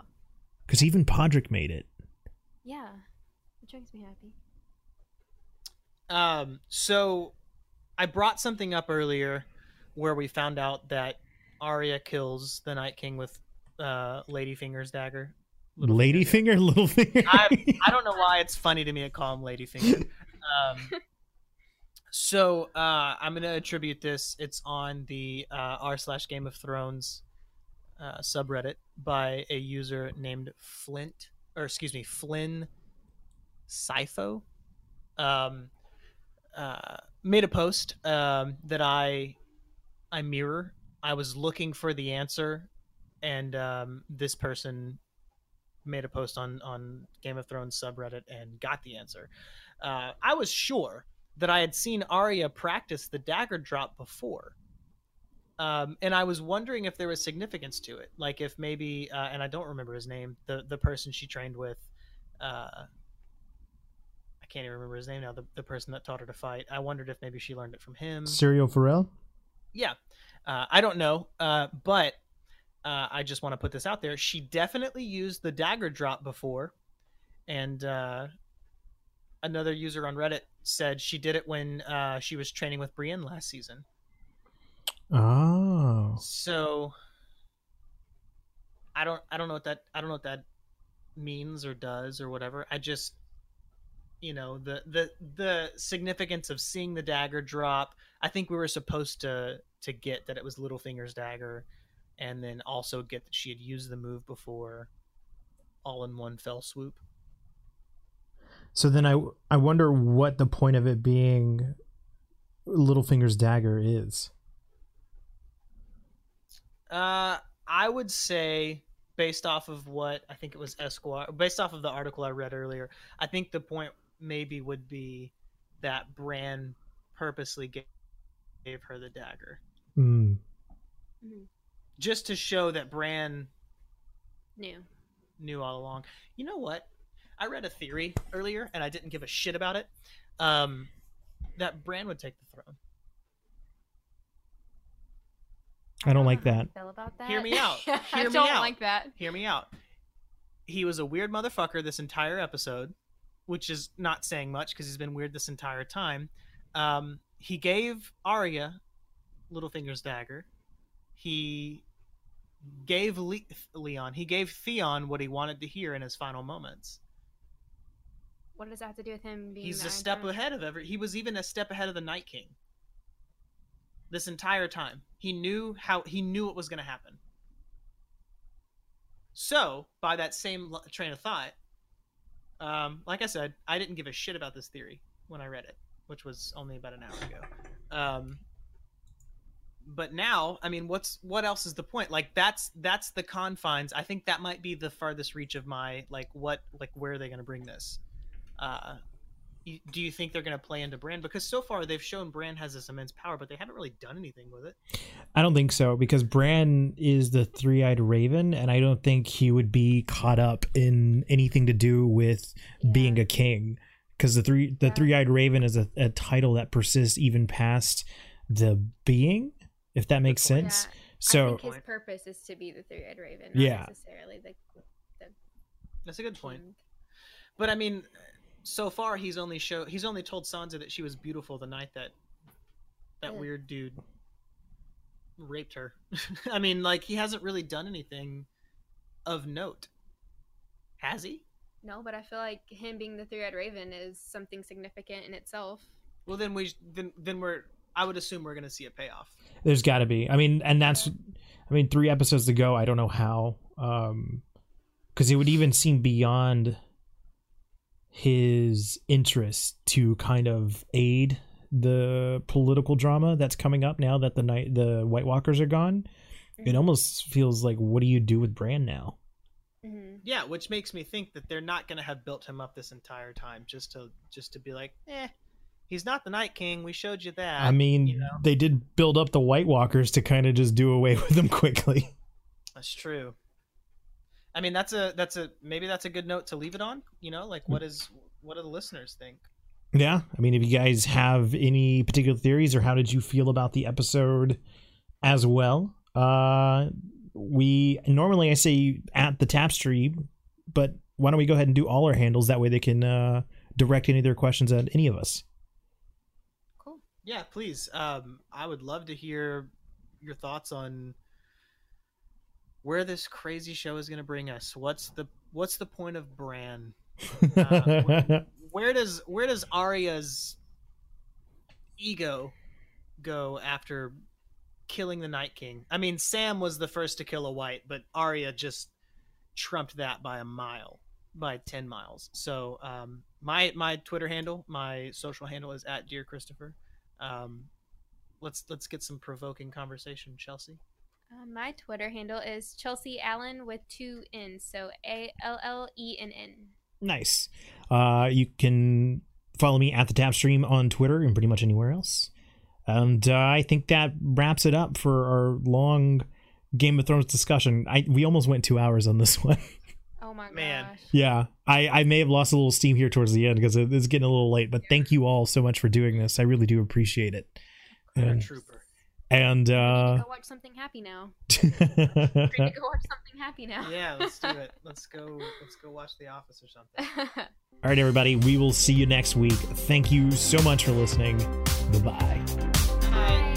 S1: Because even Podrick made it.
S2: Yeah, which makes me happy.
S3: Um, so I brought something up earlier where we found out that Arya kills the Night King with uh, Ladyfinger's dagger. Littlefinger.
S1: Ladyfinger, *laughs* Littlefinger.
S3: I, I don't know why it's funny to me to call him Ladyfinger. Um, *laughs* so uh, I'm gonna attribute this. It's on the uh, r slash Game of Thrones uh, subreddit by a user named Flint, or excuse me, Flynn Sifo. Um, uh, made a post um, that I I mirror. I was looking for the answer, and um, this person made a post on on Game of Thrones subreddit and got the answer. Uh, I was sure that I had seen Arya practice the dagger drop before, Um, and I was wondering if there was significance to it, like if maybe, uh, and I don't remember his name, the the person she trained with, uh, I can't even remember his name now. The the person that taught her to fight. I wondered if maybe she learned it from him.
S1: Syrio Forel?
S3: Yeah, uh, I don't know, uh, but uh, I just want to put this out there. She definitely used the dagger drop before, and uh, another user on Reddit said she did it when uh, she was training with Brienne last season.
S1: Oh.
S3: So I don't I don't know what that I don't know what that means or does or whatever. I just you know the the the significance of seeing the dagger drop. I think we were supposed to to get that it was Littlefinger's dagger, and then also get that she had used the move before, all in one fell swoop.
S1: So then I I wonder what the point of it being Littlefinger's dagger is.
S3: Uh, I would say based off of what I think it was Esquire, based off of the article I read earlier, I think the point maybe would be that Bran purposely gave, gave her the dagger
S1: Mm.
S3: just to show that Bran
S2: New.
S3: knew all along. You know what? I read a theory earlier and I didn't give a shit about it. Um, that Bran would take the throne.
S1: I don't like that.
S2: Feel about that?
S3: Hear me *laughs* out.
S2: I
S3: Hear me
S2: don't
S3: out.
S2: like that.
S3: hear me out. He was a weird motherfucker this entire episode, which is not saying much because he's been weird this entire time. Um, he gave Arya Littlefinger's dagger. He gave Le- Leon, he gave Theon what he wanted to hear in his final moments.
S2: What does that have to do with him being?
S3: He's a step
S2: Throne?
S3: ahead of every. He was even a step ahead of the Night King. This entire time, he knew how he knew what was going to happen. So, by that same train of thought, um, like I said, I didn't give a shit about this theory when I read it, which was only about an hour ago. Um, but now, I mean, what's what else is the point? Like that's that's the confines. I think that might be the farthest reach of my like what like where are they going to bring this? Uh, do you think they're going to play into Bran? Because so far they've shown Bran has this immense power, but they haven't really done anything with it.
S1: I don't think so because Bran is the three-eyed raven, and I don't think he would be caught up in anything to do with being a king. Because the three the
S2: Yeah.
S1: three-eyed raven is a, a title that persists even past the being, if that makes sense.
S2: Yeah,
S1: So
S2: I think his purpose is to be the three-eyed raven, not
S1: Yeah.
S2: necessarily the.
S3: That's a good point. But I mean, so far he's only show he's only told Sansa that she was beautiful the night that that
S2: Ugh.
S3: weird dude raped her. *laughs* I mean, like he hasn't really done anything of note, has he?
S2: No, but I feel like him being the three-eyed raven is something significant in itself.
S3: Well, then we then then we're I would assume we're gonna see a payoff.
S1: there's got to be. I mean, and that's, I mean, three episodes to go. I don't know how, um, because it would even seem beyond his interest to kind of aid the political drama that's coming up now that the night the White Walkers are gone. It almost feels like, what do you do with Bran now?
S2: Hmm
S3: Yeah, which makes me think that they're not gonna have built him up this entire time just to just to be like, eh, he's not the Night King. We showed you that.
S1: I mean,
S3: you know?
S1: they did build up the White Walkers to kind of just do away *laughs* with them quickly.
S3: That's true. I mean, that's a that's a maybe that's a good note to leave it on. You know, like what is what do the listeners think?
S1: Yeah, I mean, if you guys have any particular theories or how did you feel about the episode as well, uh, we normally I say at the tap stream, but why don't we go ahead and do all our handles that way they can uh, direct any of their questions at any of us.
S2: Cool.
S3: Yeah, please. Um, I would love to hear your thoughts on where this crazy show is going to bring us. What's the what's the point of Bran? Uh, *laughs* Where does where does Arya's ego go after killing the Night King? I mean, Sam was the first to kill a White, but Arya just trumped that by a mile, by ten miles. So, um, my my Twitter handle, my social handle is at Dear Christopher. Um, let's let's get some provoking conversation, Chelsea.
S2: Uh, my Twitter handle is Chelsea Allen with two N's, so A L L E N N.
S1: nice. Uh, you can follow me at the tap stream on Twitter and pretty much anywhere else. And uh, I think that wraps it up for our long Game of Thrones discussion. I we almost went two hours on this *laughs* one.
S2: Oh my
S3: Man.
S2: gosh.
S1: yeah, I I may have lost a little steam here towards the end because it- it's getting a little late. But thank you all so much for doing this. I really do appreciate it. And,
S3: trooper.
S1: And uh,
S2: need to go watch something happy now. *laughs* Need to go watch something happy now.
S3: Yeah, let's do it. *laughs* Let's go. Let's go watch The Office or something. *laughs*
S1: all right, everybody. We will see you next week. Thank you so much for listening. Bye bye.